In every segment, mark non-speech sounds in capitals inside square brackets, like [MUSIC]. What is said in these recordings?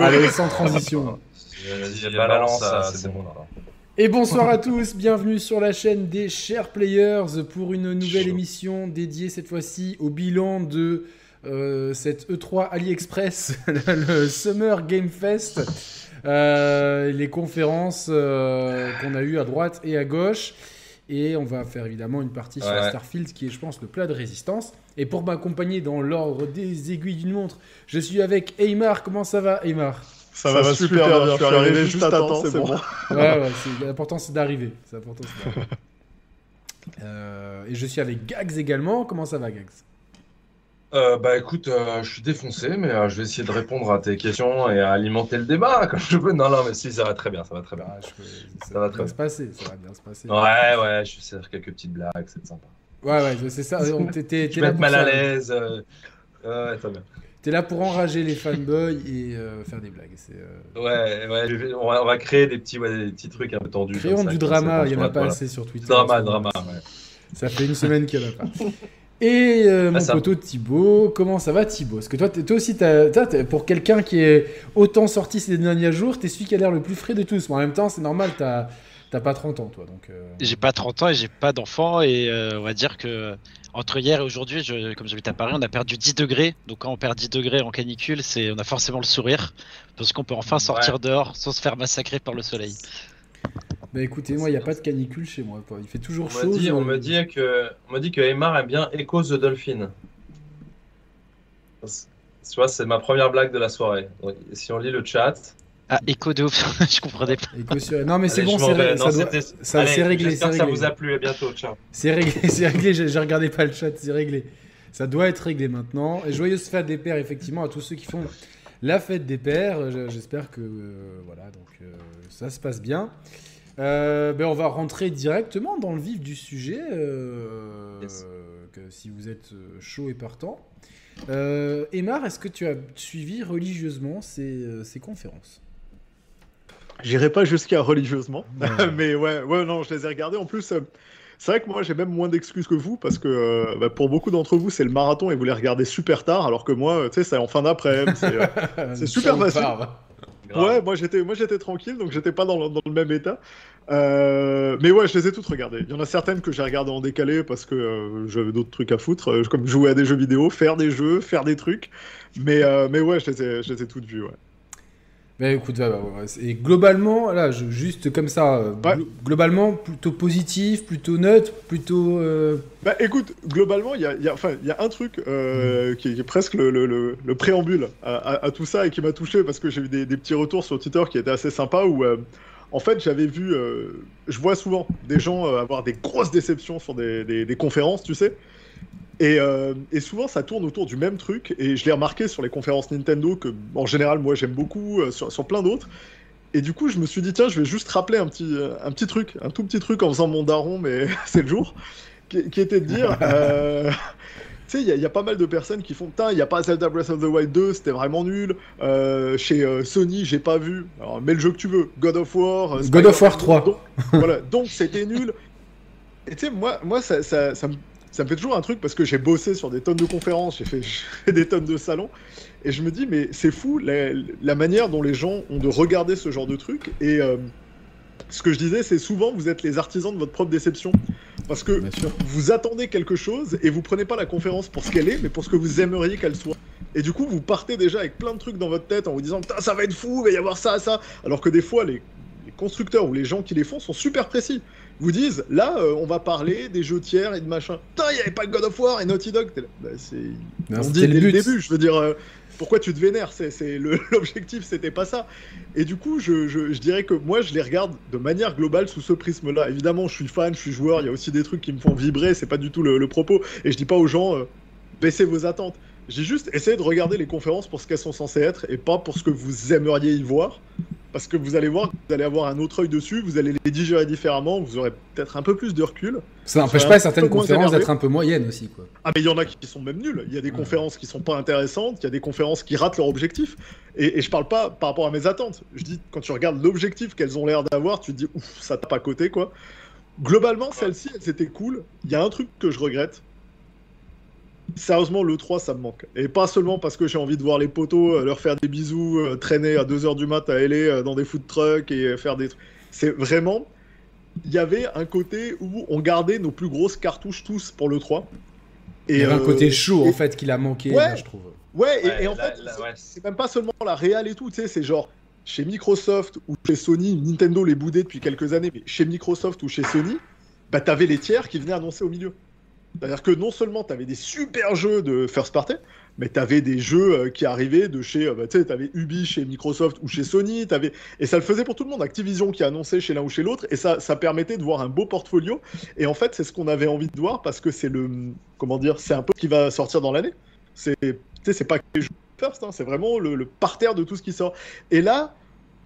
Allez, sans transition. Vas-y, balance c'est bon. Et bonsoir à tous, bienvenue sur la chaîne des Chers Players pour une nouvelle émission dédiée cette fois-ci au bilan de euh, cette E3 AliExpress, [LAUGHS] le Summer Game Fest, euh, les conférences euh, qu'on a eues à droite et à gauche. Et on va faire évidemment une partie sur Starfield qui est, je pense, le plat de résistance. Et pour m'accompagner dans l'ordre des aiguilles d'une montre, je suis avec Eymar. Comment ça va, Eymar? Ça, va super, bien. Je suis arrivé juste à temps, c'est bon. [LAUGHS] Ouais, ouais, l'important c'est d'arriver. [LAUGHS] euh, et je suis avec Gags également. Comment ça va, Gags? Euh, bah écoute, euh, je suis défoncé, mais euh, je vais essayer de répondre à tes questions et à alimenter le débat [LAUGHS] comme je peux. Non, non, mais si, ça va très bien, ça va très bien. ça, va très bien se passer, ça va bien se passer. Ouais, ouais, je vais faire quelques petites blagues, c'est sympa. Ouais, ouais, c'est ça. T'es [LAUGHS] là mal à l'aise. ouais, très bien. T'es là pour enrager les fanboys et faire des blagues. Ouais, ouais, on va, on va, créer des petits, ouais, des petits trucs un peu tendus. Créons du drama, il n'y en a pas assez sur Twitter. Drama, drama, ouais. Ça fait une semaine qu'il n'y en a pas. [LAUGHS] Et euh, mon poteau Thibaut, comment ça va Thibaut? Parce que toi, toi aussi, pour quelqu'un qui est autant sorti ces derniers jours, t'es celui qui a l'air le plus frais de tous. Mais en même temps, c'est normal, t'as pas 30 ans, toi. donc. Euh. J'ai pas 30 ans et j'ai pas d'enfant. Et euh, on va dire que entre hier et aujourd'hui, comme j'habite à Paris, on a perdu 10 degrés. Donc quand on perd 10 degrés en canicule, c'est on a forcément le sourire. Parce qu'on peut enfin sortir dehors sans se faire massacrer par le soleil. Bah écoutez, moi, il n'y a pas de canicule chez moi. Il fait toujours chaud. on, me dit que, on me dit que Aymar aime bien Echo the Dolphin. Tu vois, c'est ma première blague de la soirée. si on lit le chat. Ah, Echo de [LAUGHS] je comprenais pas. Non, mais c'est bon, c'est réglé. Ça, réglé. J'espère que ça vous a plu. À bientôt. Ciao. C'est réglé, [LAUGHS] c'est réglé. J'ai regardé pas le chat, c'est réglé. Ça doit être réglé maintenant. Et joyeuse fête des pères, effectivement, à tous ceux qui font la fête des pères. J'espère que euh, voilà, donc euh, ça se passe bien. Euh, ben on va rentrer directement dans le vif du sujet, euh, que si vous êtes euh, chaud et partant. Euh, Emar, est-ce que tu as suivi religieusement ces, ces conférences? J'irai pas jusqu'à religieusement, [LAUGHS] mais ouais, ouais, non, je les ai regardées. En plus, c'est vrai que moi j'ai même moins d'excuses que vous parce que bah, pour beaucoup d'entre vous c'est le marathon et vous les regardez super tard, alors que moi, tu sais, c'est en fin d'après-midi, c'est [LAUGHS] super facile. Ouais, moi j'étais, moi j'étais tranquille, donc j'étais pas dans le, dans le, même état. Euh, mais ouais, je les ai toutes regardées. Il y en a certaines que j'ai regardées en décalé parce que euh, j'avais d'autres trucs à foutre, euh, comme jouer à des jeux vidéo, faire des jeux, faire des trucs. Mais, mais ouais, je les, ai, je les ai toutes vues, ouais. Bah écoute, et globalement, là, juste comme ça, globalement, plutôt positif, plutôt neutre, plutôt. Bah écoute, globalement, il y a, y, a, y a, un truc euh, qui, est, presque le, le, le, préambule à, à, tout ça et qui m'a touché parce que j'ai eu des, des, petits retours sur Twitter qui étaient assez sympas où. En fait, j'avais vu, je vois souvent des gens avoir des grosses déceptions sur des, des, des conférences, tu sais. Et, euh, et, souvent, ça tourne autour du même truc. Et je l'ai remarqué sur les conférences Nintendo, que en général, moi, j'aime beaucoup, euh, sur, sur, plein d'autres. Et du coup, je me suis dit, tiens, je vais juste rappeler un petit, un petit truc, un tout petit truc en faisant mon daron, mais [LAUGHS] c'est le jour, qui, qui, était de dire. [LAUGHS] Euh, tu sais, il y, y, a pas mal de personnes qui font, putain, il n'y a pas Zelda Breath of the Wild 2, c'était vraiment nul. Euh, chez Sony, j'ai pas vu. Alors, mets le jeu que tu veux. God of War. God of War 3. Donc, voilà, donc c'était nul. Et tu sais, moi, moi ça, ça, ça, me ça me fait toujours un truc parce que j'ai bossé sur des tonnes de conférences, j'ai fait, [LAUGHS] des tonnes de salons, et je me dis, mais c'est fou la, manière dont les gens ont de regarder ce genre de truc. Et euh, ce que je disais, c'est souvent vous êtes les artisans de votre propre déception. Parce que vous attendez quelque chose et vous prenez pas la conférence pour ce qu'elle est, mais pour ce que vous aimeriez qu'elle soit. Et du coup, vous partez déjà avec plein de trucs dans votre tête en vous disant, ça va être fou, il va y avoir ça, ça. Alors que des fois, les constructeurs ou les gens qui les font sont super précis vous disent là, euh, on va parler des jeux tiers et de machin. Putain, il n'y avait pas God of War et Naughty Dog. Bah, on dit dès le, début, je veux dire, euh, pourquoi tu te vénères c'est, [LAUGHS] L'objectif, c'était pas ça. Et du coup, je, dirais que moi, je les regarde de manière globale sous ce prisme-là. Évidemment, je suis fan, je suis joueur, il y a aussi des trucs qui me font vibrer, c'est pas du tout le, propos. Et je dis pas aux gens, euh, baissez vos attentes. J'ai juste essayé de regarder les conférences pour ce qu'elles sont censées être et pas pour ce que vous aimeriez y voir. Parce que vous allez voir, vous allez avoir un autre œil dessus, vous allez les digérer différemment, vous aurez peut-être un peu plus de recul. Ça n'empêche pas certaines conférences d'être un peu moyennes aussi. Quoi. Ah, mais il y en a qui sont même nuls. Il y a des conférences qui sont pas intéressantes, il y a des conférences qui ratent leur objectif. Et, et je parle pas par rapport à mes attentes. Je dis, quand tu regardes l'objectif qu'elles ont l'air d'avoir, tu te dis, ouf, ça tape à côté, quoi. Globalement, celle-ci, c'était cool. Il y a un truc que je regrette. Sérieusement, le 3, ça me manque. Et pas seulement parce que j'ai envie de voir les potos, euh, leur faire des bisous, euh, traîner à 2h du mat à LA euh, dans des food trucks et faire des trucs. C'est vraiment. Il y avait un côté où on gardait nos plus grosses cartouches tous pour le 3. Et Il y avait un côté chaud, et- en fait, qu'il a manqué, Ouais. là, je trouve. Ouais, et, Ouais, et en là- fait, là, c'est- ouais. c'est même pas seulement la réal et tout, tu sais, c'est genre chez Microsoft ou chez Sony, Nintendo les boudait depuis quelques années, mais chez Microsoft ou chez Sony, bah t'avais les tiers qui venaient annoncer au milieu. C'est-à-dire que non seulement t'avais des super jeux de first party, mais t'avais des jeux euh, qui arrivaient de chez, euh, bah, tu sais, t'avais Ubi chez Microsoft ou chez Sony, t'avais et ça le faisait pour tout le monde. Activision qui annonçait chez l'un ou chez l'autre, et ça, ça permettait de voir un beau portfolio. Et en fait, c'est ce qu'on avait envie de voir parce que c'est le, comment dire, c'est un peu ce qui va sortir dans l'année. C'est, tu c'est pas que les jeux first, hein, c'est vraiment le parterre de tout ce qui sort. Et là,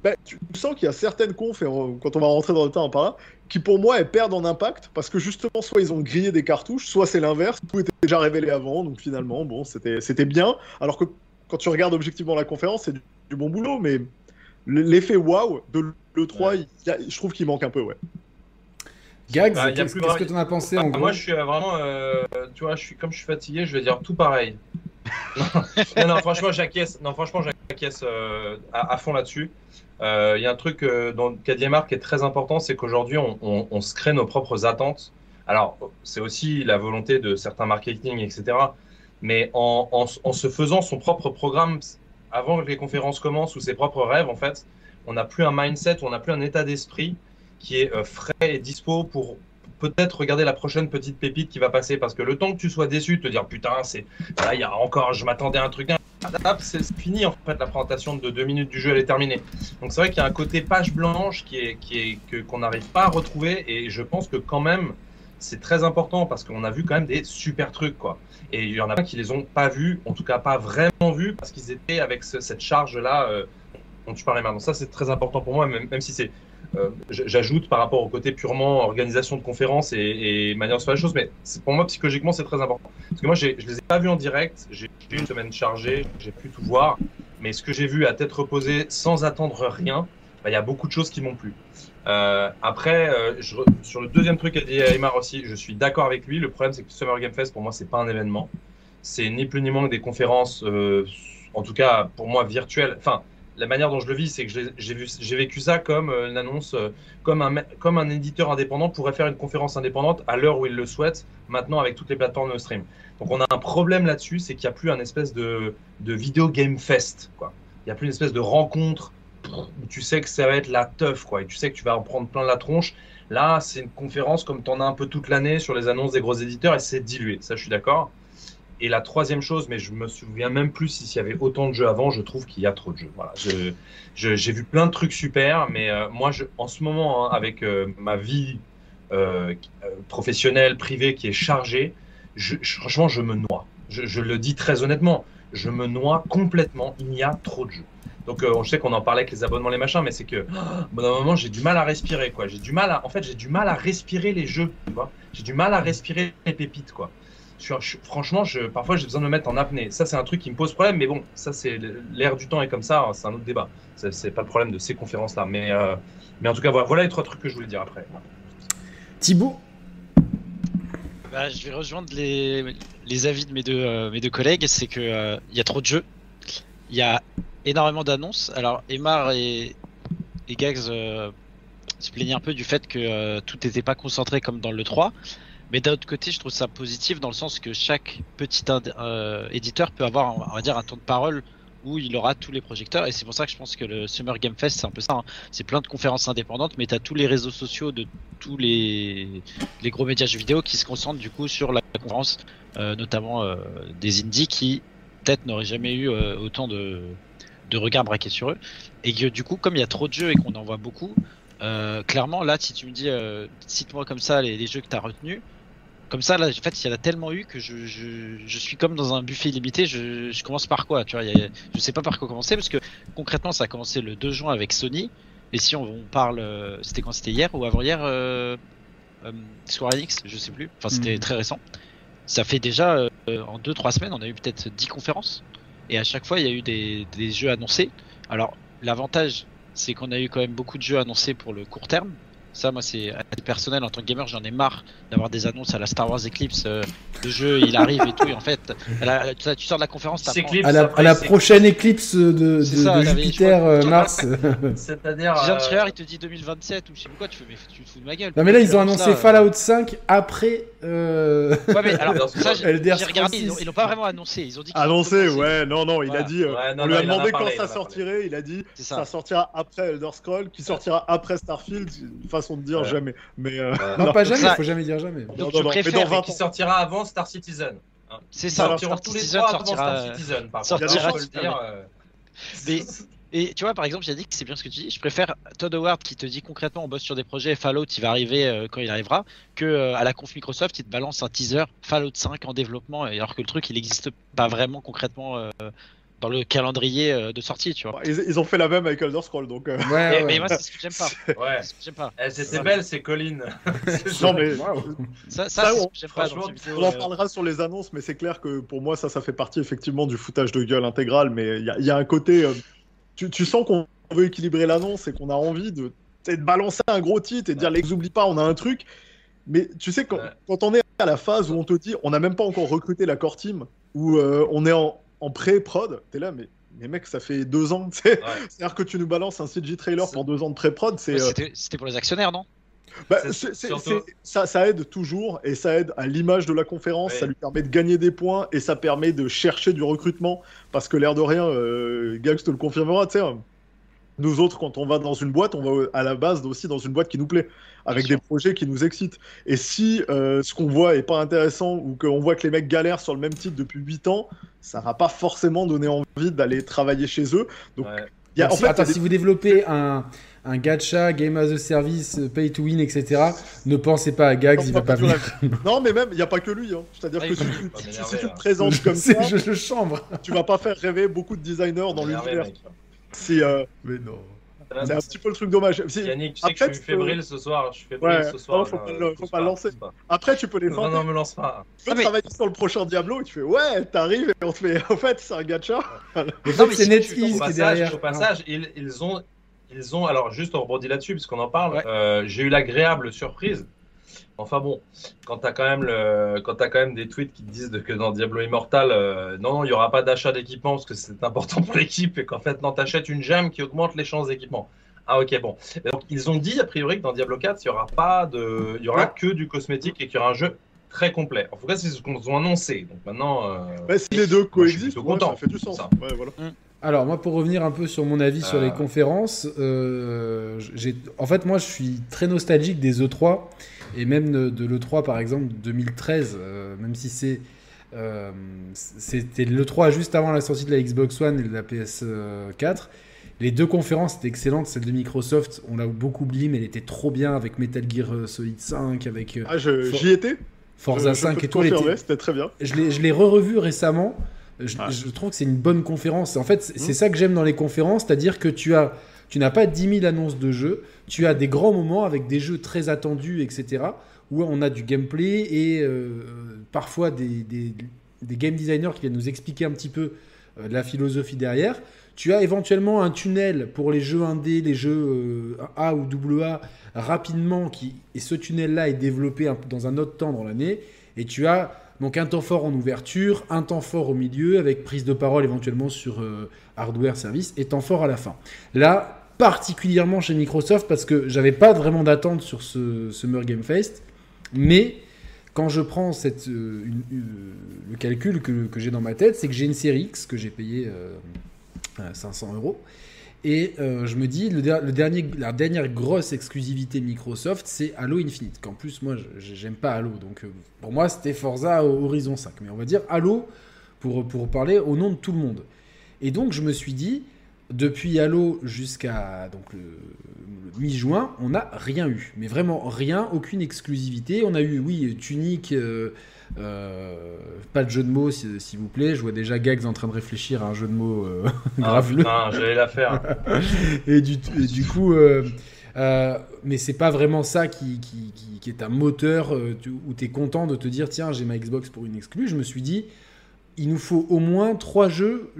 bah, tu sens qu'il y a certaines confs, et on- quand on va rentrer dans le temps par là, qui pour moi elles perdent en impact parce que justement, soit ils ont grillé des cartouches, soit c'est l'inverse, tout était déjà révélé avant, donc finalement, bon, c'était c'était bien. Alors que quand tu regardes objectivement la conférence, c'est du, du bon boulot, mais l'effet waouh de l'E3, Ouais. il y a- je trouve qu'il manque un peu, ouais. Gags, Bah, il y a qu'est-ce vrai- que t'en as pensé, Ah, en gros moi, je suis euh, vraiment, euh, tu vois, je suis comme je suis fatigué, je vais dire tout pareil. [LAUGHS] non, non, franchement, j'acquiesce. Non, franchement, j'acquiesce euh, à, à fond là-dessus. Euh, Il y a un truc euh, dans qu'a dit Emar qui est très important, c'est qu'aujourd'hui, on, se crée nos propres attentes. Alors, c'est aussi la volonté de certains marketing, etc. Mais en, se faisant son propre programme avant que les conférences commencent ou ses propres rêves, en fait, on n'a plus un mindset, on n'a plus un état d'esprit qui est euh, frais et dispo pour peut-être regarder la prochaine petite pépite qui va passer parce que le temps que tu sois déçu, te dire putain, c'est là, il y a encore, je m'attendais à un truc, c'est fini en fait, la présentation de deux minutes du jeu, elle est terminée. Donc c'est vrai qu'il y a un côté page blanche qui est, qui est, que, qu'on n'arrive pas à retrouver et je pense que quand même, c'est très important parce qu'on a vu quand même des super trucs quoi. Et il y en a pas qui les ont pas vus, en tout cas pas vraiment vus parce qu'ils étaient avec ce- cette charge là euh, dont tu parlais maintenant. Ça c'est très important pour moi, même, même si c'est euh, J'ajoute par rapport au côté purement organisation de conférences et, manière de faire les choses, mais pour moi psychologiquement c'est très important. Parce que moi je les ai pas vus en direct, j'ai eu une semaine chargée, j'ai pu tout voir, mais ce que j'ai vu à tête reposée sans attendre rien, bah, il y a beaucoup de choses qui m'ont plu. Euh, après, euh, sur le deuxième truc qu'a dit Aymar aussi, je suis d'accord avec lui. Le problème c'est que Summer Game Fest pour moi c'est pas un événement, c'est ni plus ni moins que des conférences, en tout cas pour moi virtuelles. Enfin, la manière dont je le vis, c'est que j'ai vécu ça comme euh, une annonce, euh, comme un, éditeur indépendant pourrait faire une conférence indépendante à l'heure où il le souhaite, maintenant avec toutes les plateformes de stream. Donc on a un problème là-dessus, c'est qu'il n'y a plus un espèce de, de vidéo game fest, quoi. Il n'y a plus une espèce de rencontre où tu sais que ça va être la teuf, et tu sais que tu vas en prendre plein la tronche. Là, c'est une conférence comme tu en as un peu toute l'année sur les annonces des gros éditeurs et c'est dilué. Ça, je suis d'accord. Et la troisième chose, mais je me souviens même plus si s'il y avait autant de jeux avant, je trouve qu'il y a trop de jeux. Voilà. J'ai vu plein de trucs super, mais euh, moi, je, en ce moment, hein, avec euh, ma vie euh, professionnelle, privée qui est chargée, franchement, je me noie. Je, le dis très honnêtement, je me noie complètement. Il y a trop de jeux. Donc, je sais qu'on en parlait avec les abonnements, les machins, mais c'est que, oh, bout d'un moment, j'ai du mal à respirer, quoi. J'ai du mal à, en fait, j'ai du mal à respirer les jeux, tu vois. J'ai du mal à respirer les pépites, quoi. Je suis- je- franchement, je, parfois, j'ai besoin de me mettre en apnée. Ça, c'est un truc qui me pose problème, mais bon, ça, c'est l'air du temps est comme ça, hein, c'est un autre débat. C'est pas le problème de ces conférences-là, mais, euh, mais en tout cas, voilà, voilà les trois trucs que je voulais dire après. Thibaut? Bah, je vais rejoindre les, les avis de mes deux, euh, mes deux collègues. C'est que euh, il y a trop de jeux, il y a énormément d'annonces. Alors Emar et, et Gags euh, se plaignaient un peu du fait que euh, tout n'était pas concentré comme dans le 3. Mais d'un autre côté, je trouve ça positif dans le sens que chaque petit euh, éditeur peut avoir, on va dire, un temps de parole où il aura tous les projecteurs. Et c'est pour ça que je pense que le Summer Game Fest, c'est un peu ça. hein. C'est plein de conférences indépendantes, mais tu as tous les réseaux sociaux de tous les, gros médias jeux vidéo qui se concentrent du coup sur la conférence, euh, notamment euh, des indies qui peut-être n'auraient jamais eu autant de, de regards braqués sur eux. Et que du coup, comme il y a trop de jeux et qu'on en voit beaucoup, clairement là, si tu me dis, cite-moi comme ça les, les jeux que tu as retenus, comme ça, là, en fait, il y en a tellement eu que je, je, je suis comme dans un buffet illimité. Je, je commence par quoi Tu vois, il y a- je sais pas par quoi commencer parce que concrètement, ça a commencé le 2 juin avec Sony. Et si on, on parle, euh, c'était quand C'était hier ou avant-hier euh, euh, Square Enix, je sais plus. Enfin, c'était Mhm. très récent. Ça fait déjà euh, en 2-3 semaines, on a eu peut-être 10 conférences. Et à chaque fois, il y a eu des, des jeux annoncés. Alors, l'avantage, c'est qu'on a eu quand même beaucoup de jeux annoncés pour le court terme. Ça, moi, c'est personnel en tant que gamer, j'en ai marre d'avoir des annonces à la Star Wars Eclipse. Euh, le jeu, il arrive et tout. Et en fait, tu sors de la conférence, à la, à la prochaine éclipse de, de, Jupiter, euh, Mars. [LAUGHS] C'est-à-dire. Euh... il te dit 2027 ou je sais pas quoi. Tu, fais, mais, tu te fous de ma gueule. Non, mais là, ils ont annoncé Fallout 5 après. Euh... Ouais, mais alors, [LAUGHS] ça, j'ai regardé. Ils l'ont pas vraiment annoncé. Ils ont dit. Annoncé, ouais. Non, non, il a dit. Euh, on lui a demandé quand ça sortirait. Il a dit ça sortira après Elder Scroll, qui sortira après Starfield façon de dire jamais. Mais euh, non, pas jamais, il faut jamais dire jamais. Donc, je préfère qui sortira avant Star Citizen. Hein. C'est ça, Star tous les trois sortira, Star Citizen. Par sortira, dire, euh... Mais, [LAUGHS] et tu vois, par exemple, j'ai dit que c'est bien ce que tu dis. Je préfère Todd Howard qui te dit concrètement on bosse sur des projets Fallout, il va arriver euh, quand il arrivera, que euh, à la conf Microsoft, il te balance un teaser Fallout 5 en développement, alors que le truc il n'existe pas vraiment concrètement euh, dans le calendrier euh, de sortie, tu vois. Ils, ont fait la même avec Elder Scroll, donc. Euh. Ouais, Mais moi, c'est ce que j'aime pas. [LAUGHS] Ouais. J'aime pas. Eh, C'était belle, c'est Colin. non [LAUGHS] mais ça, ça, on, pas on en parlera sur les annonces, mais c'est clair que pour moi, ça, ça fait partie effectivement du foutage de gueule intégral. Mais il y, y, a un côté, euh, tu, tu, sens qu'on veut équilibrer l'annonce et qu'on a envie de, de, balancer un gros titre et de dire, les oublie pas, on a un truc. Mais tu sais, quand, quand, on est à la phase où on te dit, on n'a même pas encore recruté la core team, où on est en, en pré-prod, t'es là, mais, mais mec, ça fait deux ans. [LAUGHS] C'est-à-dire que tu nous balances un CG trailer pour deux ans de pré-prod. Euh, c'était pour les actionnaires, non? Bah, ça, ça, aide toujours et ça aide à l'image de la conférence, ça lui permet de gagner des points et ça permet de chercher du recrutement parce que l'air de rien, euh, Gags te le confirmera, tu sais, nous autres, quand on va dans une boîte, on va à la base aussi dans une boîte qui nous plaît, avec des projets qui nous excitent. Et si euh, ce qu'on voit est pas intéressant ou qu'on voit que les mecs galèrent sur le même titre depuis 8 ans, ça va pas forcément donner envie d'aller travailler chez eux. Donc, en fait, attends, si vous développez un, un gacha, game as a service, pay to win, etc., ne pensez pas à Gags, il va pas venir. [LAUGHS] non, mais même, il n'y a pas que lui. Hein. C'est-à-dire que si, tu, te présentes comme ça, je, je chambre. tu vas pas faire rêver beaucoup de designers dans l'univers. C'est. Euh, mais non. C'est un petit peu le truc dommage. Yannick, tu sais Après, que je suis fébrile ce soir. Je suis fébrile ouais, ce soir. Non, faut, pas, le, faut pas le lancer. Après, tu peux les. Non, non, me lance pas. Tu peux ah, travailler sur le prochain Diablo et tu fais ouais, t'arrives et on te fait [LAUGHS] en fait, c'est un gacha. non, mais c'est NetEase qui est derrière. Au passage, ils, ils, ont, ils ont. Alors, juste on rebondit là-dessus, puisqu'on en parle. Euh, J'ai eu l'agréable surprise Enfin bon, quand tu as, quand même le, quand as quand même des tweets qui te disent que dans Diablo Immortal, euh, non, il n'y aura pas d'achat d'équipement parce que c'est important pour l'équipe et qu'en fait, non, t'achètes une gemme qui augmente les chances d'équipement. Ah ok, bon. Donc, ils ont dit a priori que dans Diablo 4, il n'y aura, pas de... il y aura que du cosmétique et qu'il y aura un jeu très complet. En tout cas, c'est ce qu'on ont annoncé. Donc maintenant. Euh... si les deux coexistent, ça fait du sens. voilà. Mm. Alors moi pour revenir un peu sur mon avis sur les euh. conférences, euh, en fait moi je suis très nostalgique des E3 et même de, l'E3 par exemple 2013, euh, même si c'est c'était l'E3 juste avant la sortie de la Xbox One et de la PS4. Les deux conférences étaient excellentes, celle de Microsoft, on l'a beaucoup oublié, mais elle était trop bien avec Metal Gear Solid 5, avec... ah, j'y étais Forza 5 et tout. C'était très bien. Je l'ai re-revu récemment. Je, trouve que c'est une bonne conférence. En fait, c'est mmh. ça que j'aime dans les conférences, c'est-à-dire que tu as, tu n'as pas 10 000 annonces de jeux, tu as des grands moments avec des jeux très attendus, etc., où on a du gameplay et euh, parfois des, des, game designers qui viennent nous expliquer un petit peu euh, la philosophie derrière. Tu as éventuellement un tunnel pour les jeux indés, les jeux euh, A ou AA rapidement, qui, et ce tunnel-là est développé dans un autre temps dans l'année, et tu as donc un temps fort en ouverture, un temps fort au milieu, avec prise de parole éventuellement sur hardware, service, et temps fort à la fin. Là, particulièrement chez Microsoft, parce que j'avais pas vraiment d'attente sur ce Summer Game Fest, mais quand je prends cette, euh, le calcul que, j'ai dans ma tête, c'est que j'ai une série X que j'ai payé 500 euh, euros et euh, je me dis, le, dernier, la dernière grosse exclusivité Microsoft, c'est Halo Infinite. Qu'en plus, moi, j'aime pas Halo. Donc, euh, pour moi, c'était Forza Horizon 5. Mais on va dire Halo pour, pour parler au nom de tout le monde. Et donc, je me suis dit, depuis Halo jusqu'à donc le, mi-juin, on n'a rien eu. Mais vraiment rien, aucune exclusivité. On a eu, oui, Tunic. Euh, euh, pas de jeu de mots, s'il vous plaît. Je vois déjà Gags en train de réfléchir à un jeu de mots euh, [LAUGHS] ah, grave. j'allais la faire. [LAUGHS] et, du, du, coup, euh, mais c'est pas vraiment ça qui, qui, est un moteur où tu es content de te dire tiens, j'ai ma Xbox pour une exclue. Je me suis dit, il nous faut au moins trois jeux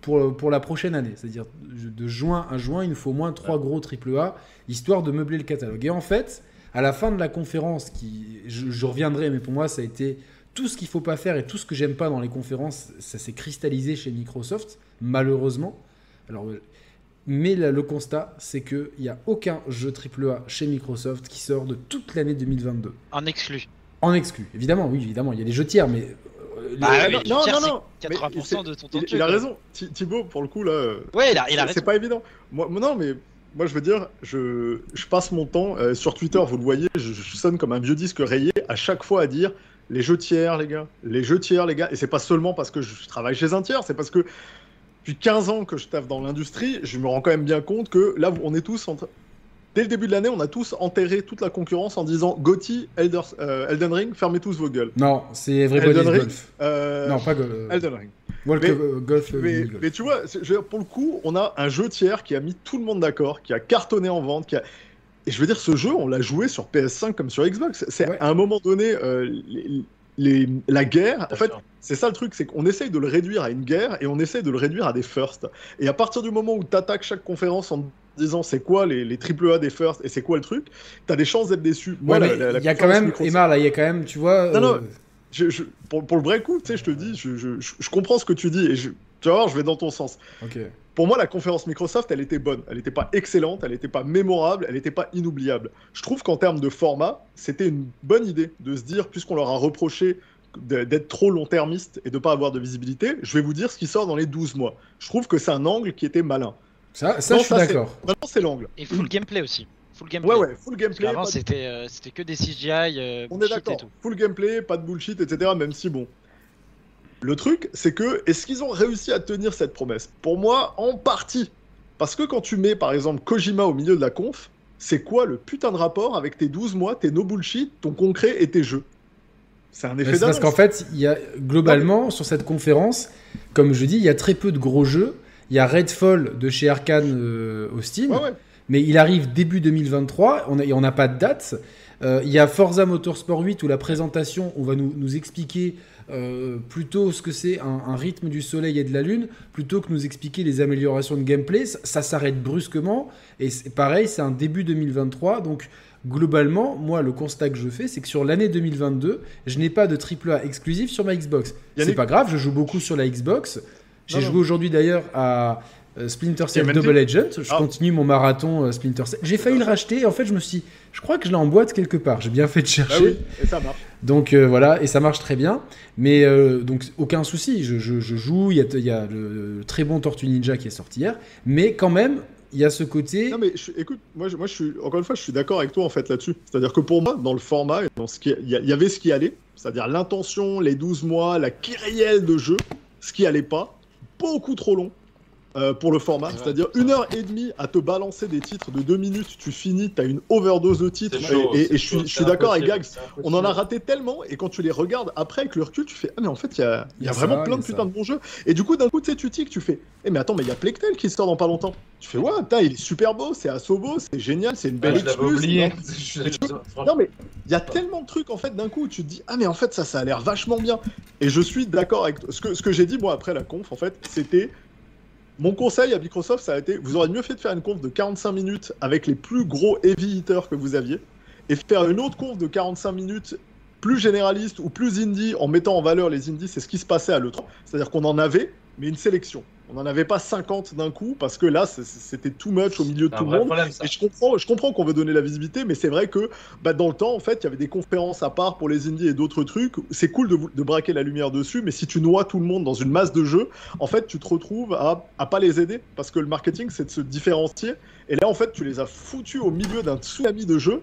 pour, pour la prochaine année. C'est-à-dire de juin à juin, il nous faut au moins trois gros AAA, histoire de meubler le catalogue. Et en fait, à la fin de la conférence, qui, je, reviendrai, mais pour moi, ça a été tout ce qu'il faut pas faire et tout ce que j'aime pas dans les conférences, ça s'est cristallisé chez Microsoft, malheureusement. Alors, mais le constat, c'est qu'il n'y a aucun jeu AAA chez Microsoft qui sort de toute l'année 2022. En exclu. En exclu, évidemment, oui, évidemment. Il y a des jeux tiers, mais. Euh, bah, non, non, non, 80% de ton temps. Il, il, a raison. Thibaut, pour le coup, là. Ouais, il a, il a C'est pas évident. Moi, non, mais moi, je veux dire, je, je passe mon temps euh, sur Twitter, vous le voyez, je, sonne comme un vieux disque rayé à chaque fois à dire les jeux tiers, les gars, les jeux tiers, les gars. Et c'est pas seulement parce que je travaille chez un tiers, c'est parce que depuis 15 ans que je taffe dans l'industrie, je me rends quand même bien compte que là, on est tous en Dès le début de l'année, on a tous enterré toute la concurrence en disant Gotti, euh, Elden Ring, fermez tous vos gueules. Non, c'est Everybody's Golf. Euh, non, pas Elden Ring mais, Golf. Euh, mais, tu vois, pour le coup, on a un jeu tiers qui a mis tout le monde d'accord, qui a cartonné en vente, qui a... Et je veux dire, ce jeu, on l'a joué sur PS5 comme sur Xbox. C'est à un moment donné, euh, les, la guerre, en fait, c'est ça le truc, c'est qu'on essaye de le réduire à une guerre et on essaye de le réduire à des firsts. Et à partir du moment où tu attaques chaque conférence en disant c'est quoi les, les AAA des firsts et c'est quoi le truc, tu as des chances d'être déçu. Moi, il y a quand même, Emma, là, il y a quand même, tu vois. Non, non, euh, je, pour, le vrai coup, tu sais, je te dis, je, je, comprends ce que tu dis et je, tu vas voir, je vais dans ton sens. Pour moi, la conférence Microsoft, elle était bonne. Elle n'était pas excellente, elle n'était pas mémorable, elle n'était pas inoubliable. Je trouve qu'en termes de format, c'était une bonne idée de se dire, puisqu'on leur a reproché d'être trop long-termiste et de ne pas avoir de visibilité, je vais vous dire ce qui sort dans les 12 mois. Je trouve que c'est un angle qui était malin. Ça, ça je suis d'accord. Maintenant, c'est l'angle. Et full gameplay aussi. Full gameplay. Ouais, ouais, full gameplay. Avant, c'était euh, c'était que des CGI. Euh, On est d'accord. Full gameplay, pas de bullshit, etc. Même si, bon. Le truc, c'est que, est-ce qu'ils ont réussi à tenir cette promesse? Pour moi, en partie. Parce que quand tu mets, par exemple, Kojima au milieu de la conf, c'est quoi le putain de rapport avec tes 12 mois, tes no bullshit, ton concret et tes jeux? C'est un effet Parce qu'en fait, il y a, globalement, sur cette conférence, comme je dis, il y a très peu de gros jeux. Il y a Redfall de chez Arkane euh, au Steam. Ouais, ouais mais il arrive début 2023, on n'a pas de date. Euh, il y a Forza Motorsport 8 où la présentation, on va nous, nous expliquer euh, plutôt ce que c'est un, rythme du soleil et de la lune, plutôt que nous expliquer les améliorations de gameplay. Ça, s'arrête brusquement, et c'est pareil, c'est un début 2023, donc globalement, moi, le constat que je fais, c'est que sur l'année 2022, je n'ai pas de AAA exclusif sur ma Xbox. C'est pas grave, je joue beaucoup sur la Xbox. J'ai joué aujourd'hui d'ailleurs à euh, Splinter Cell Double Agent. Je ah. continue mon marathon euh, Splinter Cell. J'ai failli le racheter. En fait, je me suis je crois que je l'ai en boîte quelque part. J'ai bien fait de ah chercher. oui, et ça marche. Donc euh, voilà, et ça marche très bien. Mais donc aucun souci. Je, joue. Il y, a, il y a le, très bon Tortue Ninja qui est sorti hier. Mais quand même, il y a ce côté. Non mais écoute, moi, moi je suis encore une fois, je suis d'accord avec toi en fait là-dessus. C'est-à-dire que pour moi, dans le format, dans ce qui, il y, avait ce qui allait, c'est-à-dire l'intention, les 12 mois, la réelle de jeu, ce qui allait pas, beaucoup trop long. Euh, pour le format, c'est-à-dire une heure et demie à te balancer des titres de deux minutes, tu finis, tu as une overdose de titres. et, je suis, d'accord avec Gags, on en a raté tellement, et quand tu les regardes après avec le recul, tu fais Ah, mais en fait, il y a, y a vraiment plein de putains de bons jeux. Et du coup, d'un coup, tu sais, tu tiques, tu fais Eh, mais attends, mais il y a Plectel qui sort dans pas longtemps. Tu fais Ouais, putain, il est super beau, c'est beau, c'est génial, c'est une belle ah, oublié. [LAUGHS] Non, mais il y a tellement de trucs en fait d'un coup où tu te dis Ah, mais en fait, ça, ça a l'air vachement bien. Et je suis d'accord avec ce que, ce que j'ai dit moi après la conf, en fait, c'était mon conseil à Microsoft, ça a été vous aurez mieux fait de faire une conf de 45 minutes avec les plus gros heavy hitters que vous aviez et faire une autre conf de 45 minutes plus généraliste ou plus indie en mettant en valeur les indies. C'est ce qui se passait à l'E3. C'est-à-dire qu'on en avait, mais une sélection. On n'en avait pas 50 d'un coup parce que là, c'était too much au milieu de tout le monde. et je comprends, je comprends qu'on veut donner la visibilité, mais c'est vrai que bah, dans le temps, en fait, il y avait des conférences à part pour les indies et d'autres trucs. C'est cool de, de, braquer la lumière dessus, mais si tu noies tout le monde dans une masse de jeux, en fait, tu te retrouves à, à pas les aider parce que le marketing, c'est de se différencier. Et là, en fait, tu les as foutus au milieu d'un tsunami de jeux.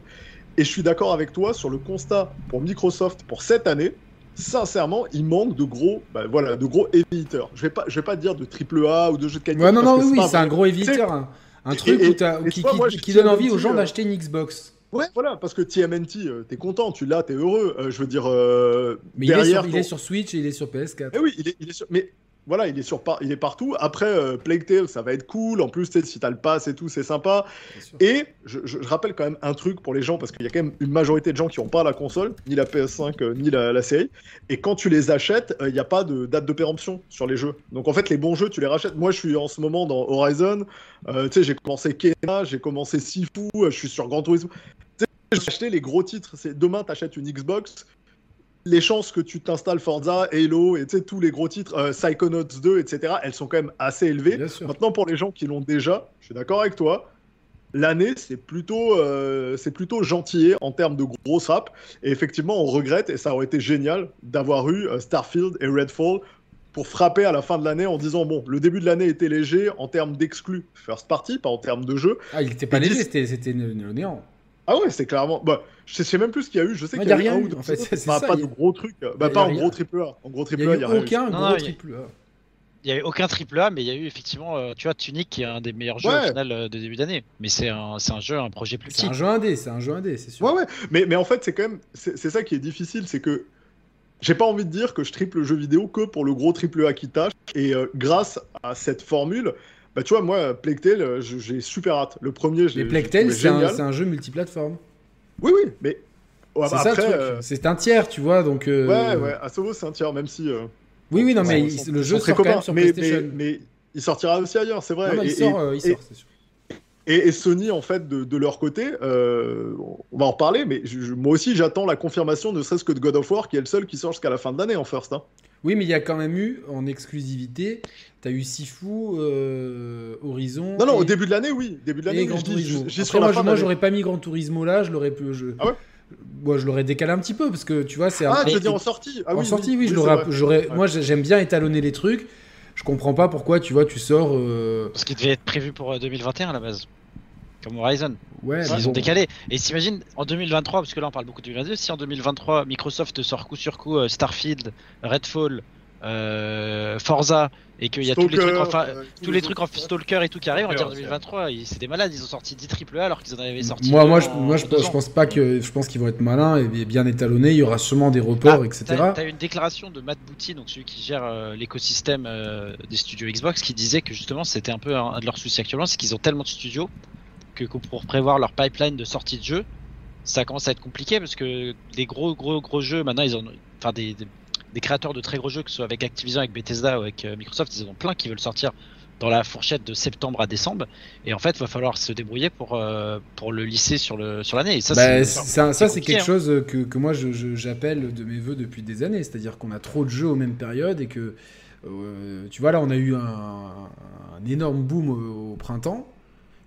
Et je suis d'accord avec toi sur le constat pour Microsoft pour cette année sincèrement, il manque de gros, bah, voilà, de gros éditeurs. Je vais pas, je vais pas dire de triple A ou de jeux de qualité. Ouais, non, non, oui, c'est un gros éditeur, un, truc qui, donne envie aux gens euh, d'acheter une Xbox. Ouais, voilà, parce que TMNT, euh, t'es content, tu l'as, t'es heureux. Euh, je veux dire, mais derrière, il, est sur, Switch et il est sur PS4. Mais oui, il est, il est sur... Mais voilà, il est, sur par- il est partout. Après, euh, Plague Tale, ça va être cool. En plus, si t'as le pass et tout, c'est sympa. Et je, je- je rappelle quand même un truc pour les gens, parce qu'il y a quand même une majorité de gens qui n'ont pas la console, ni la PS5, euh, ni la, la série. Et quand tu les achètes, euh, il n'y a pas de date de péremption sur les jeux. Donc en fait, les bons jeux, tu les rachètes. Moi, je suis en ce moment dans Horizon. Euh, tu sais, j'ai commencé Kena, j'ai commencé Sifu, je suis sur Gran Turismo. Tu sais, j'ai acheté les gros titres. C'est demain, t'achètes une Xbox. Les chances que tu t'installes Forza, Halo et tous les gros titres, euh, Psychonauts 2, etc., elles sont quand même assez élevées. Maintenant, pour les gens qui l'ont déjà, je suis d'accord avec toi. L'année, c'est plutôt, euh, c'est plutôt gentillet en termes de gros rap. Et effectivement, on regrette, et ça aurait été génial, d'avoir eu euh, Starfield et Redfall pour frapper à la fin de l'année en disant bon, le début de l'année était léger en termes d'exclus first party, pas en termes de jeu. Ah, il était pas Et léger, c'était c'était néant. Ah ouais, c'est clairement. Bah, je sais, même plus ce qu'il y a eu. Je sais qu'il y a, y a eu rien un eu, ou deux en fait, c'est- c'est bah, ça, pas de gros trucs. Bah, y a- pas en gros triple A. En gros Il triple A, il y eu a aucun gros triple A. Il y a eu aucun triple A, mais il y a eu effectivement, euh, tu vois, Tunic qui est un des meilleurs jeux Ouais. au final euh, de début d'année. Mais c'est un, c'est un jeu, un projet plus C'est petit. un jeu indé, c'est un jeu indé, c'est sûr. Ouais, ouais. Mais, mais en fait, c'est quand même. C'est c'est ça qui est difficile, c'est que. J'ai pas envie de dire que je triple le jeu vidéo que pour le gros triple A qui tâche. Et euh, grâce à cette formule, bah tu vois, moi, Plague Tale, euh, je- j'ai super hâte. Le premier, j'ai Mais Plague Tale, c'est un, un jeu multiplateforme. Oui, oui, mais. Ouais, c'est bah, truc. euh, C'est un tiers, tu vois, donc. euh, Ouais, ouais, Asobo, c'est un tiers, même si. euh, Oui, oui, non, mais il- le jeu sort quand même sur mais, PlayStation. Mais, mais il sortira aussi ailleurs, c'est vrai. Non, non, il Et- sort, et- il et- sort, c'est sûr. Et, et Sony, en fait, de, de leur côté, euh, on va en reparler, mais je- je- moi aussi, j'attends la confirmation, ne serait-ce que de God of War, qui est le seul qui sort jusqu'à la fin de l'année en first. hein. Oui, mais il y a quand même eu, en exclusivité, t'as eu Sifu, euh, Horizon. Non, non, et- au début de l'année, oui. Début de l'année, oui, Gran je dis, Turismo. je- Après, moi, je- moi, j'aurais pas mis Gran Turismo là, je l'aurais pu. Je... Ah ouais Moi, je l'aurais décalé un petit peu parce que tu vois, c'est un Ah, tu veux dire en sortie? Ah, en oui, sortie, oui, je l'aurais. vrai. j'aurais- Ouais. Moi, j'ai- j'aime bien étalonner les trucs. Je comprends pas pourquoi, tu vois, tu sors. euh, Ce qui devait être prévu pour euh, 2021 à la base. Comme Horizon. Ouais, Ils ont décalé. Et s'imagine en 2023, parce que là on parle beaucoup de 2022, si en 2023 Microsoft sort coup sur coup euh, Starfield, Redfall, euh, Forza, et qu'il y a tous les trucs enfin, euh, tous les trucs en Stalker et tout qui arrivent, on va dire Stalker, 2023, ils- c'est des malades, ils ont sorti 10 triple A alors qu'ils en avaient sorti. Moi, moi, je, en- moi, je, en pense pas que. Je pense qu'ils vont être malins et bien étalonnés. Il y aura sûrement des reports, Ah, etc. T'as eu une déclaration de Matt Booty, donc celui qui gère euh, l'écosystème euh, des studios Xbox, qui disait que justement c'était un peu un, un de leurs soucis actuellement, c'est qu'ils ont tellement de studios que pour prévoir leur pipeline de sortie de jeux, ça commence à être compliqué parce que des gros gros gros jeux maintenant ils ont, enfin des, des, des créateurs de très gros jeux que ce soit avec Activision, avec Bethesda ou avec euh, Microsoft, ils en ont plein qui veulent sortir dans la fourchette de septembre à décembre et en fait il va falloir se débrouiller pour euh, pour le lisser sur le sur l'année et ça Bah, c'est quelque hein. chose que, que moi j'appelle de mes voeux depuis des années. C'est-à-dire qu'on a trop de jeux aux mêmes périodes et que, euh, tu vois, là, on a eu un, un énorme boom au, au printemps.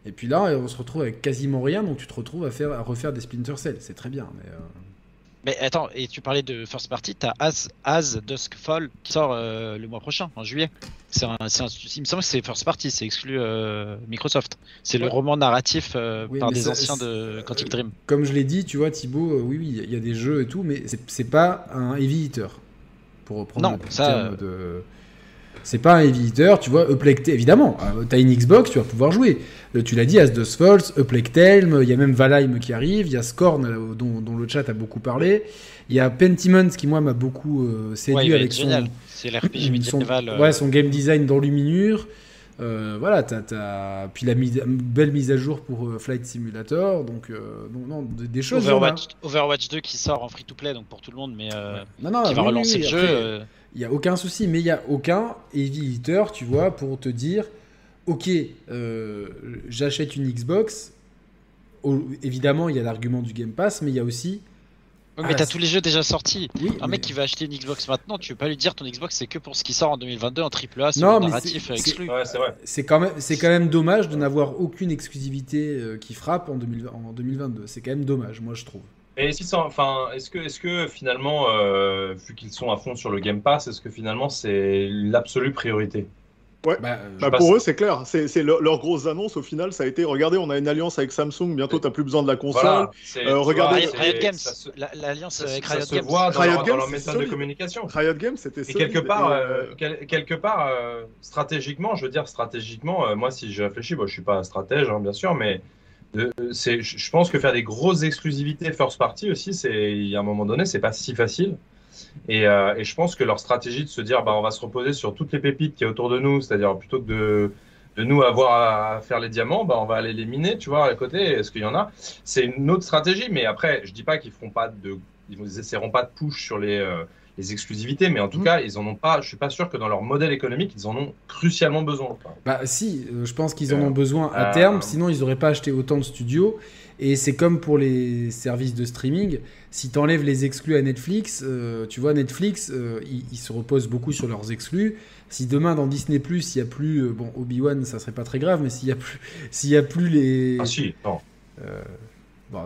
Et puis là, on se retrouve avec quasiment rien. Donc tu te retrouves à, faire, à refaire des Splinter Cell. C'est très bien. Mais, euh, Mais attends, et tu parlais de first party, t'as As, As Dusk Fall qui sort euh, le mois prochain, en juillet. C'est un, un- il me semble que c'est first party, c'est exclu euh, Microsoft. C'est le roman narratif euh, Oui, par des ça- anciens de Quantic Dream. comme je l'ai dit, tu vois, Thibaut, oui, oui, il y a des jeux et tout, mais c'est- c'est pas un heavy hitter. Pour reprendre Non, le ça, terme de. C'est pas un heavy hitter, tu vois, Tale, évidemment, euh, t'as une Xbox, tu vas pouvoir jouer. Euh, tu l'as dit, As Falls, Uplague Tale, il y a même Valheim qui arrive, il y a Scorn euh, dont, dont le chat a beaucoup parlé, il y a Pentiment qui, moi, m'a beaucoup euh, séduit Ouais, avec son. C'est l'RPG [CLEARS THROAT] médiéval. euh, ouais, son game design dans Luminure. Euh, voilà, t'as, t'as- puis la mise- belle mise à jour pour euh, Flight Simulator, donc euh, non, non, des, des choses. Overwatch, Overwatch 2 qui sort en free to play, donc pour tout le monde, mais euh, Non, non, qui va oui, relancer oui, le jeu. après, Il y a aucun souci, mais il y a aucun heavy hitter, tu vois, pour te dire, ok, euh, j'achète une Xbox. Évidemment, il y a l'argument du Game Pass, mais il y a aussi. ouais, mais Ah, t'as tous les jeux déjà sortis. Oui, Un mais- mec qui va acheter une Xbox maintenant, tu veux pas lui dire ton Xbox c'est que pour ce qui sort en 2022 en AAA, c'est narratif c'est- euh, c'est- exclu. Ouais, c'est quand même, c'est quand même dommage de n'avoir aucune exclusivité euh, qui frappe en, 2020 en 2022. C'est quand même dommage, moi je trouve. Et si ça, enfin, est-ce que, est-ce que finalement, euh, vu qu'ils sont à fond sur le Game Pass, est-ce que finalement c'est l'absolue priorité? Bah, euh, Bah, passe. pour eux, c'est clair. C'est c'est leur, leur grosse annonce au final. Ça a été regardez, on a une alliance avec Samsung. Bientôt, t'as plus besoin de la console. Voilà. c'est- Euh, regardez- vois, Riot, Games, l'alliance ça, avec ça Riot se Games. voit dans, Riot leur, dans Games, leur méthode de communication. Riot Games, c'était Et quelque part, Et, euh, euh, quel- quelque part euh, stratégiquement, je veux dire, stratégiquement, euh, moi, si je réfléchis, bon, je suis pas stratège, hein, bien sûr, mais je pense que faire des grosses exclusivités first party aussi, c'est, il y a un moment donné, c'est pas si facile. Et, euh, je pense que leur stratégie de se dire, bah, on va se reposer sur toutes les pépites qui est autour de nous, c'est-à-dire plutôt que de, de nous avoir à faire les diamants, bah, on va aller les miner, tu vois, à côté. Est-ce qu'il y en a? C'est une autre stratégie, mais après, je dis pas qu'ils feront pas de, ils essaieront pas de push sur les, euh, les exclusivités, mais en tout mm. cas, ils en ont pas. Je suis pas sûr que dans leur modèle économique, ils en ont crucialement besoin. Bah si, euh, je pense qu'ils en ont besoin à terme. Sinon, ils n'auraient pas acheté autant de studios. Et c'est comme pour les services de streaming. Si tu enlèves les exclus à Netflix, euh, tu vois, Netflix, euh, ils, se reposent beaucoup sur leurs exclus. Si demain dans Disney Plus, il n'y a plus. Euh, bon, Obi-Wan, ça serait pas très grave, mais s'il n'y a, plus, [LAUGHS] s'il y a plus les. Ah si, non. Bah,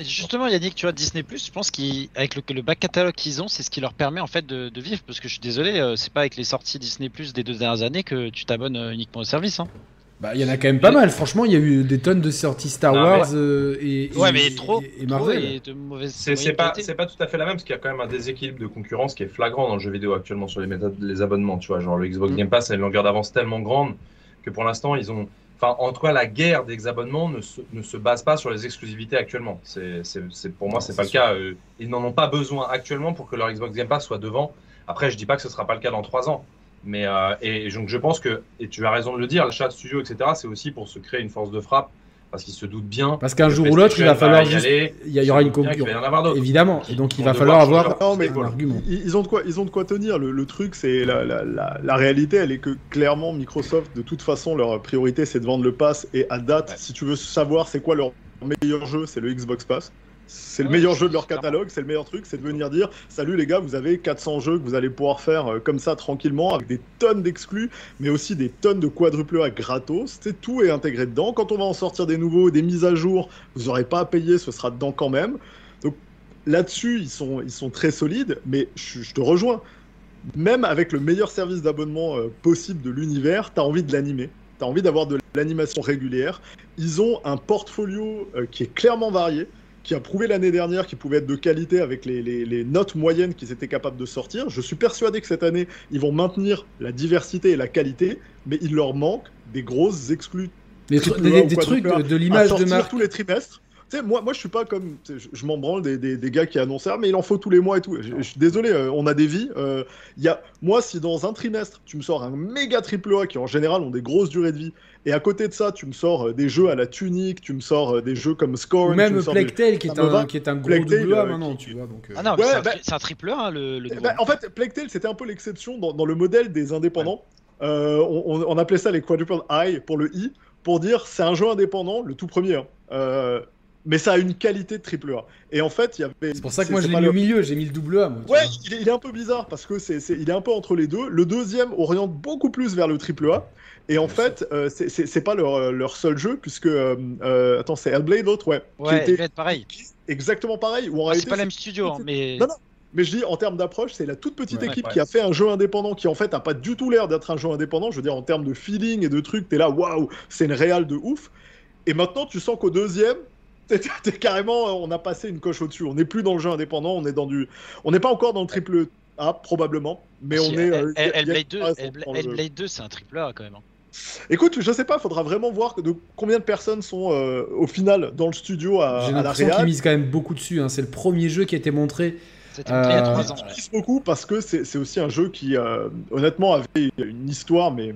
justement, Yannick, tu vois, Disney Plus, je pense qu'avec le, le back catalogue qu'ils ont, c'est ce qui leur permet en fait de, vivre. Parce que je suis désolé, c'est pas avec les sorties Disney Plus des deux dernières années que tu t'abonnes uniquement au service. Hein. Bah, il y en a quand même pas mal. Franchement, il y a eu des tonnes de sorties Star Wars euh, et, ouais, mais trop, et Marvel. C'est pas, c'est pas tout à fait la même parce qu'il y a quand même un déséquilibre de concurrence qui est flagrant dans le jeu vidéo actuellement sur les méthodes, les abonnements. Tu vois, genre le Xbox mm. Game Pass a une longueur d'avance tellement grande que pour l'instant, ils ont. Enfin, en tout cas, la guerre des abonnements ne se, ne se base pas sur les exclusivités actuellement. C'est, pour moi, c'est pas le cas. Euh, ils n'en ont pas besoin actuellement pour que leur Xbox Game Pass soit devant. Après, je dis pas que ce sera pas le cas dans trois ans. Mais euh, et donc je pense que, et tu as raison de le dire, l'achat de studio, etc., c'est aussi pour se créer une force de frappe parce qu'ils se doutent bien. Parce qu'un jour ou l'autre, il va falloir juste... il, y aura une concurrence. Évidemment, et donc il va falloir avoir un argument. Ils ont de quoi, ils ont de quoi tenir. Le, truc, c'est la, la, la, la, réalité, elle est que clairement Microsoft, de toute façon, leur priorité, c'est de vendre le pass. Et à date, si tu veux savoir c'est quoi leur meilleur jeu, c'est le Xbox Pass. C'est le meilleur jeu de leur catalogue, c'est le meilleur truc, c'est de venir dire Salut les gars, vous avez 400 jeux que vous allez pouvoir faire euh, comme ça tranquillement, avec des tonnes d'exclus, mais aussi des tonnes de quadruple A gratos. C'est tout est intégré dedans. Quand on va en sortir des nouveaux, des mises à jour, vous n'aurez pas à payer, ce sera dedans quand même. Donc là-dessus, ils sont, ils sont très solides, mais je, te rejoins. Même avec le meilleur service d'abonnement euh, possible de l'univers, tu as envie de l'animer. Tu as envie d'avoir de l'animation régulière. Ils ont un portfolio euh, qui est clairement varié qui a prouvé l'année dernière qu'il pouvait être de qualité avec les, notes moyennes qu'ils étaient capables de sortir. Je suis persuadé que cette année, ils vont maintenir la diversité et la qualité, mais il leur manque des grosses exclus. Des, des, trucs de l'image de marque. tous les trimestres moi, moi, je suis pas comme. Je, m'en branle des, des, gars qui annoncent ça, mais il en faut tous les mois et tout. Je, suis désolé, euh, on a des vies. Euh, y a, moi, si dans un trimestre, tu me sors un méga triple A qui en général ont des grosses durées de vie, et à côté de ça, tu me sors euh, des jeux à la tunique, tu me sors euh, des jeux comme Scorn. Ou même Plague Tale, qui, est un, qui est un gros double A maintenant, tu vois. Donc, Ah non, ouais, bah, c'est un, triple A, le, le bah, En fait, Plague Tale, c'était un peu l'exception dans, dans, le modèle des indépendants. on, on, appelait ça les quadruple I pour le I, pour dire c'est un jeu indépendant, le tout premier. Hein mais ça a une qualité de triple A. Et en fait, il y avait. C'est pour ça que moi je l'ai mis au milieu, j'ai mis le double A. ouais, il est, un peu bizarre parce que c'est, il est un peu entre les deux. Le deuxième oriente beaucoup plus vers le triple A. Et en fait, euh, c'est pas leur, leur, seul jeu, puisque. Euh, euh, attends, c'est Hellblade, l'autre, ouais. Ouais, qui était... pareil. Exactement pareil. c'est pas le même studio, hein, mais. Non, non. Mais je dis, en termes d'approche, c'est la toute petite équipe qui a fait un jeu indépendant qui, en fait, a pas du tout l'air d'être un jeu indépendant. Je veux dire, en termes de feeling et de trucs, t'es là, waouh, c'est une réale de ouf. Et maintenant, tu sens qu'au deuxième, T'es carrément, on a passé une coche au-dessus. On n'est plus dans le jeu indépendant, on est dans du. On n'est pas encore dans le triple A, probablement, mais on est. Hellblade 2, c'est un triple A quand même. Hein. Écoute, je sais pas, faudra vraiment voir de combien de personnes sont euh, au final dans le studio à, J'ai l'impression qu'ils misent quand même beaucoup dessus. Hein. C'est le premier jeu qui a été montré. C'était euh... il y a 3 ans. beaucoup parce que c'est aussi un jeu qui, euh, honnêtement, avait une histoire, mais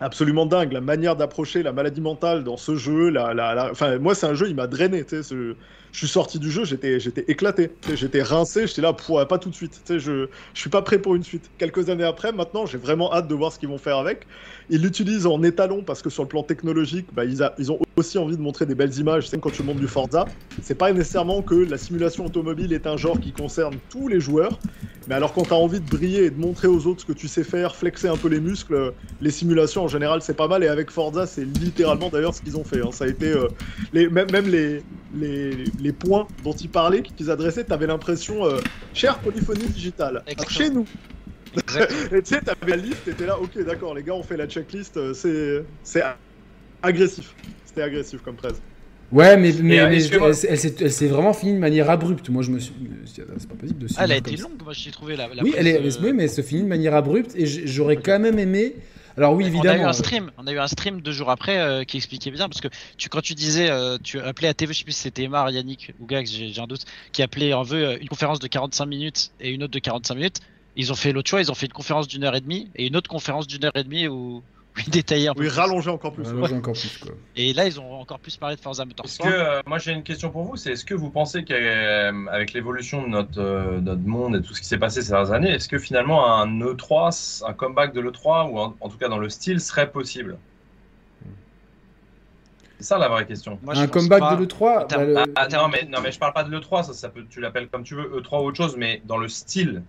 absolument dingue. La manière d'approcher la maladie mentale dans ce jeu, la, la, moi, c'est un jeu, il m'a drainé. Ce... Je suis sorti du jeu, j'étais, j'étais éclaté. J'étais rincé, j'étais là, pour, pas tout de suite. Je, je suis pas prêt pour une suite. Quelques années après, maintenant, j'ai vraiment hâte de voir ce qu'ils vont faire avec. Ils l'utilisent en étalon parce que sur le plan technologique, bah, ils, ils, ont aussi envie de montrer des belles images. C'est quand tu montes du Forza, c'est pas nécessairement que la simulation automobile est un genre qui concerne tous les joueurs. Mais alors quand tu as envie de briller et de montrer aux autres ce que tu sais faire, flexer un peu les muscles, les simulations en général c'est pas mal. Et avec Forza c'est littéralement d'ailleurs ce qu'ils ont fait. Hein. Ça a été euh, les, même, même les, les, les, points dont ils parlaient, qu'ils adressaient, tu avais l'impression, euh, chère polyphonie digitale, chez nous. [LAUGHS] et tu sais, t'avais la liste, t'étais là, ok, d'accord, les gars, on fait la checklist, euh, c'est, c'est agressif. C'était agressif comme presse. Ouais, mais, mais, euh, elle, s'est vraiment finie de manière abrupte. Moi, je me suis. C'est pas possible de Ah, elle a été longue, moi, j'ai trouvé la. oui, elle est, oui, mais elle se finit de manière abrupte et j'aurais quand même aimé Alors oui, On a eu évidemment. un stream, on a eu un stream deux jours après euh, qui expliquait bien parce que tu quand tu disais euh, tu appelais à TV, je sais plus si c'était Emar, Yannick ou Gax, j'ai j'ai un doute, qui appelait en vœu euh, une conférence de 45 minutes et une autre de 45 minutes. Ils ont fait l'autre choix, ils ont fait une conférence d'une heure et demie et une autre conférence d'une heure et demie où, un peu. Oui, plus. rallonger encore plus. encore quoi. Et là ils ont encore plus parlé de Forza Est-ce Motorsport. que euh, moi j'ai une question pour vous, c'est est-ce que vous pensez qu'avec l'évolution de notre, euh, notre monde et tout ce qui s'est passé ces dernières années, est-ce que finalement un E3, un comeback de l'E3 ou en, en tout cas dans le style serait possible? C'est ça la vraie question. Moi, un comeback pas. de l'E3 termes- bah, le- Ah, attends, non, mais, non mais je parle pas de l'E3, ça, ça peut, tu l'appelles comme tu veux, E3 ou autre chose, mais dans le style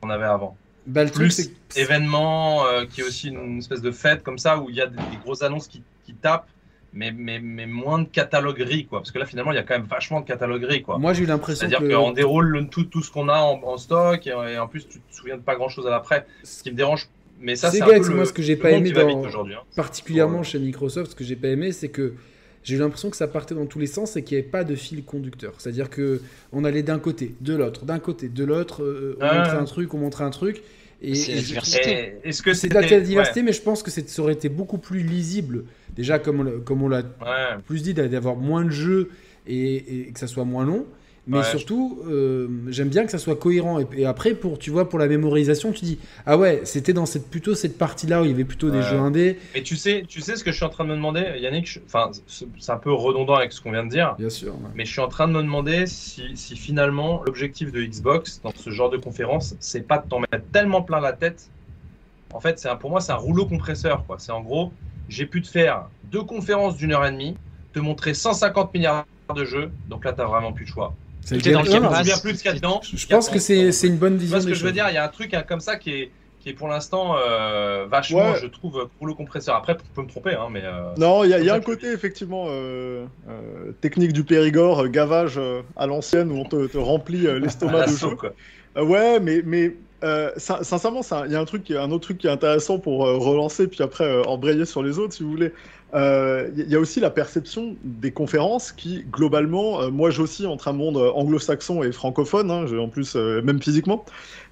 qu'on avait avant. Bah, le truc, Plus événement euh, qui est aussi une espèce de fête comme ça où il y a des, des grosses annonces qui, qui tapent, mais, mais, mais moins de cataloguerie quoi. Parce que là finalement il y a quand même vachement de cataloguerie quoi. Moi, j'ai eu l'impression C'est-à-dire que. qu'on déroule le- tout, tout ce qu'on a en, en stock et, et en plus tu te souviens de pas grand chose à l'après. Ce qui me dérange, mais ça C'est un peu moi, le, ce que j'ai pas aimé dans- hein. particulièrement Ouais. chez Microsoft, ce que j'ai pas aimé, c'est que j'ai eu l'impression que ça partait dans tous les sens et qu'il n'y avait pas de fil conducteur. C'est-à-dire que on allait d'un côté, de l'autre, d'un côté, de l'autre, euh, on Ouais. montrait un truc, on montrait un truc. Et, C'est la diversité. Est-ce que C'est la diversité, mais je pense que ça aurait été beaucoup plus lisible. Déjà, comme on l'a- comme on l'a ouais. plus dit, d'avoir moins de jeux et, et que ça soit moins long. Mais Ouais. surtout, euh, j'aime bien que ça soit cohérent. Et, et après, pour, tu vois, pour la mémorisation, tu dis Ah ouais, c'était dans cette, plutôt cette partie-là où il y avait plutôt des jeux indés. Mais tu sais, tu sais ce que je suis en train de me demander, Yannick. Enfin, c'est un peu redondant avec ce qu'on vient de dire. Bien sûr. ouais. Mais je suis en train de me demander si, si finalement l'objectif de Xbox dans ce genre de conférence, c'est pas de t'en mettre tellement plein la tête. En fait, c'est un- pour moi, c'est un rouleau compresseur. quoi. C'est en gros, j'ai pu te faire deux conférences d'une heure et demie, te montrer 150 milliards de jeux. Donc là, tu n'as vraiment plus de choix. C'est le Pass. souviens plus qu'il y a dedans. Je pense que c'est c'est une bonne Tu vision vois ce que je veux dire? Il y a un truc hein, comme ça qui est, qui est pour l'instant euh, vachement, Ouais. je trouve, rouleau compresseur. Après, je peux me tromper, hein, mais. euh, Non, il y a, il y a un côté effectivement euh, euh, technique du Périgord, euh, gavage euh, à l'ancienne où on te, te remplit euh, [LAUGHS] l'estomac de jeux. quoi. Euh, ouais, mais, mais euh, sin- sincèrement, il y a un truc, un autre truc qui est intéressant pour euh, relancer, puis après euh, embrayer sur les autres, si vous voulez. Euh, Il y, a aussi la perception des conférences qui, globalement, moi j'oscille entre un monde anglo-saxon et francophone, hein, en plus, même physiquement.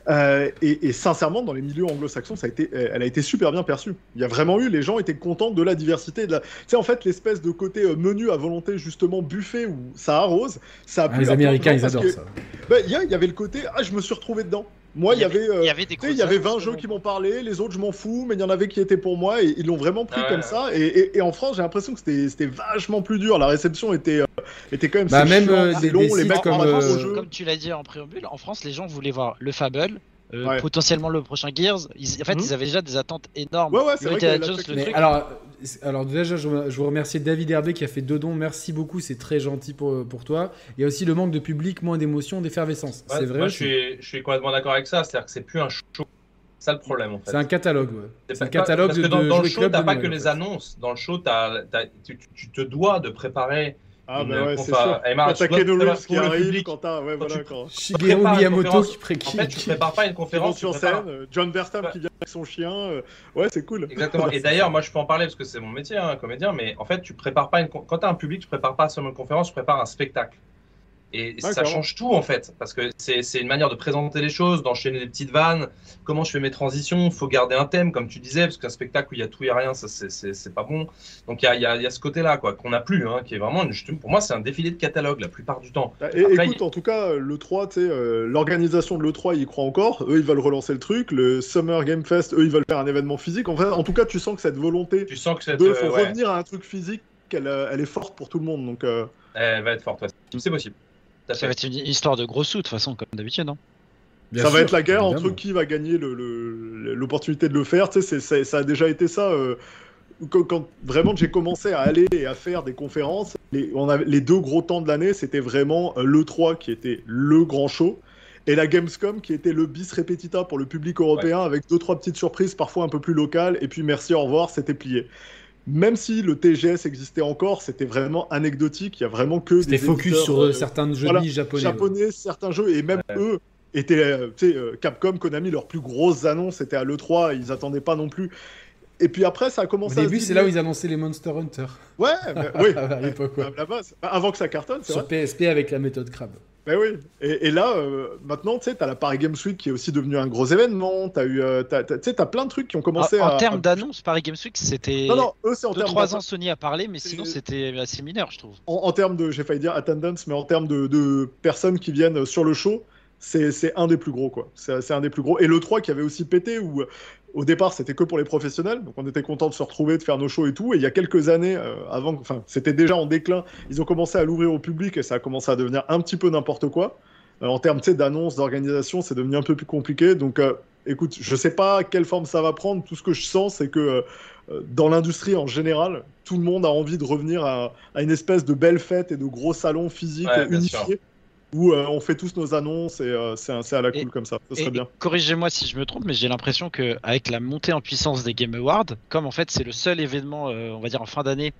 Et, et sincèrement, dans les milieux anglo-saxons, ça a été, elle a été super bien perçue. Il y a vraiment eu, les gens étaient contents de la diversité. De la... Tu sais, en fait, l'espèce de côté menu à volonté, justement, buffet où ça arrose, ça a Ah, les Américains, ils adorent que, ça. bah, il y, y avait le côté, ah, je me suis retrouvé dedans. Moi, il y avait. euh, il y avait des tu sais, il y avait 20 grosses jeux qui m'ont parlé, les autres je m'en fous, mais il y en avait qui étaient pour moi et ils l'ont vraiment pris Ah ouais. comme ça. Et, et- et en France, j'ai l'impression que c'était c'était vachement plus dur. La réception était, euh, était quand même. Bah, c'est même, chiant, euh, des- long, des les mecs euh. Comme tu l'as dit en préambule, en France, les gens voulaient voir le Fable, euh, Ouais. potentiellement le prochain Gears. Ils- en fait, Mhm. ils avaient déjà des attentes énormes. Ouais, ouais, c'est Le vrai qu'il y a Indiana la Jones, le Mais truc. alors, déjà, je, je vous remercie David Hervé qui a fait deux dons. Merci beaucoup, c'est très gentil pour, pour toi. Il y a aussi le manque de public, moins d'émotion, d'effervescence. Ouais, c'est vrai. Moi, je suis, je suis complètement d'accord avec ça. C'est-à-dire que c'est plus un show. C'est ça le problème, en fait. C'est un catalogue, ouais. C'est un pas- catalogue parce de, que dans, de dans le show, t'as pas que les annonces. Dans le show, tu te dois de préparer. Ah, bah ouais, c'est préparer Reeves qui arrive, t'as. Ouais, voilà, quand- Shigeru Miyamoto qui pré- En fait, tu prépares pas une conférence. sur scène, euh, John Ouais. qui vient avec son chien. euh, Ouais, c'est cool. Exactement. [LAUGHS] Et d'ailleurs, moi, je peux en parler parce que c'est mon métier, hein, comédien. Mais en fait, tu prépares pas une. Quand t'as un public, tu prépares pas seulement une conférence, tu prépares un spectacle. Et ça change tout en fait, parce que c'est une manière de présenter les choses, d'enchaîner des petites vannes. Comment je fais mes transitions? Faut garder un thème, comme tu disais, parce qu'un spectacle où il y a tout et rien, ça c'est- pas bon. Donc il y a, il y a- il y a ce côté-là, quoi, qu'on n'a plus, hein, qui est vraiment, une- pour moi, c'est un défilé de catalogue la plupart du temps. Bah, Et, Après, écoute, en tout cas, le 3, tu sais, euh, l'organisation de l'E3, ils y croient encore. Eux, ils veulent relancer le truc. Le Summer Game Fest, eux, ils veulent faire un événement physique. En, fait, en tout cas, tu sens que cette volonté Tu sens que cette, de euh, ouais, revenir à un truc physique, elle, euh, elle est forte pour tout le monde. Donc, euh, elle va être forte. ouais. C'est possible. Ça fait. va être une histoire de gros sous de toute façon, comme d'habitude. hein. Bien ça va être la guerre évidemment. entre qui va gagner le- le- l'opportunité de le faire. Tu sais, ça a déjà été ça. euh, quand, quand vraiment j'ai commencé à aller et à faire des conférences, les, on avait, les deux gros temps de l'année, c'était vraiment euh, l'E3 qui était le grand show. Et la Gamescom qui était le bis repetita pour le public européen avec deux trois petites surprises parfois un peu plus locales et puis merci au revoir c'était plié. Même si le TGS existait encore, c'était vraiment anecdotique. Il y a vraiment que des focus éditeurs, sur euh, euh, certains jeux voilà, japonais. ouais. japonais, certains jeux, et même Ouais. eux étaient, euh, tu sais, Capcom, Konami, leurs plus grosses annonces étaient à l'E3, ils attendaient pas non plus. Et puis après, ça a Au commencé à début, c'est là où ils annonçaient les Monster Hunter. Ouais, oui, [LAUGHS] à l'époque, ouais. Avant que ça cartonne, c'est Sur vrai. PSP avec la méthode crabe. Ben oui. Et, et là, euh, maintenant, tu sais, t'as la Paris Games Week qui est aussi devenu un gros événement. T'as eu, euh, tu sais, t'as plein de trucs qui ont commencé en, à. en termes à- d'annonce, Paris Games Week, c'était. Non, non, eux, c'est en 2-3 termes ans Sony a parlé, mais sinon c'était assez mineur, je trouve. en, en termes de, j'ai failli dire attendance, mais en termes de, de personnes qui viennent sur le show, c'est un des plus gros, quoi. C'est un des plus gros. Et le 3 qui avait aussi pété, où au départ c'était que pour les professionnels, donc on était content de se retrouver, de faire nos shows et tout. Et il y a quelques années, euh, avant, enfin, c'était déjà en déclin, ils ont commencé à l'ouvrir au public et ça a commencé à devenir un petit peu n'importe quoi. Euh, en termes d'annonces, d'organisation, c'est devenu un peu plus compliqué. Donc, euh, écoute, je sais pas quelle forme ça va prendre. Tout ce que je sens, c'est que dans l'industrie en général, tout le monde a envie de revenir à, à une espèce de belle fête et de gros salons physiques Ouais, unifiés où euh, on fait tous nos annonces et euh, c'est à la cool Et- comme ça. Ça Et- serait et bien. Corrigez-moi si je me trompe, mais j'ai l'impression que avec la montée en puissance des Game Awards, comme en fait c'est le seul événement, euh, on va dire en fin d'année,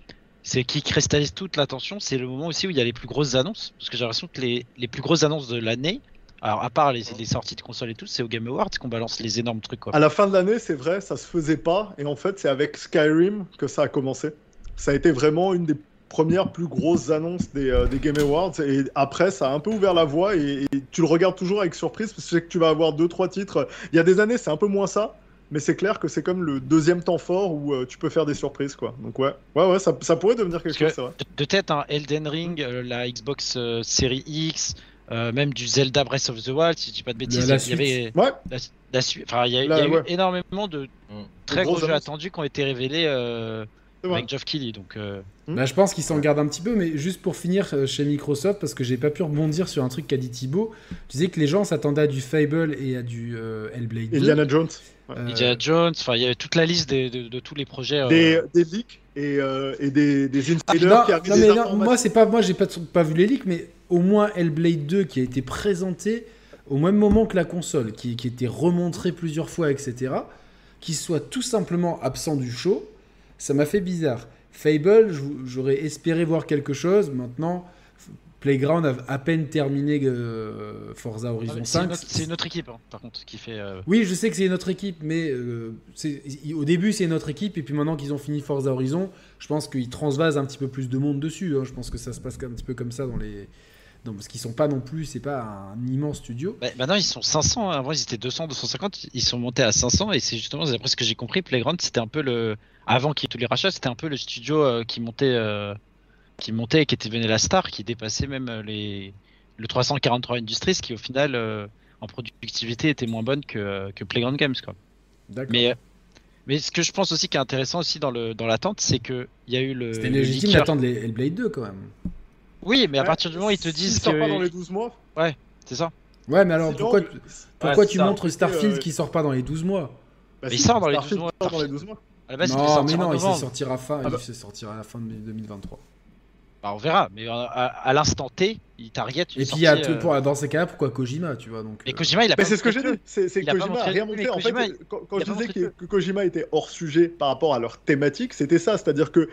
c'est qui cristallise toute l'attention, c'est le moment aussi où il y a les plus grosses annonces, parce que j'ai l'impression que les, les plus grosses annonces de l'année, alors à part les, les sorties de consoles et tout, c'est au Game Awards qu'on balance les énormes trucs quoi. À la fin de l'année, c'est vrai, ça se faisait pas. Et en fait, c'est avec Skyrim que ça a commencé. Ça a été vraiment une des premières plus grosses annonces des, euh, des Game Awards. Et après, ça a un peu ouvert la voie. Et, et tu le regardes toujours avec surprise parce que tu sais que tu vas avoir deux, trois titres. Il y a des années, c'est un peu moins ça. Mais c'est clair que c'est comme le deuxième temps fort où euh, tu peux faire des surprises, quoi. Donc ouais, ouais, ouais, ça, ça pourrait devenir quelque Parce chose. De, tête, hein, Elden Ring, euh, la Xbox euh, Series X, euh, même du Zelda Breath of the Wild, si je dis pas de bêtises, la il y avait Ouais, la, la suite. Enfin, il y a, il y Là, a eu ouais. énormément de très gros jeux attendus qui ont été révélés euh. Avec Geoff Keighley. Donc, euh, Bah, je pense qu'ils s'en gardent un petit peu, mais juste pour finir euh, chez Microsoft, parce que j'ai pas pu rebondir sur un truc qu'a dit Thibaut, tu disais que les gens s'attendaient à du Fable et à du euh, Hellblade 2. Indiana Jones. Ouais. Euh, Indiana Jones, enfin, il y avait toute la liste des- de, de tous les projets. euh, Des, des leaks et, euh, et des, des Ah, insiders non, qui arrivent non, des mais non, informations. moi c'est pas moi j'ai pas, pas vu les leaks mais au moins Hellblade 2 qui a été présenté au même moment que la console qui, qui était remontré plusieurs fois etc qui soit tout simplement absent du show ça m'a fait bizarre Fable j'aurais espéré voir quelque chose maintenant Playground a à peine terminé euh, Forza ah, Horizon mais C'est 5 une, autre- c'est une autre équipe, hein, par contre, qui fait. euh, oui, je sais que c'est notre équipe, mais euh, au début c'est notre équipe, et puis maintenant qu'ils ont fini Forza Horizon, je pense qu'ils transvasent un petit peu plus de monde dessus. hein. Je pense que ça se passe un petit peu comme ça dans les. Non, parce qu'ils sont pas non plus, c'est pas un immense studio. bah, maintenant, ils sont 500. hein. Avant, ils étaient 200, 250. Ils sont montés à 500. Et c'est justement, d'après ce que j'ai compris, Playground, c'était un peu le. Avant qu'il y ait tous les rachats, c'était un peu le studio euh, qui montait. euh, qui montait et qui était devenu la star, qui dépassait même euh, les. Le 343 Industries, qui au final, euh, en productivité, était moins bonne que, que Playground Games. Quoi. Mais, mais ce que je pense aussi qui est intéressant aussi dans le dans l'attente, c'est que il y a eu le. C'était légitime d'attendre les Hellblade 2 quand même. Oui, mais à Ouais, partir du moment où ils te disent sort pas dans que les 12 mois. c'est ça. Ouais, mais alors sinon, pourquoi, Ouais, tu ça. montres Starfield Euh, qui sort pas dans les 12 mois bah, Mais il sort dans les Starfield 12 mois. sort dans les 12 mois. À la base, il Non, mais non, il s'est novembre. sortira fin, Ah bah. il s'est sortira à la fin de 2023. Bah, on verra, mais euh, à, à l'instant T, il target Et puis il y a sortie, euh, pour- dans ces cas-là, pourquoi Kojima, tu vois donc. Et euh, Kojima, il a Mais pas c'est ce que j'ai dit. C'est que Kojima a rien montré. En mais fait, quand, je disais que, que Kojima était hors sujet par rapport à leur thématique, c'était ça. C'est-à-dire que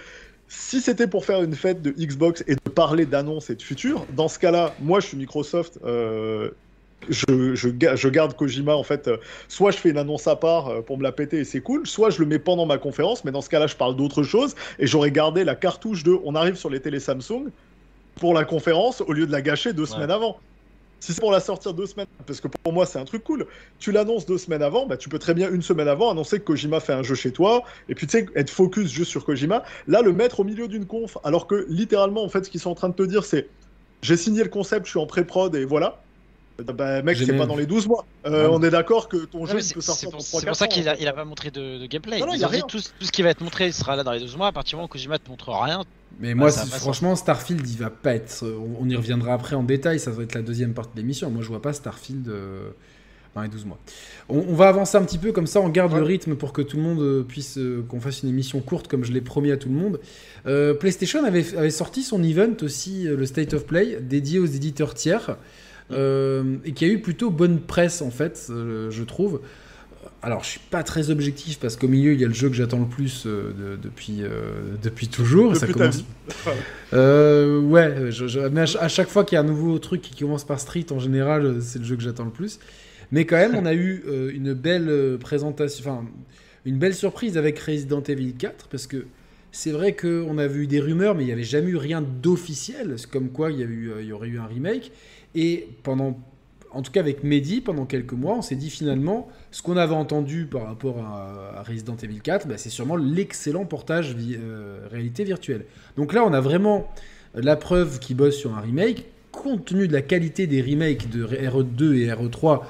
si c'était pour faire une fête de Xbox et de parler d'annonces et de futur, dans ce cas-là, moi je suis Microsoft. euh, je, je, ga- je garde Kojima en fait. euh, soit je fais une annonce à part euh, pour me la péter et c'est cool, soit je le mets pendant ma conférence, mais dans ce cas-là, je parle d'autre chose et j'aurais gardé la cartouche de on arrive sur les télé Samsung pour la conférence au lieu de la gâcher deux semaines avant. Si c'est pour la sortir deux semaines, parce que pour moi c'est un truc cool, tu l'annonces deux semaines avant, bah, tu peux très bien une semaine avant annoncer que Kojima fait un jeu chez toi, et puis tu sais, être focus juste sur Kojima. Là, le mettre au milieu d'une conf, alors que littéralement, en fait, ce qu'ils sont en train de te dire, c'est j'ai signé le concept, je suis en pré-prod, et voilà. Bah, mec, c'est pas dans les 12 mois. Euh, Ouais. on est d'accord que ton jeu c'est peut c'est sortir pour, dans c'est 3 pour ça qu'il a, il a pas montré de, de gameplay. Non, non, a rien. tout, ce- tout ce qui va être montré sera là dans les 12 mois. À partir du moment où Kojima te montre rien, Mais moi, c'est- va pas franchement, Starfield, il va pas être. On, on y reviendra après en détail, ça va être la deuxième partie de l'émission. Moi, je vois pas Starfield euh, dans les 12 mois. On, on va avancer un petit peu, comme ça, on garde le rythme pour que tout le monde euh, puisse. euh, qu'on fasse une émission courte, comme je l'ai promis à tout le monde. Euh, PlayStation avait, avait sorti son event aussi, euh, le State of Play, dédié aux éditeurs tiers, euh, et qui a eu plutôt bonne presse, en fait, euh, je trouve. Alors, je suis pas très objectif parce qu'au milieu, il y a le jeu que j'attends le plus euh, de- depuis, euh, depuis toujours. ça Depuis ta commence, vie. euh, ouais, je, je- mais à, ch- à chaque fois qu'il y a un nouveau truc qui commence par Street, en général, c'est le jeu que j'attends le plus. Mais quand même, on a eu une belle présentation, enfin, une belle surprise avec Resident Evil 4, parce que c'est vrai qu'on avait eu des rumeurs, mais il n'y avait jamais eu rien d'officiel, comme quoi il y, a eu, il y aurait eu un remake. Et pendant, en tout cas avec Mehdi, pendant quelques mois, on s'est dit finalement, ce qu'on avait entendu par rapport à, Resident Evil 4, bah, c'est sûrement l'excellent portage euh, réalité virtuelle. Donc là, on a vraiment la preuve qu'ils bossent sur un remake. Compte tenu de la qualité des remakes de RE2 et RE3,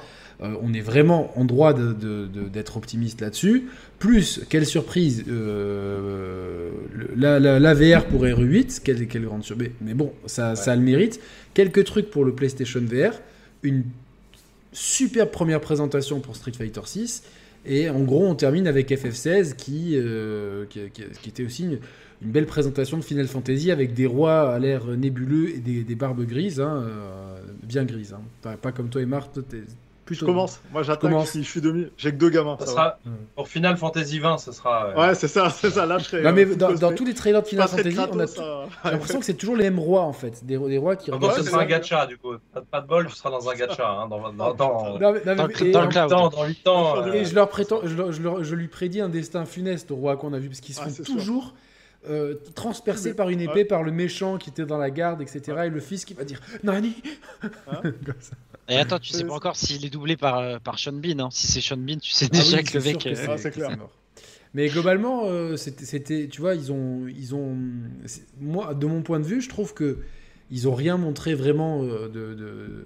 euh, on est vraiment en droit d'être optimiste là-dessus. Plus, quelle surprise, euh, la, VR pour RE8, quelle, quelle grande surprise. Mais bon, ça, ça a le mérite. Quelques trucs pour le PlayStation VR, une superbe première présentation pour Street Fighter 6. Et en gros, on termine avec FF16 qui, euh, qui, était aussi une, belle présentation de Final Fantasy avec des rois à l'air nébuleux et des, barbes grises, hein, bien grises. Hein. Pas, comme toi et Marthe, je commence. Moi, j'attends. Je, suis demi. J'ai que deux gamins. Ça, sera pour Final Fantasy 20, ce sera. Euh, ouais, c'est ça, c'est ça. Là, je mais dans, tous les trailers de Final Fantasy, on a j'ai l'impression que c'est toujours les mêmes rois en fait, des, des rois qui. Donc, ce sera un gacha du coup. Pas de bol, tu seras dans un gacha hein, dans, dans, dans, dans, dans 8 ans. Et je leur prétends, je lui prédis un destin funeste aux rois qu'on a vu parce qu'ils se font toujours. Euh, transpercé par une épée par le méchant qui était dans la garde, etc. Et le fils qui va dire Nani [LAUGHS] hein Et attends, tu sais pas encore s'il est doublé par, euh, par Sean Bean. Hein. Si c'est Sean Bean, tu sais ah déjà que le mec. Euh, ah, c'est clair. Mais globalement, euh, c'était, tu vois, ils ont, ils ont, moi, de mon point de vue, je trouve que ils ont rien montré vraiment de, de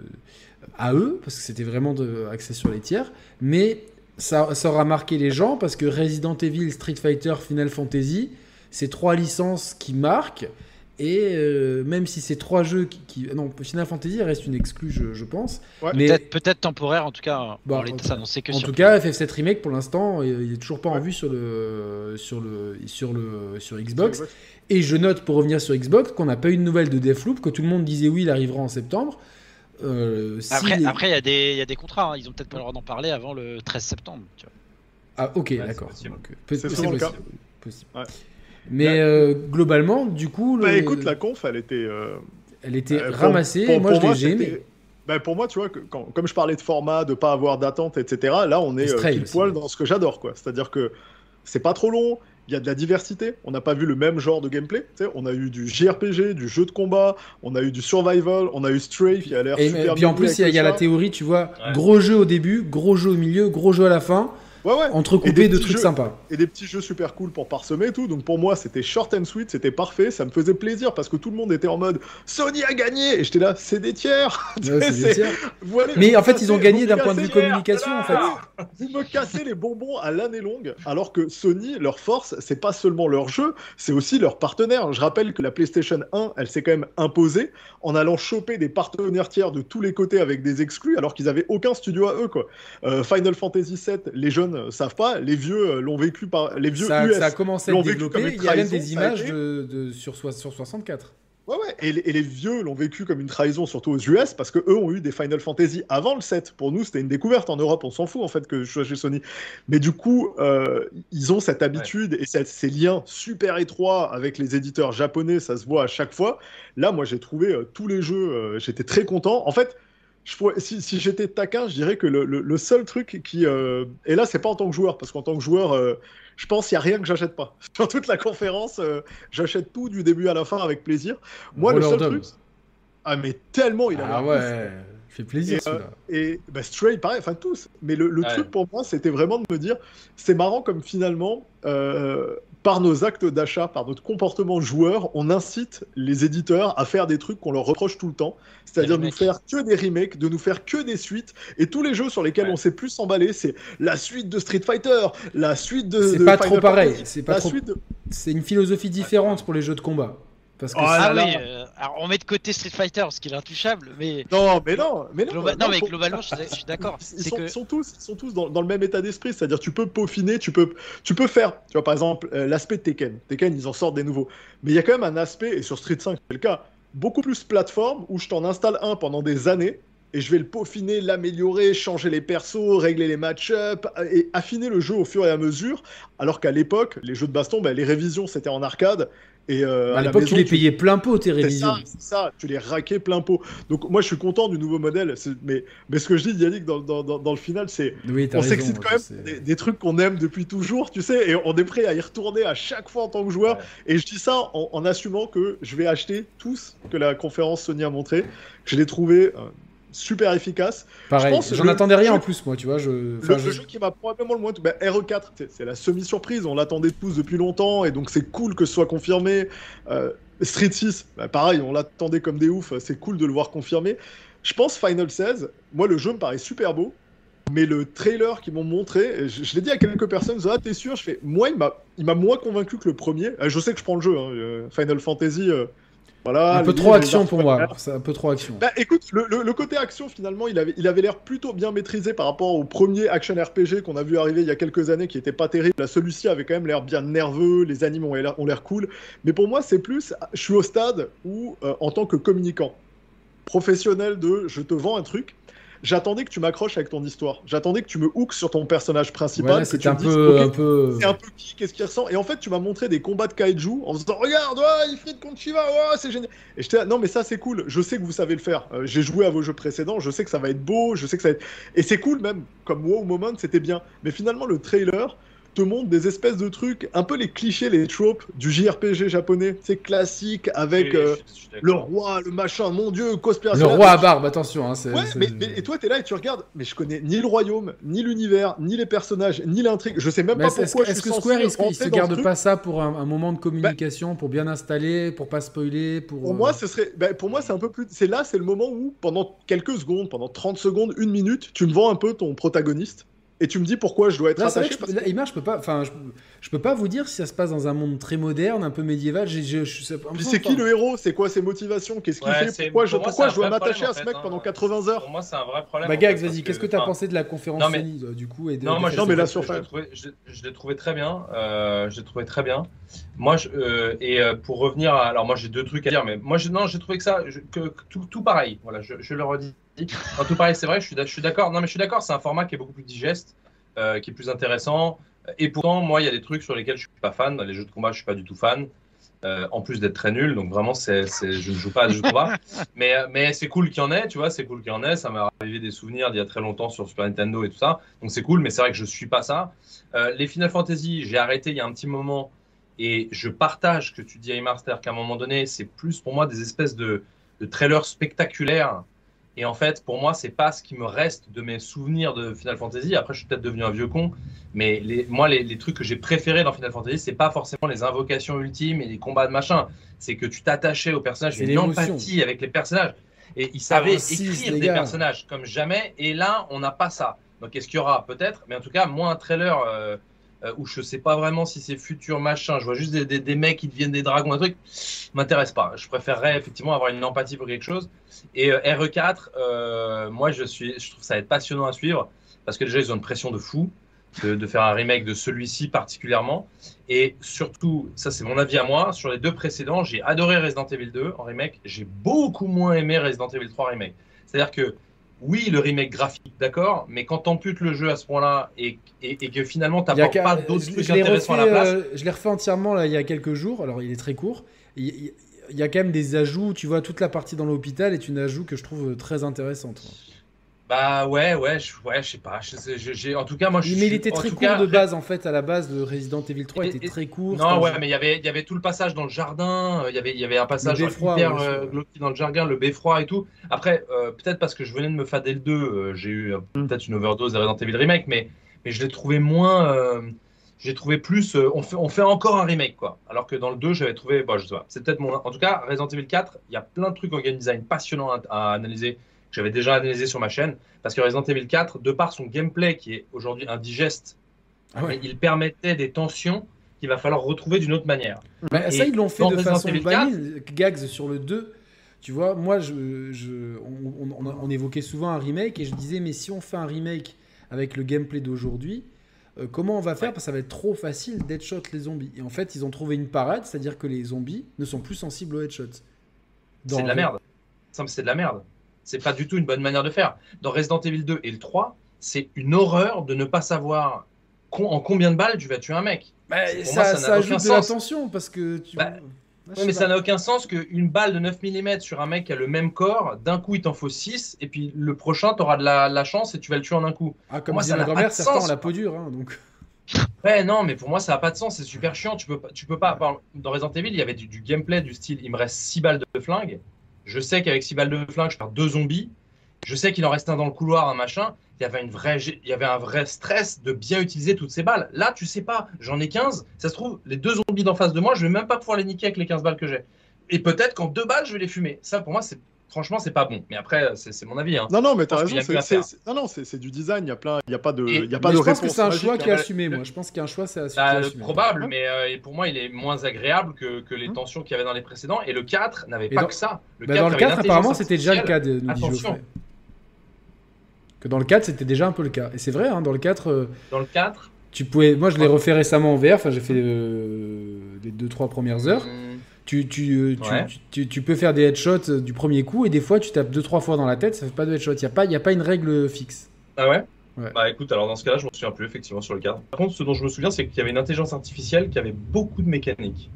à eux parce que c'était vraiment de, axé sur les tiers, mais ça, ça aura marqué les gens parce que Resident Evil, Street Fighter, Final Fantasy, c'est trois licences qui marquent et euh, même si c'est trois jeux qui, Non, Final Fantasy reste une exclue, je, pense. mais... Peut-être temporaire, en tout cas. Bon, que en tout cas, FF7 Remake, pour l'instant, il est toujours pas en vue sur le, sur le, sur le, sur Xbox. Et je note, pour revenir sur Xbox, qu'on n'a pas eu de nouvelles de Deathloop, que tout le monde disait oui, il arrivera en septembre. Euh, après, il après, y, a des, y a des contrats. Hein. Ils ont peut-être pas le droit d'en parler avant le 13 septembre. Ah, ok, d'accord. C'est possible. Mais euh, globalement, du coup. Bah écoute, la conf, elle était. Euh, elle était euh, ramassée. moi, je l'ai aimé. Bah, pour moi, tu vois, comme je parlais de format, de pas avoir d'attente, etc., là, on est pile poil dans ce que j'adore, quoi. C'est-à-dire que c'est pas trop long, il y a de la diversité. On n'a pas vu le même genre de gameplay. On a eu du JRPG, du jeu de combat, on a eu du survival, on a eu Stray qui a l'air super. Et puis en plus, il y, a la théorie, tu vois, gros jeu au début, gros jeu au milieu, gros jeu à la fin. Ouais, ouais. Entrecoupé de trucs sympas. Et des petits jeux super cool pour parsemer et tout. Donc pour moi, c'était short and sweet, c'était parfait. Ça me faisait plaisir parce que tout le monde était en mode Sony a gagné Et j'étais là, c'est des tiers, [LAUGHS] Mais en fait, ils ont gagné d'un point de vue communication. En fait. [LAUGHS] Vous me cassez les bonbons à l'année longue. Alors que Sony, leur force, c'est pas seulement leur jeu, c'est aussi leur partenaire. Je rappelle que la PlayStation 1, elle s'est quand même imposée en allant choper des partenaires tiers de tous les côtés avec des exclus alors qu'ils avaient aucun studio à eux. Quoi. Euh, Final Fantasy VII, les jeunes savent pas, les vieux euh, l'ont vécu par les vieux ça, US. Ça a commencé à développer. Il y a même des images de, sur, sur 64. Ouais, ouais. Et, les vieux l'ont vécu comme une trahison, surtout aux US, parce que eux ont eu des Final Fantasy avant le 7. Pour nous, c'était une découverte en Europe. On s'en fout en fait que je sois chez Sony. Mais du coup, euh, ils ont cette habitude et ces liens super étroits avec les éditeurs japonais. Ça se voit à chaque fois. Là, moi, j'ai trouvé euh, tous les jeux. J'étais très content. En fait si, j'étais taquin, je dirais que le, seul truc qui. Euh, et là, c'est pas en tant que joueur, parce qu'en tant que joueur, euh, je pense qu'il n'y a rien que j'achète pas. [LAUGHS] Sur toute la conférence, euh, j'achète tout du début à la fin avec plaisir. Moi, le seul truc. Ah, mais tellement il a Ah ouais, fait plaisir Et, et bah, Stray, pareil, enfin tous. Mais le, truc pour moi, c'était vraiment de me dire c'est marrant comme finalement, par nos actes d'achat, par notre comportement joueur, on incite les éditeurs à faire des trucs qu'on leur reproche tout le temps, c'est-à-dire de nous faire que des remakes, de nous faire que des suites, et tous les jeux sur lesquels on s'est plus s'emballer, c'est la suite de Street Fighter, la suite de. C'est pas trop pareil, c'est pas trop. C'est une philosophie différente pour les jeux de combat. Parce que oh ah oui, euh, alors on met de côté Street Fighter parce qu'il est intouchable, mais non, mais non, mais non, non, mais globalement, je, suis d'accord. Ils, sont, sont, tous, ils sont tous dans, dans le même état d'esprit, c'est-à-dire tu peux peaufiner, tu peux, tu peux faire, tu vois par exemple euh, l'aspect de Tekken. Tekken, ils en sortent des nouveaux, mais il y a quand même un aspect et sur Street 5 c'est le cas, beaucoup plus plateforme où je t'en installe un pendant des années et je vais le peaufiner, l'améliorer, changer les persos, régler les match-up et affiner le jeu au fur et à mesure. Alors qu'à l'époque, les jeux de baston, ben, les révisions c'était en arcade Et euh, à la l'époque, tu les payais plein pot tes C'est révisions. ça, c'est ça, tu les raquais plein pot. Donc moi je suis content du nouveau modèle, mais, mais ce que je dis Yannick dans, dans, dans, dans le final c'est Oui, on s'excite quand même des, des trucs qu'on aime depuis toujours, tu sais, et on est prêt à y retourner à chaque fois en tant que joueur. Ouais. Et je dis ça en, en assumant que je vais acheter tous que la conférence Sony a montré. Je l'ai trouvé euh, super efficace. Pareil, j'en attendais rien en plus, moi, tu vois. Je... Le, jeu qui m'a probablement le moins. Bah, RE4, c'est- la semi-surprise, on l'attendait tous depuis longtemps, et donc c'est cool que ce soit confirmé. Euh, Street 6, bah, pareil, on l'attendait comme des oufs, c'est cool de le voir confirmé. Je pense Final 16, moi le jeu me paraît super beau, mais le trailer qu'ils m'ont montré, je, je l'ai dit à quelques personnes, ah t'es sûr? Je fais, moi il m'a moins convaincu que le premier. Euh, Je sais que je prends le jeu, hein, euh, Final Fantasy, voilà. un peu trop action pour moi. C'est un peu trop action. Bah écoute, le, le- le côté action finalement, il avait il avait l'air plutôt bien maîtrisé par rapport au premier action RPG qu'on a vu arriver il y a quelques années qui était pas terrible. Là, celui-ci avait quand même l'air bien nerveux, les l'air ont l'air cool. Mais pour moi, c'est plus, je suis au stade où, euh, en tant que communicant professionnel de je te vends un truc, j'attendais que tu m'accroches avec ton histoire. J'attendais que tu me hooks sur ton personnage principal. Tu un dises, peu, un peu. c'est un peu qui, qu'est-ce qu'il ressent? Et en fait, tu m'as montré des combats de kaiju en se disant Regarde, ouais, Ifrit contre Shiva, ouais, c'est génial. Et j'étais non, mais ça, c'est cool. Je sais que vous savez le faire. Euh, J'ai joué à vos jeux précédents, je sais que ça va être beau, je sais que ça va être. Et c'est cool, même. Comme Wow Moment, c'était bien. Mais finalement, le trailer te montre des espèces de trucs, un peu les clichés, les tropes du JRPG japonais. C'est classique avec Oui, euh, le roi, le machin, mon dieu, cosplay. Le roi à barbe, attention. Hein, c'est- Ouais, mais, mais- et toi, t'es là et tu regardes, mais je connais ni le royaume, ni l'univers, ni les personnages, ni l'intrigue. Je sais même Mais pas pourquoi est-ce que Square, est-ce se dans ce garde truc. pas ça pour un, un moment de communication, pour bien installer, pour pas spoiler, pour. Pour euh, moi, ce serait, bah, pour moi, c'est un peu plus. C'est là, c'est le moment où, pendant quelques secondes, pendant 30 secondes, une minute, tu me vends un peu ton protagoniste et tu me dis pourquoi je dois être Là, c'est vrai attaché. que je, parce là, Imar, je peux pas, enfin, je, je peux pas vous dire si ça se passe dans un monde très moderne, un peu médiéval. Je, Puis c'est qui le héros? C'est quoi ses motivations? Qu'est-ce qu'il Ouais, fait? Pourquoi je, pour moi, pourquoi c'est un je dois m'attacher à ce mec pendant hein. 80 heures? Pour moi, c'est un vrai problème. Bah, Gags, vas-y, qu'est-ce que que- t'as pensé de la conférence non, mais- Sony, du coup et de, Non, moi, mais la trouvé- surface. je l'ai trouvé- très bien. Euh, je l'ai trouvé très bien. Moi, euh, et euh, pour revenir, à, alors moi j'ai deux trucs à dire, mais moi, non, j'ai trouvé que ça, tout, pareil. Voilà, je le redis. Non, tout pareil, c'est vrai. Je suis, d'ac- je suis d'accord. Non, mais je suis d'accord. C'est un format qui est beaucoup plus digeste, euh, qui est plus intéressant. Et pourtant, moi, il y a des trucs sur lesquels je suis pas fan. Les jeux de combat, je suis pas du tout fan. Euh, en plus d'être très nul, donc vraiment, c'est, c'est, je ne joue pas à des jeux de combat. mais, mais c'est cool qu'il y en ait, tu vois, c'est cool qu'il y en ait. Ça m'a ravivé des souvenirs d'il y a très longtemps sur Super Nintendo et tout ça. Donc c'est cool, mais c'est vrai que je suis pas ça. Euh, les Final Fantasy, j'ai arrêté il y a un petit moment et je partage ce que tu dis, Aymar, c'est-à-dire qu'à un moment donné, c'est plus pour moi des espèces de, de trailers spectaculaires. Et en fait, pour moi, c'est pas ce qui me reste de mes souvenirs de Final Fantasy. Après, je suis peut-être devenu un vieux con, mais les, moi, les, les trucs que j'ai préférés dans Final Fantasy, c'est pas forcément les invocations ultimes et les combats de machin. C'est que tu t'attachais aux personnages, une empathie avec les personnages. Et ils savaient Ah, écrire des personnages comme jamais. Et là, on n'a pas ça. Donc, est-ce qu'il y aura? Peut-être. Mais en tout cas, moi, un trailer euh, euh, où je sais pas vraiment si c'est futur machin, je vois juste des, mecs qui deviennent des dragons, un truc, m'intéresse pas. Je préférerais effectivement avoir une empathie pour quelque chose. Et euh, RE4, euh, moi, je, suis, je trouve ça être passionnant à suivre parce que déjà, ils ont une pression de fou de, faire un remake de celui-ci particulièrement. Et surtout, ça c'est mon avis à moi, sur les deux précédents, j'ai adoré Resident Evil 2 en remake, j'ai beaucoup moins aimé Resident Evil 3 remake. C'est-à-dire que oui, le remake graphique, d'accord, mais quand t'amputes le jeu à ce point-là et, et, et que finalement t'apportes pas d'autres trucs intéressants à la place, euh, je l'ai refait entièrement là, il y a quelques jours. Alors, il est très court. Il il- il y a quand même des ajouts. Tu vois, toute la partie dans l'hôpital est une ajout que je trouve très intéressante. Bah ouais, ouais, je, ouais, je sais pas. Je je- en tout cas, moi je Mais il était très court cas, de base en fait. À la base, le Resident Evil 3 Et- était et- très court. Non, ouais, mais il y avait, il y avait tout le passage dans le jardin, euh, il y avait, il y avait un passage beffroi, hyper ouais, euh, dans le jardin, le beffroi et tout. Après, euh, peut-être parce que je venais de me fader le 2, euh, j'ai eu Mm. peut-être une overdose de Resident Evil Remake, mais, mais je l'ai trouvé moins. j'ai trouvé plus. on, fait, on fait encore un remake, quoi. Alors que dans le 2, j'avais trouvé. Bon, je sais pas. C'est peut-être mon. En tout cas, Resident Evil 4, il y a plein de trucs en game design passionnants à, à analyser, j'avais déjà analysé sur ma chaîne. Parce que Resident Evil 4, de par son gameplay qui est aujourd'hui indigeste, Ah ouais. il permettait des tensions qu'il va falloir retrouver d'une autre manière. Bah, ça, ils l'ont fait de Resident façon vanille. Gags sur le 2. Tu vois, moi, je, je- on, on- on- on évoquait souvent un remake et je disais, mais si on fait un remake avec le gameplay d'aujourd'hui, euh, comment on va faire? Parce que ça va être trop facile d'headshot les zombies. Et en fait, ils ont trouvé une parade, c'est-à-dire que les zombies ne sont plus sensibles aux headshots. C'est de la merde. C'est de la merde. C'est pas du tout une bonne manière de faire. Dans Resident Evil 2 et le 3, c'est une horreur de ne pas savoir en combien de balles tu vas tuer un mec. Bah, Pour ça, moi, ça ça n'a ajoute aucun de la sens. tension parce que tu Bah, Ah, mais ça n'a aucun sens qu'une balle de 9 mm sur un mec qui a le même corps, d'un coup il t'en faut 6, et puis le prochain t'auras de la, la chance et tu vas le tuer en un coup. Ah, comme moi, disait ça ma grand-mère, certains ont la peau dure, hein, donc. [LAUGHS] Ouais, non, mais pour moi ça n'a pas de sens, c'est super chiant. Tu peux pas, tu peux pas. Dans Resident Evil, il y avait du, du gameplay du style il me reste 6 balles de flingue. Je sais qu'avec 6 balles de flingue, je perds deux zombies. Je sais qu'il en reste un dans le couloir, un machin. Il y avait, une vraie, il y avait un vrai stress de bien utiliser toutes ces balles. Là, tu sais pas, j'en ai 15. Ça se trouve, les deux zombies d'en face de moi, je vais même pas pouvoir les niquer avec les 15 balles que j'ai. Et peut-être qu'en deux balles, je vais les fumer. Ça, pour moi, c'est franchement, c'est pas bon. Mais après, c'est mon avis. Hein. Non, non, mais t'as raison. Non, non, c'est du design. Il y a plein. Il y a pas de. Il y a pas de je pense que c'est un magique, choix hein. qui est hein. assumé, Le- moi. Je pense qu'il y a un choix, c'est assumé. Bah, qui est le assumé. probable, mais euh, et pour moi, il est moins agréable que, que les Hum. tensions qu'il y avait dans les précédents. Et le 4 n'avait pas dans- que ça. Le Bah, dans le avait une 4, apparemment, c'était déjà le cas, de, Attention. Que dans le 4, c'était déjà un peu le cas. Et c'est vrai, hein, dans le 4, euh, Dans le 4, tu pouvais. Moi, je l'ai refait récemment en VR, enfin, j'ai fait euh, les 2-3 premières heures. Tu, tu, euh, tu, Ouais. tu, tu- peux faire des headshots euh, du premier coup, et des fois, tu tapes 2-3 fois dans la tête, ça fait pas de headshot. Il n'y a, pas- y a pas une règle fixe. Ah ouais? Ouais. Bah écoute, alors dans ce cas-là, je me souviens plus effectivement sur le 4. Par contre, ce dont je me souviens, c'est qu'il y avait une intelligence artificielle qui avait beaucoup de mécanique.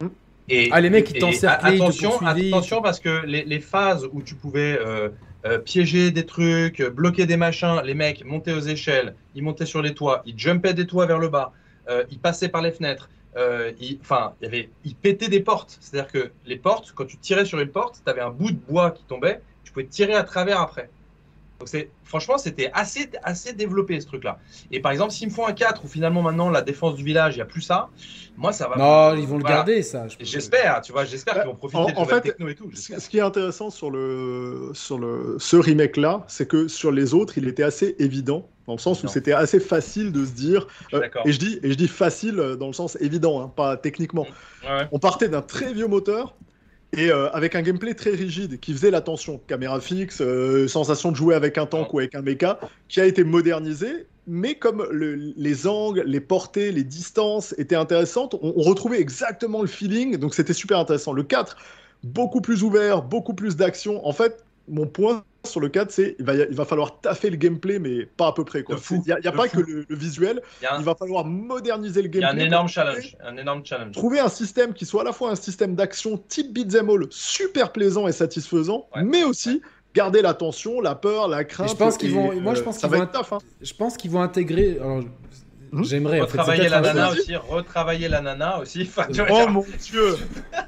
Hum. Et, Ah, les mecs, ils t'encerclaient, ils te attention, attention parce que les, les phases où tu pouvais euh, euh, piéger des trucs, bloquer des machins, les mecs montaient aux échelles, ils montaient sur les toits, ils jumpaient des toits vers le bas, euh, ils passaient par les fenêtres. Euh, ils- Enfin, il y avait, ils pétaient des portes. C'est-à-dire que les portes, quand tu tirais sur une porte, tu avais un bout de bois qui tombait, tu pouvais tirer à travers après. Donc c'est franchement c'était assez assez développé ce truc là. Et par exemple s'ils me font un 4 où finalement maintenant la défense du village il y a plus ça, moi ça va. Non, ils vont le garder, ça. J'espère, tu vois, j'espère qu'ils vont profiter En- de en fait, techno et tout. Ce qui est intéressant sur le sur le ce remake là, c'est que sur les autres, il était assez évident dans le sens où c'était assez facile de se dire. Je euh, et je dis et je dis facile euh, dans le sens évident, hein, pas techniquement. Ouais, ouais. On partait d'un très vieux moteur et euh, avec un gameplay très rigide qui faisait l'attention, caméra fixe, euh, sensation de jouer avec un tank ou avec un mecha, qui a été modernisé. Mais comme le- les angles, les portées, les distances étaient intéressantes, on, on retrouvait exactement le feeling, donc c'était super intéressant. Le 4, beaucoup plus ouvert, beaucoup plus d'action. En fait, mon point sur le 4, c'est il va, il va falloir taffer le gameplay, mais pas à peu près. quoi. De fou, Il n'y a, il y a pas fou. que le, le visuel, Il un, va falloir moderniser le il y a gameplay. un énorme challenge, un énorme challenge. Trouver un système qui soit à la fois un système d'action type beat'em all super plaisant et satisfaisant, Ouais. mais aussi garder la tension, la peur, la crainte. je pense qu'ils vont- moi, je euh, pense qu'ils vont hein. Je pense qu'ils vont intégrer. Alors, Hmm j'aimerais. en fait, c'est Retravailler la nana aussi, retravailler la nana aussi. Enfin, Oh mon dieu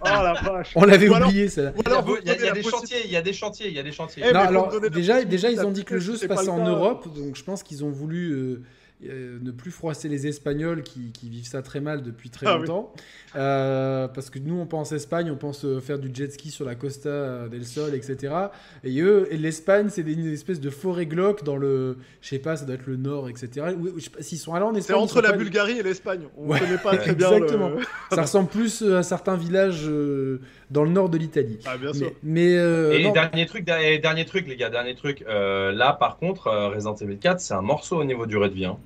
Oh la vache On l'avait oublié, ça. il y a, des chantiers, il y a des chantiers, il y a des chantiers. Eh, non, alors déjà, déjà, ils ont dit que le jeu se passait en cas. Europe, donc je pense qu'ils ont voulu euh, ne plus froisser les Espagnols qui, qui vivent ça très mal depuis très Ah oui. longtemps. Euh, parce que nous, on pense Espagne, on pense euh, faire du jet ski sur la Costa del Sol, etc. Et eux, et l'Espagne, c'est une espèce de forêt glauque dans le, je sais pas, ça doit être le nord, etc. S'ils sont allés en C'est Espagne. ils entre la pas- Bulgarie et l'Espagne. On Ouais, connaît pas très bien exactement. le... [LAUGHS] Ça ressemble plus à certains villages euh, dans le nord de l'Italie. Ah, bien sûr. Mais, mais, euh, Et non, dernier truc, dernier, dernier truc, les gars, dernier truc. euh, là, par contre, euh, Resident Evil 4, c'est un morceau au niveau durée de vie. hein.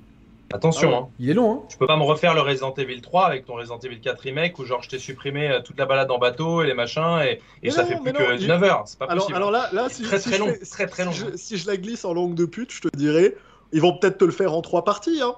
Attention, Ah ouais. hein. il est long, hein. Tu peux pas me refaire le Resident Evil 3 avec ton Resident Evil 4 remake où genre je t'ai supprimé toute la balade en bateau et les machins et, ça non, fait plus non, que il- 9 heures. C'est pas Alors, possible. alors là, là si, très si très je long, fais- très très long. si je, si je la glisse en langue de pute, je te dirais, ils vont peut-être te le faire en trois parties. Hein.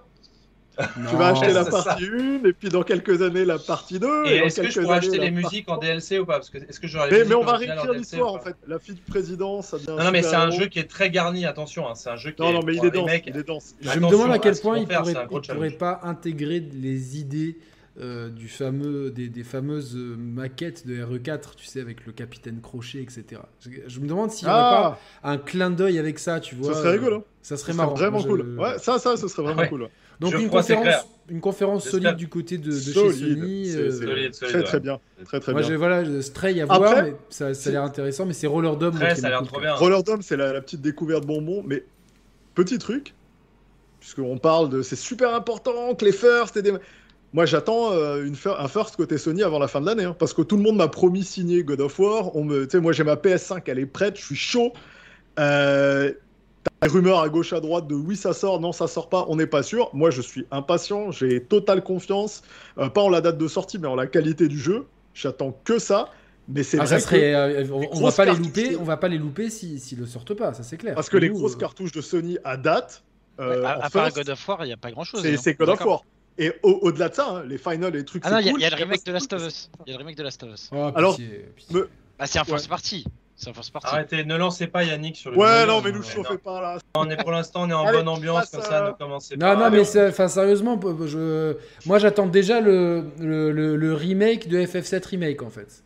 [LAUGHS] Tu vas acheter la partie 1 et puis dans quelques années la partie 2. Et est-ce que je pourrais acheter les musiques en DLC ou pas? Parce que est-ce que j'aurai Mais, mais on va réécrire l'histoire en fait. La fille du président, ça devient. Non, non, mais c'est un jeu qui est très garni, attention. hein, C'est un jeu qui Non, est. non, mais il est dense. remake. Il est dense. Je me demande à quel point il pourrait, il pourrait pas intégrer les idées euh, du fameux, des, des fameuses euh, maquettes de RE4, tu sais, avec le capitaine Crochet, etc. Je, je me demande s'il n'y aurait Ah, pas un clin d'œil avec ça, tu vois. ça serait rigolo. euh, Ça serait Ce marrant. vraiment je- cool. Ouais, ça, ça, ce serait vraiment Ouais. cool. ouais. Donc une conférence, une conférence solide du côté de, de chez Solide. Sony. C'est- euh, c'est Solide, solide, Très, ouais. très bien. Très, très moi, bien. j'ai voilà, Stray à Après, voir, mais ça, ça a l'air intéressant. Mais c'est Roller Dome. ça a l'air trop bien. Roller Dome, c'est la, la petite découverte bonbon, mais petit truc, puisqu'on parle de c'est super important que les first et des. Moi, j'attends euh, un first côté Sony avant la fin de l'année, hein, parce que tout le monde m'a promis signer God of War. On me, moi, j'ai ma PS5, elle est prête, je suis chaud. Euh, T'as des rumeurs à gauche à droite de oui ça sort, non ça sort pas, on n'est pas sûr. Moi je suis impatient, j'ai totale confiance, euh, pas en la date de sortie mais en la qualité du jeu. J'attends que ça. Mais c'est Ah, vrai ça serait, euh, on, va pas les louper. On va pas les louper s'ils si, le sortent pas, ça c'est clair. parce que les grosses euh, cartouches de Sony à date, euh, à, part first, God of War, il n'y a pas grand chose. c'est c'est God of. War. Et au- au-delà de ça, hein, les finals et les trucs. Ah non, il y, a- cool, il y a le remake de Last of Us. Il y a le remake de Last of Us. Oh, Alors, me- Ah, c'est un Ouais. party. Party. Arrêtez, ne lancez pas Yannick sur le. Ouais, non, mais nous chauffez pas là. On est pour l'instant, on est en Allez, bonne ambiance, comme ça, ne commencez Non, pas. non, mais enfin, sérieusement, je... moi j'attends déjà le, le, le- le remake de FF7 Remake en fait.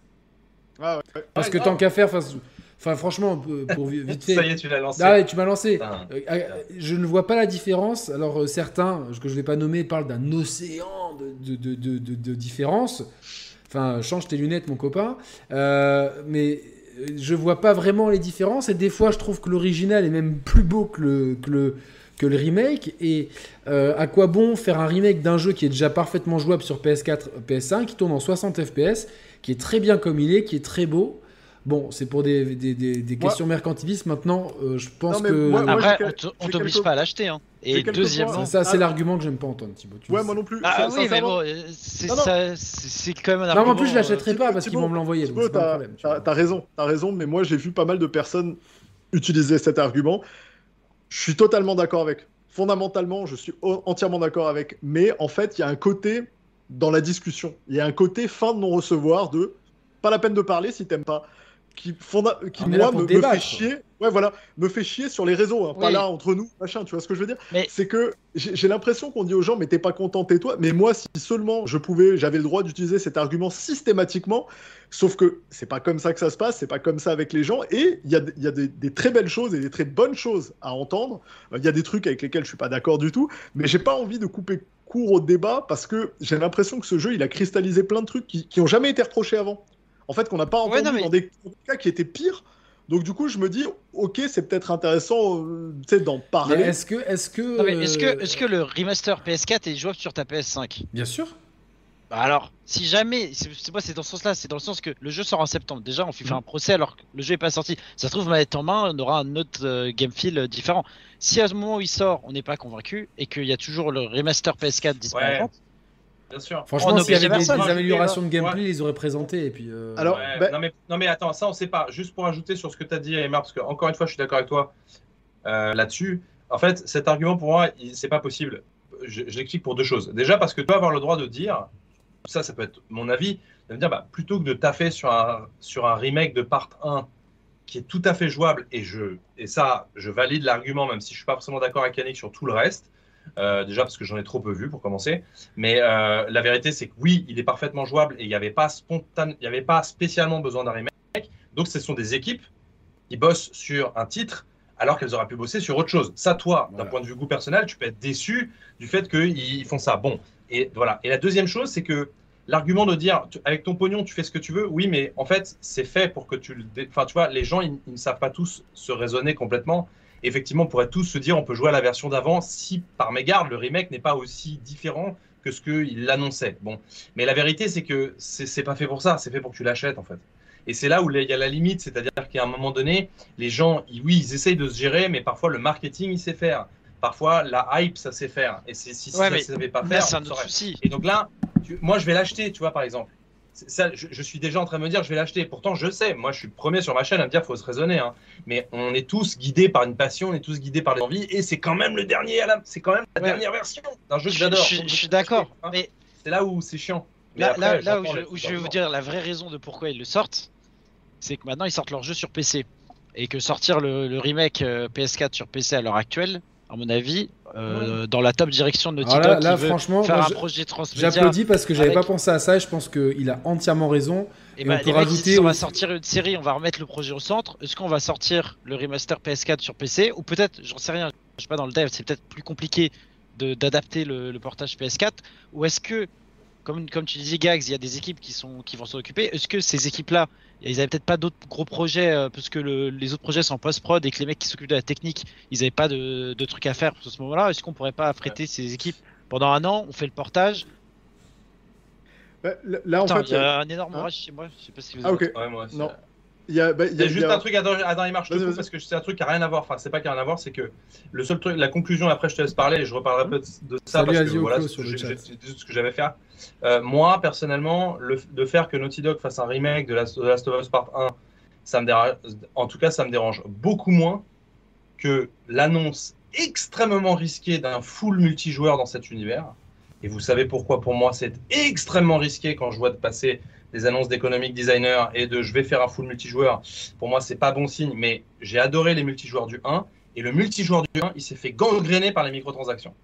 Ah, ouais. Parce que grave. tant qu'à faire, enfin, franchement, pour pour vi- vite fait. [LAUGHS] Ça y est, tu l'as lancé. Ah ouais, tu m'as lancé. Putain. Euh, euh, je ne vois pas la différence. Alors euh, certains, que je vais pas nommer, parlent d'un océan de, de, de, de, de différence. Enfin, change tes lunettes, mon copain. Euh, mais je vois pas vraiment les différences. Et des fois, je trouve que l'original est même plus beau que le, remake. Et euh, à quoi bon faire un remake d'un jeu qui est déjà parfaitement jouable sur PS4, PS5, qui tourne en 60 FPS, qui est très bien comme il est, qui est très beau. Bon, c'est pour des, des, des, des Moi- questions mercantilistes. Maintenant, euh, je pense Non, mais que. moi- moi, Après, on t'oblige quelques- pas à l'acheter. Hein. Et deuxièmement. points. Ça, c'est Ah. l'argument que j'aime pas entendre, Thibaut. tu Ouais, moi non plus. Ah oui, mais bon, euh, c'est Non, non. quand même un Non, mais en argument. plus, je l'achèterai euh, pas parce qu'ils vont me l'envoyer. T'as raison, t'as raison, mais moi j'ai vu pas mal de personnes utiliser cet argument. Je suis totalement d'accord avec. Fondamentalement, je suis entièrement d'accord avec. Mais en fait, il y a un côté dans la discussion. Il y a un côté fin de non-recevoir de pas la peine de parler si t'aimes pas. Qui, fonda- moi, me, fait chier. Ouais, voilà, me fait chier sur les réseaux, hein, pas là entre nous, machin. Tu vois ce que je veux dire? Mais- C'est que j'ai l'impression qu'on dit aux gens, mais t'es pas content, tais-toi. Mais moi, si seulement je pouvais, j'avais le droit d'utiliser cet argument systématiquement, Sauf que c'est pas comme ça que ça se passe, c'est pas comme ça avec les gens. Et il y a, il y a des, des très belles choses et des très bonnes choses à entendre. Il y a des trucs avec lesquels je suis pas d'accord du tout, mais j'ai pas envie de couper court au débat parce que j'ai l'impression que ce jeu il a cristallisé plein de trucs qui, qui ont jamais été reprochés avant. En fait, qu'on n'a pas entendu non, mais- dans, des, cas qui étaient pires. Donc du coup, je me dis, ok, c'est peut-être intéressant, euh, d'en parler. est-ce que, est-ce que, est-ce euh, que, est-ce que le remaster PS4 est jouable sur ta PS5 bien sûr. Bah alors, si jamais, c'est moi c'est dans ce sens-là, c'est dans le sens que le jeu sort en septembre. Déjà, on fait Mhm. un procès alors que le jeu est pas sorti. Ça se trouve, manette en main, on aura un autre euh, game feel euh, différent. Si à ce moment où il sort, on n'est pas convaincu et qu'il y a toujours le remaster PS4 disponible, Ouais. Bien sûr. Franchement, s'il y avait des, améliorations de Ouais. gameplay, ils les auraient présentées. Et puis, euh, Alors, Ouais, bah- non, mais, non mais attends, ça on sait pas. Juste pour ajouter sur ce que tu as dit, Aymar, parce que encore une fois, je suis d'accord avec toi euh, là-dessus. En fait, cet argument pour moi, c'est pas possible. Je, je l'explique pour deux choses. Déjà parce que tu dois avoir le droit de dire, ça, ça peut être mon avis, de me dire, bah, plutôt que de taffer sur un, sur un remake de Part 1 qui est tout à fait jouable, et, je, et ça, je valide l'argument, même si je suis pas forcément d'accord avec Yannick sur tout le reste. Euh, déjà parce que j'en ai trop peu vu pour commencer. Mais euh, la vérité, c'est que oui, il est parfaitement jouable et il n'y avait pas spontane, il y avait pas spécialement besoin d'un remake. Donc, ce sont des équipes qui bossent sur un titre alors qu'elles auraient pu bosser sur autre chose. Ça, toi, d'un point de vue goût personnel, tu peux être déçu du fait qu'ils font ça. Bon, et voilà. Et la deuxième chose, c'est que l'argument de dire tu- avec ton pognon, tu fais ce que tu veux, oui, mais en fait, c'est fait pour que tu le. Enfin, tu vois, les gens, ils, ils ne savent pas tous se raisonner complètement. Effectivement, on pourrait tous se dire, on peut jouer à la version d'avant si, par mégarde, le remake n'est pas aussi différent que ce qu'il l'annonçait. Bon, mais la vérité, c'est que c'est pas fait pour ça, c'est fait pour que tu l'achètes en fait. Et c'est là où il y a la limite, c'est-à-dire qu'à un moment donné, les gens, ils- oui, ils essayent de se gérer, mais parfois le marketing, il sait faire. Parfois, la hype, ça sait faire. Et si, si Ouais, ça ne savait pas là faire, c'est on un autre saurait. souci. Et donc là, tu- moi, je vais l'acheter, tu vois, par exemple. Ça, je, je suis déjà en train de me dire, je vais l'acheter. Pourtant, je sais, moi, je suis le premier sur ma chaîne à me dire, faut se raisonner. hein. Mais on est tous guidés par une passion, on est tous guidés par les envies, et c'est quand même le dernier, c'est quand même la Ouais. dernière version d'un jeu que j'adore. je- suis d'accord, hein. mais C'est là où c'est chiant. Mais là, après, là, là où, je, les où je vais vous dire la vraie raison de pourquoi ils le sortent, c'est que maintenant ils sortent leur jeu sur PC. Et que sortir le, le remake euh, PS4 sur PC à l'heure actuelle, à mon avis, euh, dans la top direction de Naughty Alors là, là, qui veut franchement, faire moi, un je- projet transmédia, j'applaudis parce que j'avais avec- pas pensé à ça et je pense qu'il a entièrement raison. et et bah, on peut les mecs, ils rajouter disent, on va sortir une série, on va remettre le projet au centre. Est-ce qu'on va sortir le remaster PS4 sur PC Ou peut-être, j'en sais rien, je suis pas dans le dev, c'est peut-être plus compliqué de- d'adapter le, le portage PS4 Ou est-ce que, comme, comme tu disais Gags, il y a des équipes qui, sont, qui vont s'en occuper, est-ce que ces équipes-là, ils avaient peut-être pas d'autres gros projets euh, parce que le- les autres projets sont en post-prod et que les mecs qui s'occupent de la technique, ils avaient pas de, de trucs à faire à ce moment-là Est-ce qu'on pourrait pas affréter ces équipes pendant un an On fait le portage Bah, là- en Putain, fait, il y a un énorme Hein orage chez moi, je sais pas si vous Ah, ok. Ouais, moi. Non. Il y a, bah, il y a- juste il y a- un truc à dans, à dans les marches, vas-y. parce que c'est un truc qui a rien à voir. Enfin, c'est pas qui a rien à voir, c'est que le seul truc, la conclusion, après je te laisse parler et je reparlerai peu de, de ça Salut parce que Dioclo voilà, ce que j'avais fait. Euh, moi, personnellement, le, de faire que Naughty Dog fasse un remake de Last, de Last of Us Part 1, ça me dérange, en tout cas, ça me dérange beaucoup moins que l'annonce extrêmement risquée d'un full multijoueur dans cet univers. Et vous savez pourquoi pour moi c'est extrêmement risqué quand je vois de passer des annonces d'économique designer et de je vais faire un full multijoueur. Pour moi, c'est pas bon signe, mais j'ai adoré les multijoueurs du 1 et le multijoueur du 1, il s'est fait gangréner par les microtransactions.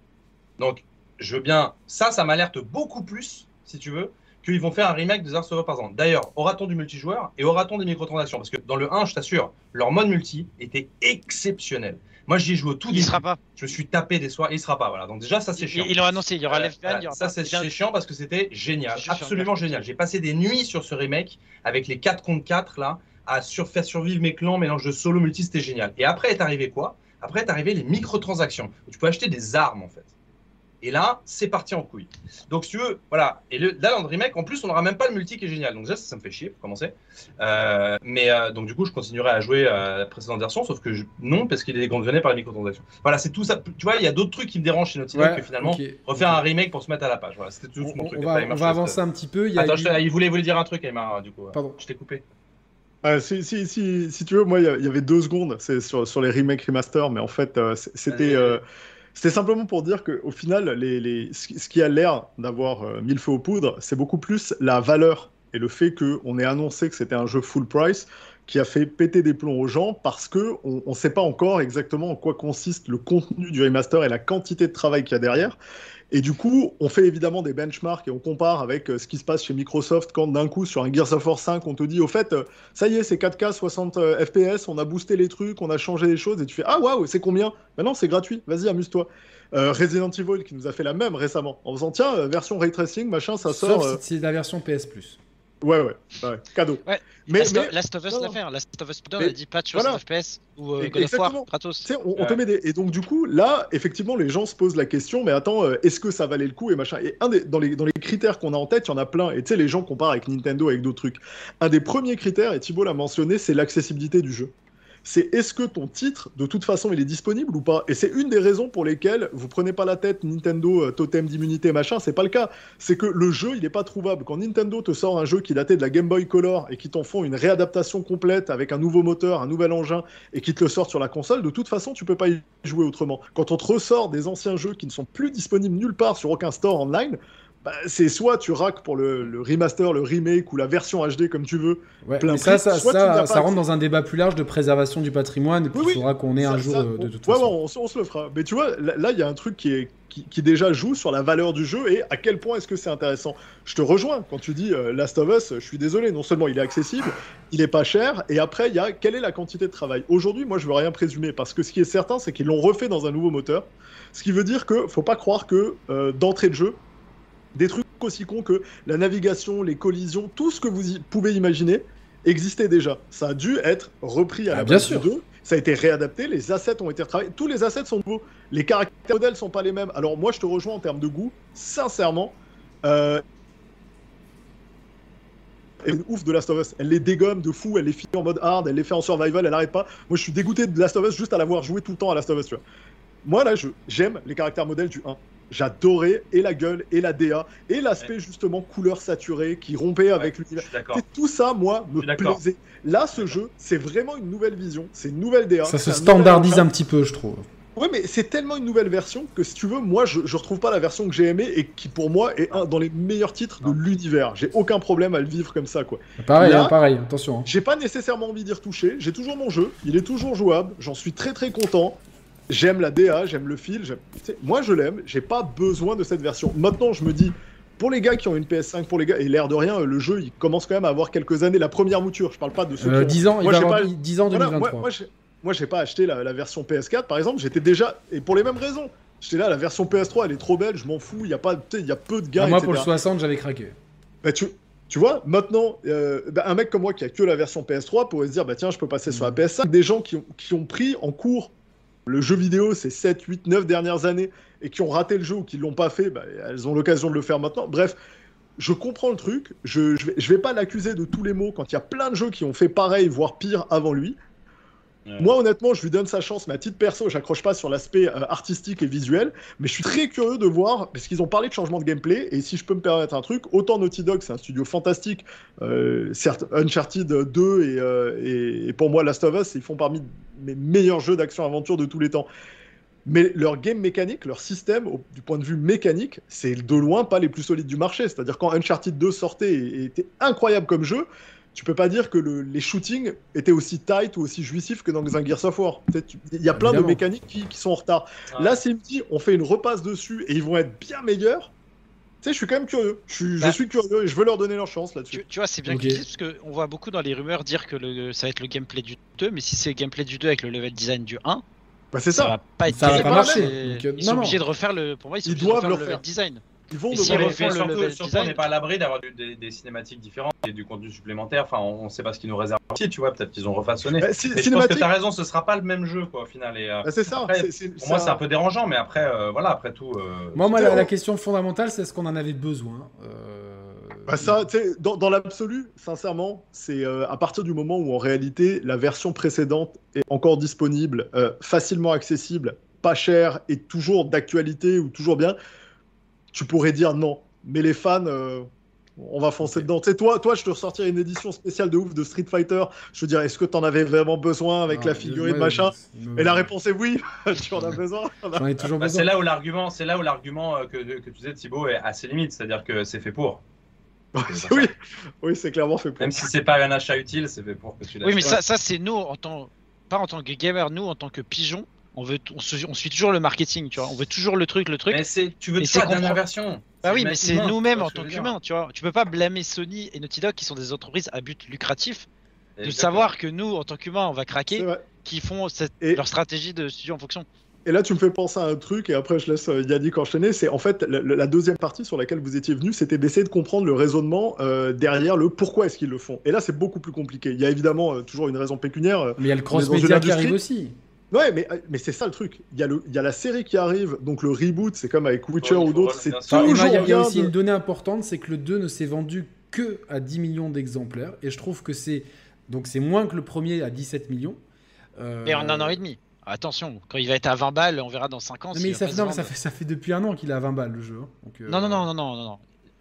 Donc, je veux bien, ça, ça m'alerte beaucoup plus, si tu veux, qu'ils vont faire un remake de Dark Souls par exemple. D'ailleurs, aura-t-on du multijoueur et aura-t-on des microtransactions? Parce que dans le 1, je t'assure, leur mode multi était exceptionnel. Moi, j'y ai joué au tout Il sera pas. Je me suis tapé des soirs. Il sera pas. Voilà. Donc déjà, ça c'est chiant. Ils l'ont annoncé. Il y aura Voilà, Left voilà. aura Ça c'est chiant parce que c'était génial, absolument génial. J'ai passé des nuits sur ce remake avec les 4 contre 4 là à sur- faire survivre mes clans, mélange de solo multi, c'était génial. Et après est arrivé quoi? Après est arrivé les microtransactions. Tu peux acheter des armes en fait. Et là, c'est parti en couille. Donc, si tu veux, voilà. Et le, là, dans le remake, en plus, on n'aura même pas le multi qui est génial. Donc, déjà, ça, ça me fait chier pour commencer. Euh, mais euh, donc, du coup, je continuerai à jouer à la précédente version, sauf que je- non, parce qu'il est gangrené par les microtransactions. Voilà, c'est tout ça. Tu vois, il y a d'autres trucs qui me dérangent chez Naughty Dog Ouais, que finalement, refaire un remake pour se mettre à la page. Voilà, c'était tout On, mon on truc. va, Timer, on va avancer un petit peu. Il y a Attends, eu- je te- il voulait, voulait dire un truc, Aymar, du coup. Pardon. Je t'ai coupé. Si, si, si, si tu veux, moi, il y avait deux secondes c'est sur, sur les remakes remaster, mais en fait, euh, c'était euh, c'était simplement pour dire qu'au final, ce qui- a l'air d'avoir euh, mis le feu aux poudres, c'est beaucoup plus la valeur et le fait qu'on ait annoncé que c'était un jeu full price qui a fait péter des plombs aux gens parce que on ne sait pas encore exactement en quoi consiste le contenu du remaster et la quantité de travail qu'il y a derrière. Et du coup, on fait évidemment des benchmarks et on compare avec euh, ce qui se passe chez Microsoft quand d'un coup, sur un Gears of War 5, on te dit au fait, euh, ça y est, c'est 4K 60 euh, FPS, on a boosté les trucs, on a changé les choses, et tu fais Ah waouh, c'est combien? Maintenant, c'est gratuit, vas-y, amuse-toi. Euh, Resident Evil qui nous a fait la même récemment, en faisant Tiens, version ray tracing, machin, ça Sauf sort. euh, c'est la version PS Plus. Ouais, ouais, ouais, cadeau. Ouais. Mais, Last, mais Last of Us l'a fait. hein. Last of Us 2, on Mais a dit patch voilà. 60 FPS ou euh, God of War, exactement. Kratos. On, te met des... Et donc, du coup, là, effectivement, les gens se posent la question, mais attends, euh, est-ce que ça valait le coup et machin Et un des, dans, les, dans les critères qu'on a en tête, il y en a plein. Et tu sais, les gens comparent avec Nintendo, avec d'autres trucs. Un des premiers critères, et Thibault l'a mentionné, c'est l'accessibilité du jeu. C'est est-ce que ton titre, de toute façon, il est disponible ou pas? Et c'est une des raisons pour lesquelles vous prenez pas la tête Nintendo, euh, totem d'immunité, machin, c'est pas le cas. C'est que le jeu, il est pas trouvable. Quand Nintendo te sort un jeu qui datait de la Game Boy Color et qui t'en font une réadaptation complète avec un nouveau moteur, un nouvel engin, et qui te le sort sur la console, de toute façon, tu peux pas y jouer autrement. Quand on te ressort des anciens jeux qui ne sont plus disponibles nulle part sur aucun store online, bah, c'est soit tu raques pour le, le remaster, le remake ou la version HD comme tu veux. Ouais, plein mais ça, prix, rentre dans un débat plus large de préservation du patrimoine. Et puis Oui, il oui. faudra qu'on ait un jour euh, de toute ouais, façon. ouais, on, se- on se le fera. Mais tu vois, là, là, il y a un truc qui, est, qui, qui déjà joue sur la valeur du jeu et à quel point est-ce que c'est intéressant. Je te rejoins quand tu dis euh, Last of Us, je suis désolé, non seulement il est accessible, il est pas cher, et après, il y a quelle est la quantité de travail. Aujourd'hui, moi, je veux rien présumer, parce que ce qui est certain, c'est qu'ils l'ont refait dans un nouveau moteur. Ce qui veut dire que faut pas croire que euh, d'entrée de jeu, des trucs aussi cons que la navigation, les collisions, tout ce que vous y- pouvez imaginer existait déjà. Ça a dû être repris à Ah, la bien base sûr. du 2. Ça a été réadapté, les assets ont été retravaillés, tous les assets sont nouveaux, les caractères modèles sont pas les mêmes. Alors moi je te rejoins en termes de goût, sincèrement, euh, elle est ouf de Last of Us. Elle les dégomme de fou, elle les fait en mode hard, elle les fait en survival, elle arrête pas. Moi je suis dégoûté de Last of Us juste à l'avoir joué tout le temps à Last of Us. Tu vois. Moi là je- j'aime les caractères modèles du 1. J'adorais et la gueule et la DA et l'aspect justement couleur saturée qui rompait avec l'univers. tout ça, moi, me plaisait. Là, ce jeu, c'est vraiment une nouvelle vision, c'est une nouvelle DA. Ça se standardise un petit peu, je trouve. Ouais, mais c'est tellement une nouvelle version que si tu veux, moi, je, je retrouve pas la version que j'ai aimée et qui, pour moi, est un dans les meilleurs titres de l'univers. J'ai aucun problème à le vivre comme ça, quoi. Pareil, Là- hein, pareil, attention. hein. J'ai pas nécessairement envie d'y retoucher. J'ai toujours mon jeu. Il est toujours jouable. J'en suis très très content. J'aime la DA, j'aime le fil. Moi, je l'aime. J'ai pas besoin de cette version. Maintenant, je me dis, pour les gars qui ont une PS5, pour les gars, et l'air de rien, le jeu, il commence quand même à avoir quelques années. La première mouture, je parle pas de ceux Euh, qui ont- 10 ans, il Moi, va j'ai avoir pas- 10 ans Voilà, 2023. moi, moi, moi, j'ai pas acheté la, la version PS4, par exemple. J'étais déjà. Et pour les mêmes raisons. J'étais là, la version PS3, elle est trop belle, je m'en fous. Il y, a pas- il y a peu de gars. Ah, moi, etc. pour le 60, j'avais craqué. Bah, tu, tu vois, maintenant, euh, bah, un mec comme moi qui a que la version PS3 pourrait se dire, bah tiens, je peux passer sur la Mm. PS5. Des gens qui ont, qui ont pris en cours le jeu vidéo ces 7, 8, 9 dernières années et qui ont raté le jeu ou qui l'ont pas fait, bah, elles ont l'occasion de le faire maintenant. Bref, je comprends le truc. Je, je, vais, vais pas l'accuser de tous les maux quand il y a plein de jeux qui ont fait pareil, voire pire avant lui. Moi, honnêtement, je lui donne sa chance, mais à titre perso, j'accroche pas sur l'aspect euh, artistique et visuel. Mais je suis très curieux de voir, parce qu'ils ont parlé de changement de gameplay, et si je peux me permettre un truc, autant Naughty Dog, c'est un studio fantastique, euh, certes, Uncharted 2 et, euh, et, et pour moi Last of Us, ils font parmi mes meilleurs jeux d'action-aventure de tous les temps. Mais leur game mécanique, leur système, du point de vue mécanique, c'est de loin pas les plus solides du marché. C'est-à-dire quand Uncharted 2 sortait et était incroyable comme jeu, tu peux pas dire que le- les shootings étaient aussi tight ou aussi jouissifs que dans un Gears of War. Tu tu- Il y a plein Évidemment. de mécaniques qui, qui sont en retard. Là, me dit, on fait une repasse dessus et ils vont être bien meilleurs, tu sais, je suis quand même curieux. Je suis, je Bah. suis curieux et je veux leur donner leur chance là-dessus. Tu, tu vois, c'est bien qu'ils disent parce qu'on voit beaucoup dans les rumeurs dire que le, ça va être le gameplay du 2, mais si c'est le gameplay du 2 avec le level design du 1, Bah, c'est ça, ça. va pas être Ça va pas terrible. marcher. C'est- Donc, euh, Ils non, sont non. obligés de refaire le. Pour moi, ils sont Ils obligés de doivent refaire le le level design. Ils vont si le surtout, on n'est pas à l'abri d'avoir des, des cinématiques différentes et du contenu supplémentaire. Enfin, on ne sait pas ce qu'ils nous réservent aussi, tu vois. Peut-être qu'ils ont refaçonné. Bah, Mais ci- je pense que cinématique, tu as raison, ce sera pas le même jeu, quoi, au final. Euh, bah, c'est ça. Après, pour moi, c'est un peu dérangeant, mais après, euh, voilà, après tout. euh, Moi, moi la, question fondamentale, c'est est-ce qu'on en avait besoin Euh, Bah ça, tu sais, dans, dans l'absolu, sincèrement, c'est euh, à partir du moment où en réalité la version précédente est encore disponible, euh, facilement accessible, pas cher et toujours d'actualité ou toujours bien, tu pourrais dire non. Mais les fans, euh, on va foncer dedans. Tu sais, toi, toi, je te ressortirais une édition spéciale de ouf de Street Fighter. Je te dirais, est-ce que t'en avais vraiment besoin avec non, la figurine ouais, machin je- Et la réponse est oui. [LAUGHS] tu en as besoin. J'en ai toujours bah, besoin. c'est là où l'argument, c'est là où l'argument euh, que, que tu disais, Thibaut, est assez limite. C'est-à-dire que c'est fait pour. [LAUGHS] oui, oui, c'est clairement fait pour. Même si c'est pas un achat utile, c'est fait pour que tu l'achètes. Oui, mais ça, ça c'est nous en tant. Pas en tant que gamer, nous en tant que pigeon, on, veut, on, se- on suit toujours le marketing, tu vois. On veut toujours le truc, le truc. Mais c'est, tu veux toujours la dernière version. Bah oui, mais c'est nous-mêmes en tant qu'humains, tu vois. Tu peux pas blâmer Sony et Naughty Dog qui sont des entreprises à but lucratif de Exactement. savoir que nous, en tant qu'humains, on va craquer, qui font cette- Et- leur stratégie de studio en fonction. Et là, tu me fais penser à un truc, et après, je laisse euh, Yannick enchaîner. C'est en fait la, la deuxième partie sur laquelle vous étiez venu, c'était d'essayer de comprendre le raisonnement euh, derrière le pourquoi est-ce qu'ils le font. Et là, c'est beaucoup plus compliqué. Il y a évidemment euh, toujours une raison pécuniaire. Mais il y a le cross-média une qui arrive aussi. Ouais, mais, euh, mais c'est ça le truc. Il y, a le, il y a la série qui arrive, donc le reboot, c'est comme avec Witcher Ouais, ou d'autres, c'est toujours il y a, y a bien aussi de- une donnée importante, c'est que le 2 ne s'est vendu que à 10 millions d'exemplaires. Et je trouve que c'est donc c'est moins que le premier à 17 millions. Euh, Et en un an et demi. Attention, quand il va être à 20 balles, on verra dans 5 ans. non, mais ça, fait, se non, mais ça, vendre. fait, ça fait depuis un an qu'il est à 20 balles le jeu. hein. Donc, euh, Non, non, non, non, non.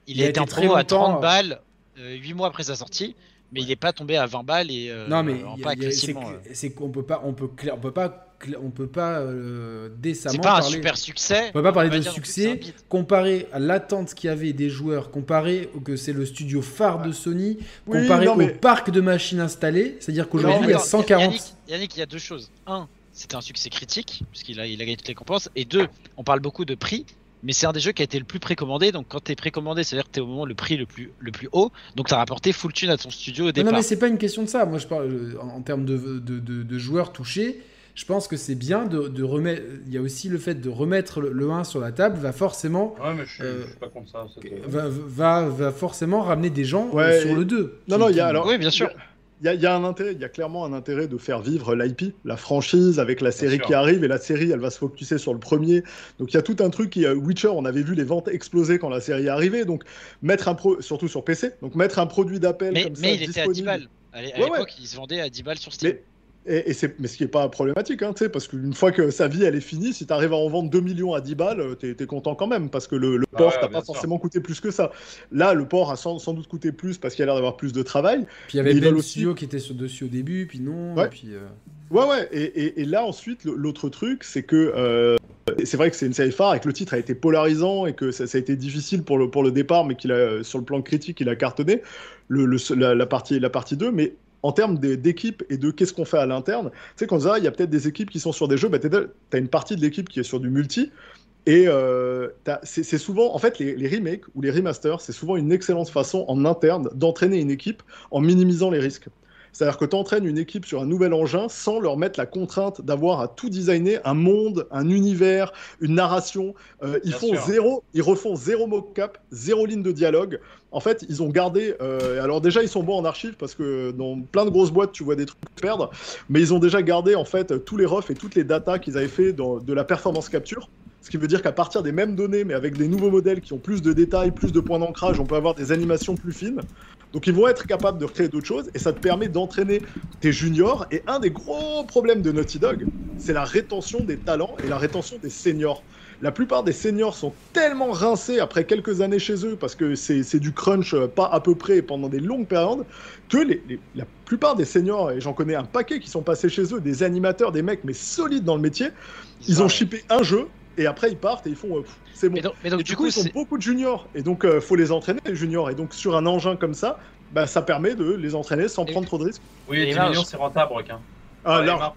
Il, Il a a été été en très promo à longtemps, 30 euh, balles, 8 mois après sa sortie, mais il est pas tombé à 20 balles et euh, Non, mais c'est euh. c'est qu'on peut pas, on peut clair, on peut pas, on peut pas euh, décemment C'est pas un parler. super succès. On peut pas parler de un succès comparé à l'attente qu'il y avait des joueurs, comparé au que c'est le studio phare de Sony, Oui, comparé non, mais- au parc de machines installées. C'est-à-dire qu'aujourd'hui il y a Attends, 140. Yannick, Yannick, il y a deux choses. Un, c'était un succès critique, puisqu'il a, il a gagné toutes les récompenses. Et deux, on parle beaucoup de prix, mais c'est un des jeux qui a été le plus précommandé. Donc quand t'es précommandé, c'est-à-dire que t'es au moment le prix le plus, le plus haut. Donc t'as rapporté full thune à ton studio au Non, départ. non, mais c'est pas une question de ça. Moi, je parle euh, en, en termes de, de, de- de joueurs touchés. Je pense que c'est bien de, de remettre. Il y a aussi le fait de remettre le, le 1 sur la table va forcément, Ouais, mais je suis, Euh, je suis pas contre ça. va, va, va forcément ramener des gens euh, Ouais, sur et- le 2. Non, non, il y a alors. Oui, bien sûr. Y, a, y a un intérêt, il y a clairement un intérêt de faire vivre l'IP, la franchise, avec la série qui arrive, et la série, elle va se focuser sur le premier. Donc il y a tout un truc qui, euh, Witcher, on avait vu les ventes exploser quand la série est arrivée, donc mettre un pro, surtout sur PC, donc mettre un produit d'appel Mais, comme ça mais il était à 10 disponible. balles. À Ouais, l'époque, il se vendait à 10 balles sur Steam. Mais, et, et c'est, mais ce qui est pas problématique, hein, tu sais, parce qu'une fois que sa vie elle est finie, si tu arrives à en vendre 2 millions à 10 balles, euh, t'es, t'es content quand même, parce que le, le Ah port ouais, t'a bien pas sûr. forcément coûté plus que ça. Là, le port a sans, sans doute coûté plus parce qu'il a l'air d'avoir plus de travail. Puis il y avait Ben aussi- Studio qui était sur, dessus au début, puis non. Ouais. et puis, euh, Ouais, ouais, et, et- et là ensuite, l'autre truc, c'est que euh, c'est vrai que c'est une série phare et que le titre a été polarisant et que ça, ça a été difficile pour le, pour le départ, mais qu'il a, sur le plan critique, il a cartonné, le, le- la, la partie, la partie 2, mais en termes d'équipe et de qu'est-ce qu'on fait à l'interne, tu sais, quand ça, il y a peut-être des équipes qui sont sur des jeux, bah, tu as une partie de l'équipe qui est sur du multi, et euh, c'est souvent, en fait, les remakes ou les remasters, c'est souvent une excellente façon en interne d'entraîner une équipe en minimisant les risques. C'est-à-dire que tu entraînes une équipe sur un nouvel engin sans leur mettre la contrainte d'avoir à tout designer, un monde, un univers, une narration. Euh, ils Bien font sûr. zéro, ils refont zéro mocap, zéro ligne de dialogue. En fait, ils ont gardé. euh, alors déjà, ils sont bons en archives parce que dans plein de grosses boîtes, tu vois des trucs perdre, mais ils ont déjà gardé en fait tous les refs et toutes les datas qu'ils avaient fait dans, de la performance capture. Ce qui veut dire qu'à partir des mêmes données, mais avec des nouveaux modèles qui ont plus de détails, plus de points d'ancrage, on peut avoir des animations plus fines. Donc ils vont être capables de recréer d'autres choses et ça te permet d'entraîner tes juniors. Et un des gros problèmes de Naughty Dog, c'est la rétention des talents et la rétention des seniors. la plupart des seniors sont tellement rincés après quelques années chez eux, parce que c'est du crunch euh, pas à peu près pendant des longues périodes, que les, la plupart des seniors, et j'en connais un paquet qui sont passés chez eux, des animateurs, des mecs, mais solides dans le métier, ils ont shippé un jeu, et après ils partent et ils font euh, c'est bon. Mais donc, du, coup, ils ont beaucoup de juniors. Et donc euh, faut les entraîner les juniors. Et donc sur un engin comme ça, bah, ça permet de les entraîner sans prendre trop de risques. Oui, 10 millions c'est rentable, requin. Ah, là...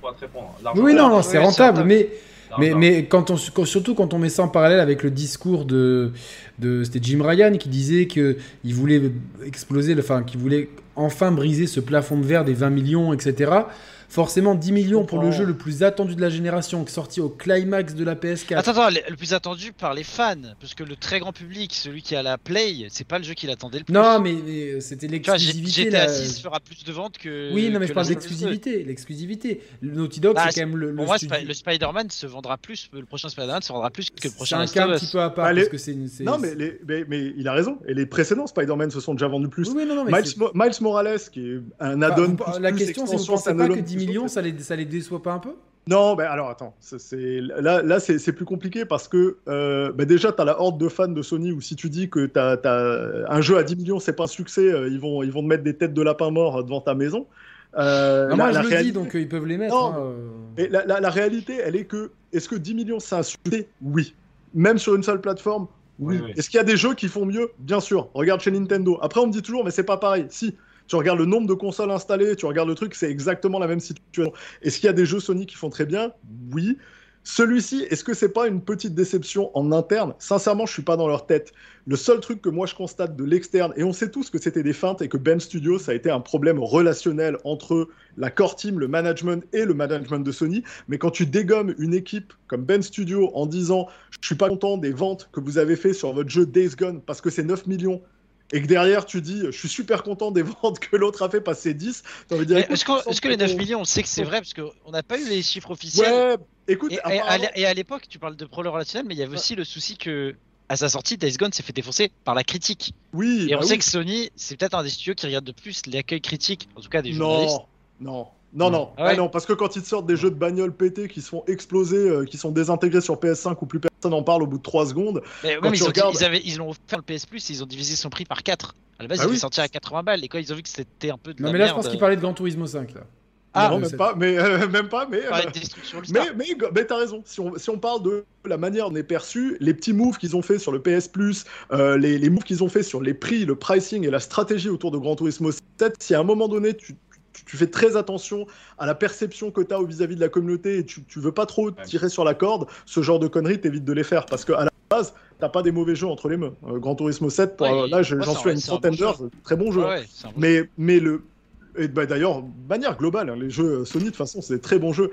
Oui, non, non, c'est rentable, mais mais, mais quand on, surtout quand on met ça en parallèle avec le discours de, de c'était Jim Ryan qui disait que il voulait exploser, enfin, qu'il voulait enfin briser ce plafond de verre des 20 millions, etc forcément 10 millions pour le jeu le plus attendu de la génération, sorti au climax de la PS4. Attends, attends, le, plus attendu par les fans, parce que le très grand public, celui qui a la Play, c'est pas le jeu qui l'attendait le plus. Non, mais, c'était l'exclusivité. GTA 6 fera plus de ventes que. Oui, non, mais je parle d'exclusivité. L'exclusivité. Le Naughty Dog, bah, c'est quand même le. Pour moi, le Spider-Man se vendra plus, le prochain Spider-Man se vendra plus que le prochain. C'est un cas un petit peu à part, parce que c'est Non, mais, mais, il a raison. Et les précédents Spider-Man se sont déjà vendus plus. Oui, non, non, Miles, Miles, Morales, qui est un add-on. la question, c'est vous pensez pas que 10 millions, ça les les déçoit pas un peu? Non, ben alors attends, c'est là, là c'est plus compliqué parce que euh, ben déjà tu as la horde de fans de Sony où si tu dis que tu as, un jeu à 10 millions, c'est pas un succès, euh, ils vont ils vont te mettre des têtes de lapin mort devant ta maison. Euh, moi je le dis donc ils peuvent les mettre. Hein, Et la, la, réalité, elle est que est-ce que 10 millions c'est un succès? Oui. Même sur une seule plateforme? Oui. Est-ce qu'il y a des jeux qui font mieux? Bien sûr. Regarde chez Nintendo. Après on me dit toujours mais c'est pas pareil. Si tu regardes le nombre de consoles installées, tu regardes le truc, c'est exactement la même situation. Est-ce qu'il y a des jeux Sony qui font très bien? Oui. Celui-ci, est-ce que c'est pas une petite déception en interne? Sincèrement, je suis pas dans leur tête. Le seul truc que moi je constate de l'externe, et on sait tous que c'était des feintes et que Ben Studio, ça a été un problème relationnel entre la core team, le management et le management de Sony. Mais quand tu dégommes une équipe comme Ben Studio en disant je suis pas content des ventes que vous avez fait sur votre jeu Days Gone parce que c'est 9 millions et que derrière tu dis je suis super content des [LAUGHS] ventes que l'autre a fait passer 10 est-ce que, les 9 millions on sait que c'est vrai parce qu'on n'a pas eu les chiffres officiels. Ouais, écoute et, à, l'époque tu parles de problème relationnel mais il y avait aussi le souci que à sa sortie Days Gone s'est fait défoncer par la critique. Oui et on bah sait que Sony c'est peut-être un des studios qui regarde de plus l'accueil critique en tout cas des journalistes. non non non, non, ah non, parce que quand ils te sortent des jeux de bagnole pétés qui se font exploser, euh, qui sont désintégrés sur PS5 où plus personne n'en parle au bout de 3 secondes. Mais, ils, ont, avaient, ils l'ont fait le PS Plus, ils ont divisé son prix par 4. À la base, ah ils oui. sorti à 80 balles et quand ils ont vu que c'était un peu de. Non, mais là, je pense qu'ils parlaient de Gran Turismo 5 là. Ah, non, [LAUGHS] même pas, mais euh, même pas, mais. Euh, mais, mais, mais t'as raison. Si on, si on, parle de la manière dont on est perçu, les petits moves qu'ils ont fait sur le PS Plus, les, les moves qu'ils ont fait sur les prix, le pricing et la stratégie autour de Gran Turismo 7, si à un moment donné tu, tu fais très attention à la perception que tu as vis-à-vis de la communauté et tu, tu veux pas trop tirer sur la corde, ce genre de conneries, t'évites de les faire parce qu'à la base, t'as pas des mauvais jeux entre les mains. Euh, Gran Turismo 7, là, j'en suis à une centaine d'heures, très bon jeu. mais, mais le. Et bah, d'ailleurs, manière globale, hein, les jeux Sony, de toute façon, c'est des très bons jeux.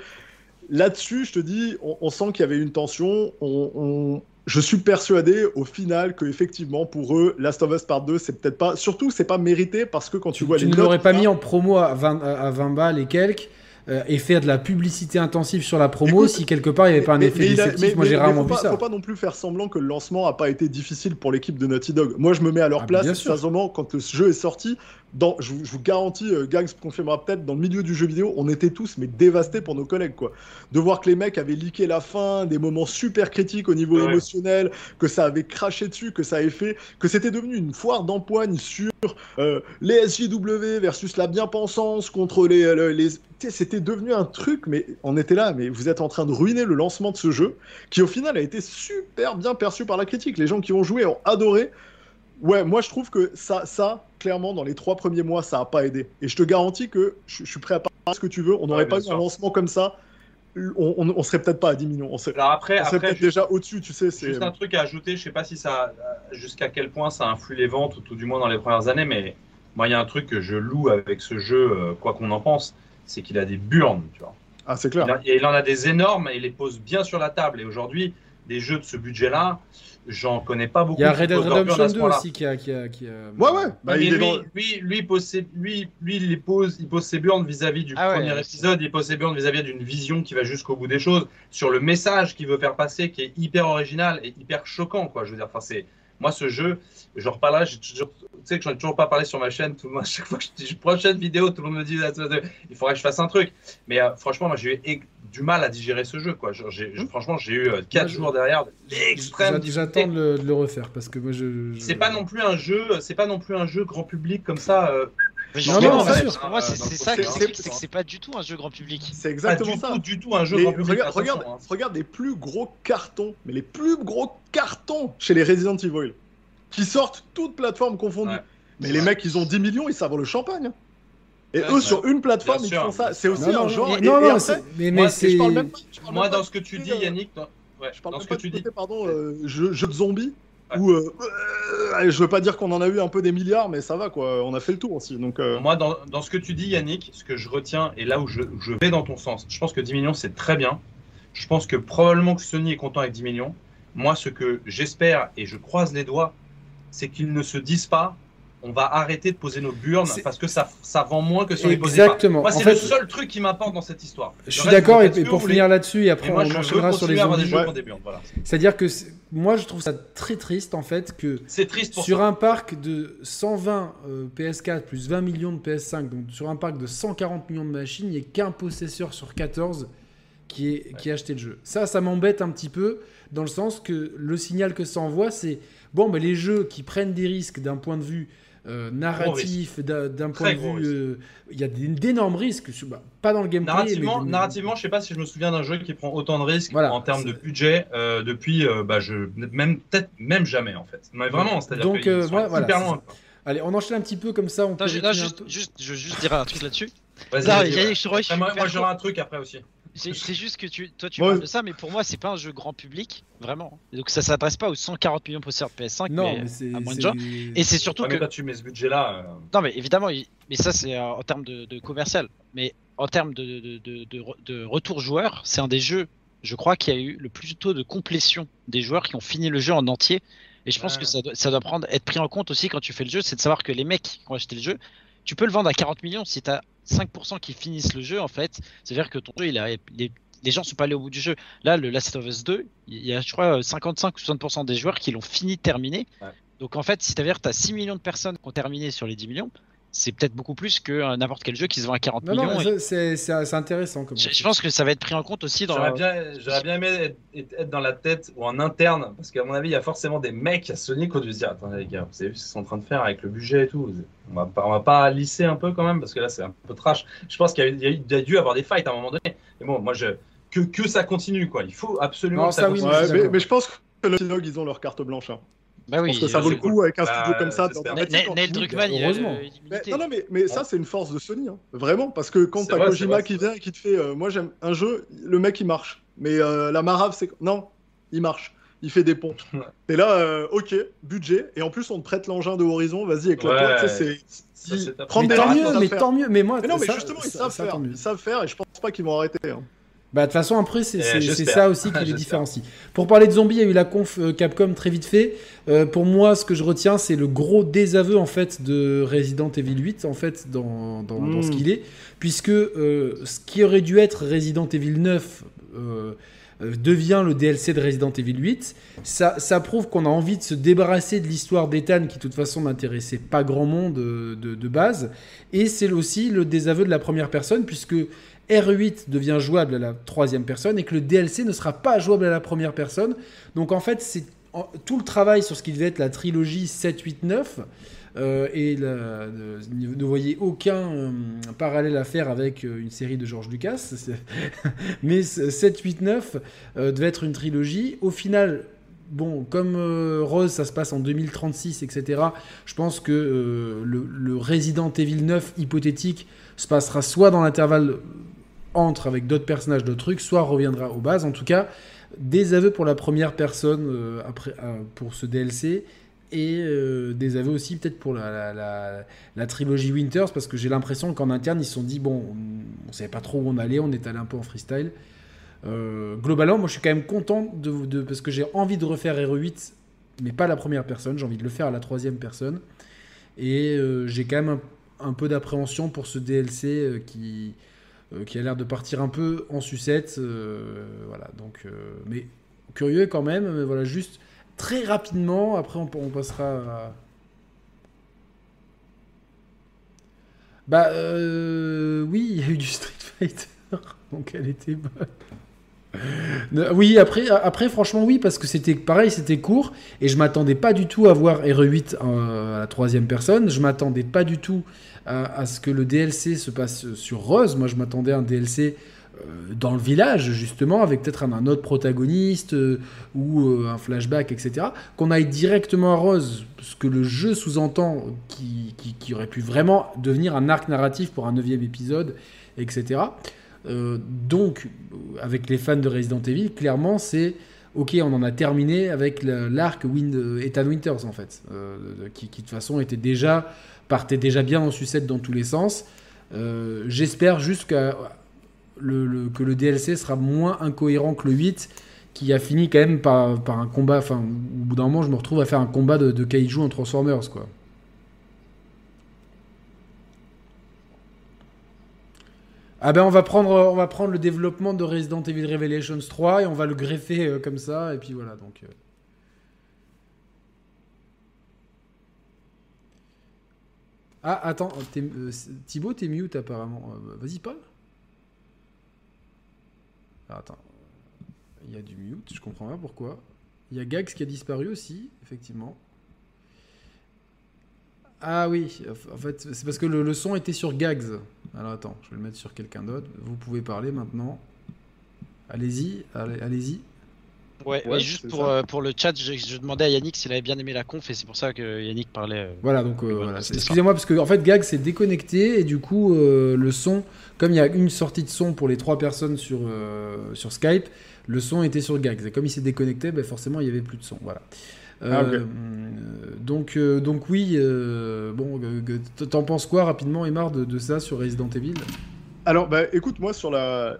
Là-dessus, je te dis, on, sent qu'il y avait une tension. on, je suis persuadé au final que effectivement pour eux Last of Us Part 2 c'est peut-être pas surtout c'est pas mérité parce que quand tu, vois tu ne l'aurais pas mis en promo à 20, à 20 balles et quelques euh, et faire de la publicité intensive sur la promo si quelque part il n'y avait pas un effet déceptif. Moi j'ai rarement vu ça. Faut pas non plus faire semblant que le lancement a pas été difficile pour l'équipe de Naughty Dog. Moi je me mets à leur ah, place. Sincèrement, quand le jeu est sorti, dans, je, vous garantis, euh, Gags confirmera peut-être, dans le milieu du jeu vidéo, on était tous mais dévastés pour nos collègues quoi. De voir que les mecs avaient leaké la fin, des moments super critiques au niveau émotionnel, que ça avait craché dessus, que ça avait fait, que c'était devenu une foire d'empoigne sur euh, les SJW versus la bien-pensance contre les, les c'était devenu un truc, mais on était là, mais vous êtes en train de ruiner le lancement de ce jeu, qui au final a été super bien perçu par la critique. Les gens qui ont joué ont adoré. Ouais, moi je trouve que ça, ça clairement, dans les trois premiers mois, ça n'a pas aidé. Et je te garantis que je, suis prêt à parler ce que tu veux. On n'aurait pas eu un lancement comme ça. On, on, serait peut-être pas à 10 millions. On serait, Alors après, on serait peut-être déjà au-dessus, tu sais. Juste un truc à ajouter, je sais pas si ça, jusqu'à quel point ça influe les ventes, ou tout du moins dans les premières années, mais moi, il y a un truc que je loue avec ce jeu, euh, quoi qu'on en pense, c'est qu'il a des burnes, tu vois. Ah, c'est clair. et il en a des énormes et il les pose bien sur la table. Et aujourd'hui, des jeux de ce budget-là, j'en connais pas beaucoup. Il y a Red Dead Redemption 2 aussi qui a, qui a, Ouais, ouais. Bah, lui, lui, lui, pose ses, lui, lui, il pose, il pose ses burnes vis-à-vis du ah premier épisode, il pose ses burnes vis-à-vis d'une vision qui va jusqu'au bout des choses, sur le message qu'il veut faire passer, qui est hyper original et hyper choquant, quoi. Je veux dire, enfin, c'est moi, ce jeu, je reparlerai, tu sais que j'en ai toujours pas parlé sur ma chaîne. Tout le [LAUGHS] chaque fois que je dis prochaine vidéo, tout le monde me dit il faudrait que je fasse un truc. Mais euh, franchement, moi, j'ai eu du mal à digérer ce jeu. Quoi. franchement, j'ai eu 4 jours derrière l'extrême. J'attends de, le refaire parce que moi je. C'est pas non plus un jeu, c'est pas non plus un jeu grand public comme ça. non, non, en fait, pour moi, c'est ça c'est que c'est pas du tout un jeu grand public. C'est exactement ça. Tout, du tout un jeu grand public. Regarde, regarde, hein. regarde les plus gros cartons, mais les plus gros cartons chez les Resident Evil, qui sortent toutes plateformes confondues. Mais les mecs, ils ont 10 millions, ils savent le champagne. Et eux, sur une plateforme, ils font ça. C'est aussi un genre. Non, non, mais, parle même, moi, dans ce que tu dis, Yannick, je parle dans ce que tu dis. Pardon, euh, jeu, de zombies. Ou euh, euh, je veux pas dire qu'on en a eu un peu des milliards, mais ça va quoi. On a fait le tour aussi. Donc moi, dans, dans, ce que tu dis, Yannick, ce que je retiens et là où je, je vais dans ton sens, je pense que 10 millions c'est très bien. Je pense que probablement que Sony est content avec 10 millions. Moi, ce que j'espère et je croise les doigts, c'est qu'ils ne se disent pas on va arrêter de poser nos burnes parce que ça, ça vend moins que si on les posait Exactement. Moi, c'est le seul truc qui m'importe dans cette histoire. Je suis d'accord, et, pour finir là-dessus, et après on enchaînera sur les zombies. C'est-à-dire que moi, je trouve ça très triste, en fait, que triste sur un parc de 120 euh, PS4 plus 20 millions de PS5, donc sur un parc de 140 millions de machines, il n'y a qu'un possesseur sur 14 qui, est, qui a acheté le jeu. Ça, ça m'embête un petit peu, dans le sens que le signal que ça envoie, c'est bon, mais les jeux qui prennent des risques d'un point de vue euh, narratif, d'un point de vue. Euh, il y a d'énormes risques, bah, pas dans le gameplay. Narrativement, mais... narrativement, je sais pas si je me souviens d'un jeu qui prend autant de risques en termes de budget euh, depuis, bah, je, même peut-être même jamais en fait. Mais vraiment, c'est-à-dire Donc, voilà, loin. Allez, on enchaîne un petit peu comme ça. On peut je, juste, juste, je veux juste dire un truc là-dessus. Vas-y, moi, moi j'aurai un truc après aussi. C'est juste que tu, toi tu parles de ça, mais pour moi c'est pas un jeu grand public, vraiment. donc ça s'adresse pas aux 140 millions de possesseurs de PS5, non, mais, à moins de gens. Et c'est surtout que. tu mets ce budget-là. Euh. Non, mais évidemment, mais ça c'est euh, en termes de, commercial. Mais en termes de, de, retour joueur, c'est un des jeux, je crois, qui a eu le plus tôt de complétion des joueurs qui ont fini le jeu en entier. Et je pense que ça doit, ça doit prendre, être pris en compte aussi quand tu fais le jeu, c'est de savoir que les mecs qui ont acheté le jeu, tu peux le vendre à 40 millions si tu as 5% qui finissent le jeu, en fait, c'est-à-dire que ton jeu, il a, les, les, gens sont pas allés au bout du jeu. Là, le Last of Us 2, il y a, je crois, 55 ou 60% des joueurs qui l'ont fini terminé. Donc, en fait, si tu as 6 millions de personnes qui ont terminé sur les 10 millions, c'est peut-être beaucoup plus que n'importe quel jeu qui se vend à 40 millions. Non, c'est intéressant. Comme je, pense que ça va être pris en compte aussi dans. J'aurais bien, bien, aimé être, dans la tête ou en interne, parce qu'à mon avis, il y a forcément des mecs à Sony qui ont dû se dire Attendez, les gars, vous avez vu ce qu'ils sont en train de faire avec le budget et tout On va pas, on va pas lisser un peu quand même, parce que là, c'est un peu trash. Je pense qu'il y, a dû avoir des fights à un moment donné. Mais bon, moi, je, que, que ça continue, quoi. Il faut absolument que ça, continue. mais, mais, je pense que le Tinog, ils ont leur carte blanche. Hein. Bah oui, parce que ça vaut le coup avec un studio bah, comme ça. Neil Druckmann, heureusement. non, non, mais, mais ça, c'est une force de Sony. Hein. Vraiment, parce que quand t'as Kojima qui vient et qui te fait euh, Moi, j'aime un jeu, le mec, il marche. Mais euh, la Marave, c'est. Non, il marche. Il fait des ponts. et là, euh, ok, budget. Et en plus, on te prête l'engin de Horizon. Vas-y, éclate-toi. c'est. Prendre des tant mieux, mais tant mieux. Mais moi, mais non, mais justement, ils savent faire. Ils savent faire et je pense pas qu'ils vont arrêter. Bah, de toute façon, après, c'est ça aussi [LAUGHS] qui les différencie. Pour parler de zombies, il y a eu la conf euh, Capcom très vite fait. Euh, pour moi, ce que je retiens, c'est le gros désaveu en fait de Resident Evil 8 en fait dans, dans, ce hmm. qu'il est, puisque euh, ce qui aurait dû être Resident Evil 9 devient le DLC de Resident Evil 8. Ça, ça prouve qu'on a envie de se débarrasser de l'histoire d'Ethan qui de toute façon n'intéressait pas grand monde de, de base. Et c'est aussi le désaveu de la première personne puisque R8 devient jouable à la troisième personne et que le DLC ne sera pas jouable à la première personne. Donc en fait, c'est tout le travail sur ce qui devait être la trilogie 7, 8, 9. et ne voyez aucun euh, parallèle à faire avec euh, une série de George Lucas. [LAUGHS] Mais 7, 8, 9 devait être une trilogie. Au final, bon, comme euh, Rose, ça se passe en 2036, etc., je pense que le, le, Resident Evil 9 hypothétique se passera soit dans l'intervalle entre avec d'autres personnages, d'autres trucs, soit reviendra aux bases. En tout cas, des aveux pour la première personne euh, après, euh, pour ce DLC et euh, des aveux aussi peut-être pour la, la, trilogie Winters parce que j'ai l'impression qu'en interne ils se sont dit bon on, ne savait pas trop où on allait on est allé un peu en freestyle globalement moi je suis quand même content de, parce que j'ai envie de refaire RE8 mais pas la première personne j'ai envie de le faire à la troisième personne et j'ai quand même un peu d'appréhension pour ce DLC qui euh, qui a l'air de partir un peu en sucette. Euh, voilà, donc, euh, mais curieux quand même. Voilà, juste très rapidement. Après, on, passera. À... Bah oui, il y a eu du Street Fighter. [LAUGHS] Donc elle était bonne. Oui, après, après, franchement, oui, parce que c'était pareil, c'était court, et je m'attendais pas du tout à voir RE8 à la troisième personne. Je m'attendais pas du tout à, ce que le DLC se passe sur Rose. Moi, je m'attendais à un DLC euh, dans le village, justement, avec peut-être un, autre protagoniste euh, ou euh, un flashback, etc. Qu'on aille directement à Rose, ce que le jeu sous-entend, qui, qui, aurait pu vraiment devenir un arc narratif pour un neuvième épisode, etc. donc, avec les fans de Resident Evil, clairement, c'est ok, on en a terminé avec l'arc Ethan Winters, en fait, qui, qui, de toute façon était déjà, partait déjà bien en sucette dans tous les sens. J'espère juste que le DLC sera moins incohérent que le 8, qui a fini quand même par, un combat. Enfin, au bout d'un moment, je me retrouve à faire un combat de, de kaiju en Transformers, quoi. Ah ben on va prendre on va prendre le développement de Resident Evil Revelations 3 et on va le greffer euh, comme ça et puis voilà donc. Ah attends, euh, Thibaut t'es mute apparemment. Vas-y pas attends. Il y a du mute, je comprends pas pourquoi. Il y a Gags qui a disparu aussi, effectivement. Ah oui, en fait, c'est parce que le, son était sur Gags. Alors attends, je vais le mettre sur quelqu'un d'autre. Vous pouvez parler maintenant. Allez-y, allez-y. Ouais, juste pour, euh, pour le chat, je, demandais à Yannick s'il avait bien aimé la conf et c'est pour ça que Yannick parlait. Euh, voilà, donc euh, voilà. excusez-moi parce que en fait Gag s'est déconnecté et du coup le son, comme il y a une sortie de son pour les trois personnes sur, sur Skype, le son était sur Gags et comme il s'est déconnecté, ben, forcément il y avait plus de son. Voilà. Ah, donc, donc oui, bon, t'en penses quoi rapidement, Emar, de, de ça sur Resident Evil? Alors, bah, écoute, moi sur la,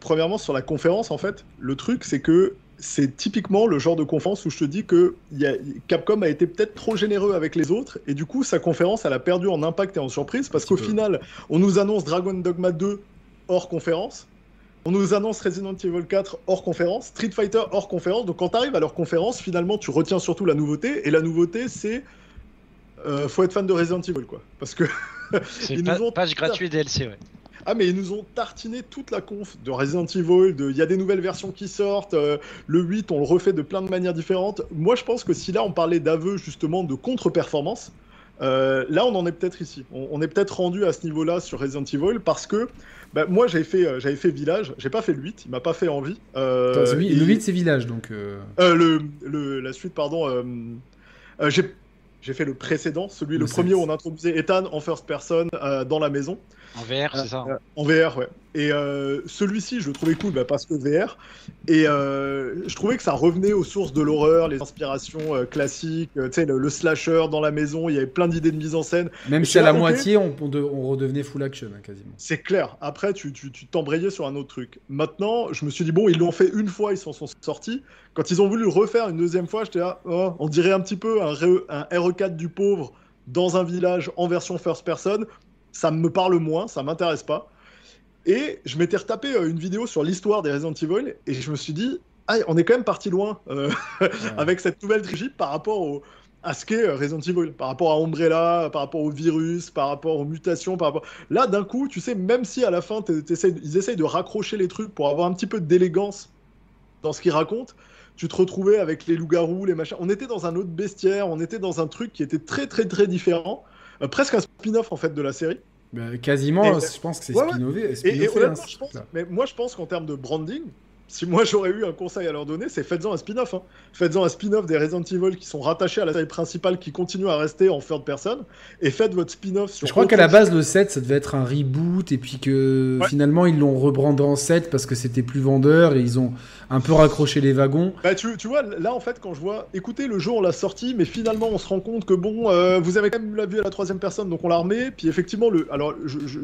premièrement sur la conférence, en fait, le truc c'est que c'est typiquement le genre de conférence où je te dis que Capcom a été peut-être trop généreux avec les autres et du coup sa conférence elle a perdu en impact et en surprise parce qu'au final on nous annonce Dragon Dogma 2 hors conférence, on nous annonce Resident Evil 4 hors conférence, Street Fighter hors conférence. Donc quand tu arrives à leur conférence, finalement tu retiens surtout la nouveauté et la nouveauté c'est euh, faut être fan de Resident Evil quoi parce que c'est [LAUGHS] pas, page gratuite DLC ouais. Ah mais ils nous ont tartiné toute la conf de Resident Evil, il y a des nouvelles versions qui sortent, euh, le 8 on le refait de plein de manières différentes. Moi je pense que si là on parlait d'aveu justement de contre-performance, euh, là on en est peut-être ici. On, est peut-être rendu à ce niveau-là sur Resident Evil parce que bah, moi j'avais fait, euh, j'avais fait Village, j'ai pas fait le 8, il m'a pas fait envie. le 8 c'est Village donc... Le, le, la suite pardon... j'ai j'ai fait le précédent, celui le, premier où on introduisait Ethan en first person dans la maison. En VR, c'est ça euh, En VR, ouais. Et euh, celui-ci, je le trouvais cool bah, parce que VR. Et euh, je trouvais que ça revenait aux sources de l'horreur, les inspirations classiques, tu sais, le, slasher dans la maison, il y avait plein d'idées de mise en scène. Même si à la moitié, on, on, redevenait full action, hein, quasiment. C'est clair. Après, tu t'embrayais tu, sur un autre truc. Maintenant, je me suis dit, bon, ils l'ont fait une fois, ils s'en sont sortis. Quand ils ont voulu le refaire une deuxième fois, j'étais là, oh, on dirait un petit peu un, un RE4 du pauvre dans un village en version first person ça me parle moins, ça m'intéresse pas. Et je m'étais retapé euh, une vidéo sur l'histoire des Resident Evil et je me suis dit, ah, on est quand même parti loin euh, [LAUGHS] avec cette nouvelle trilogie par rapport à ce qu'est euh, Resident Evil, par rapport à Umbrella, par rapport au virus, par rapport aux mutations, par rapport... Là, d'un coup, tu sais, même si à la fin, ils essayent de raccrocher les trucs pour avoir un petit peu d'élégance dans ce qu'ils racontent, tu te retrouvais avec les loups-garous, les machins. On était dans un autre bestiaire, on était dans un truc qui était très, très, très différent. Presque un spin-off, en fait, de la série. Bah, quasiment, je pense que c'est spin-offé. Hein, mais moi, je pense qu'en termes de branding, si moi j'aurais eu un conseil à leur donner, c'est faites-en un spin-off. Hein. Faites-en un spin-off des Resident Evil qui sont rattachés à la série principale, qui continuent à rester en third person, et faites votre spin-off sur. Je crois qu'à la base, le 7, ça devait être un reboot, et puis que finalement, ils l'ont rebrandé en 7 parce que c'était plus vendeur, et ils ont un peu raccroché les wagons. Bah, tu, tu, vois, là, en fait, quand je vois, écoutez, le jour on l'a sorti, mais finalement, on se rend compte que bon, euh, vous avez quand même la vue à la troisième personne, donc on l'a remet, puis effectivement, le. Alors, je, je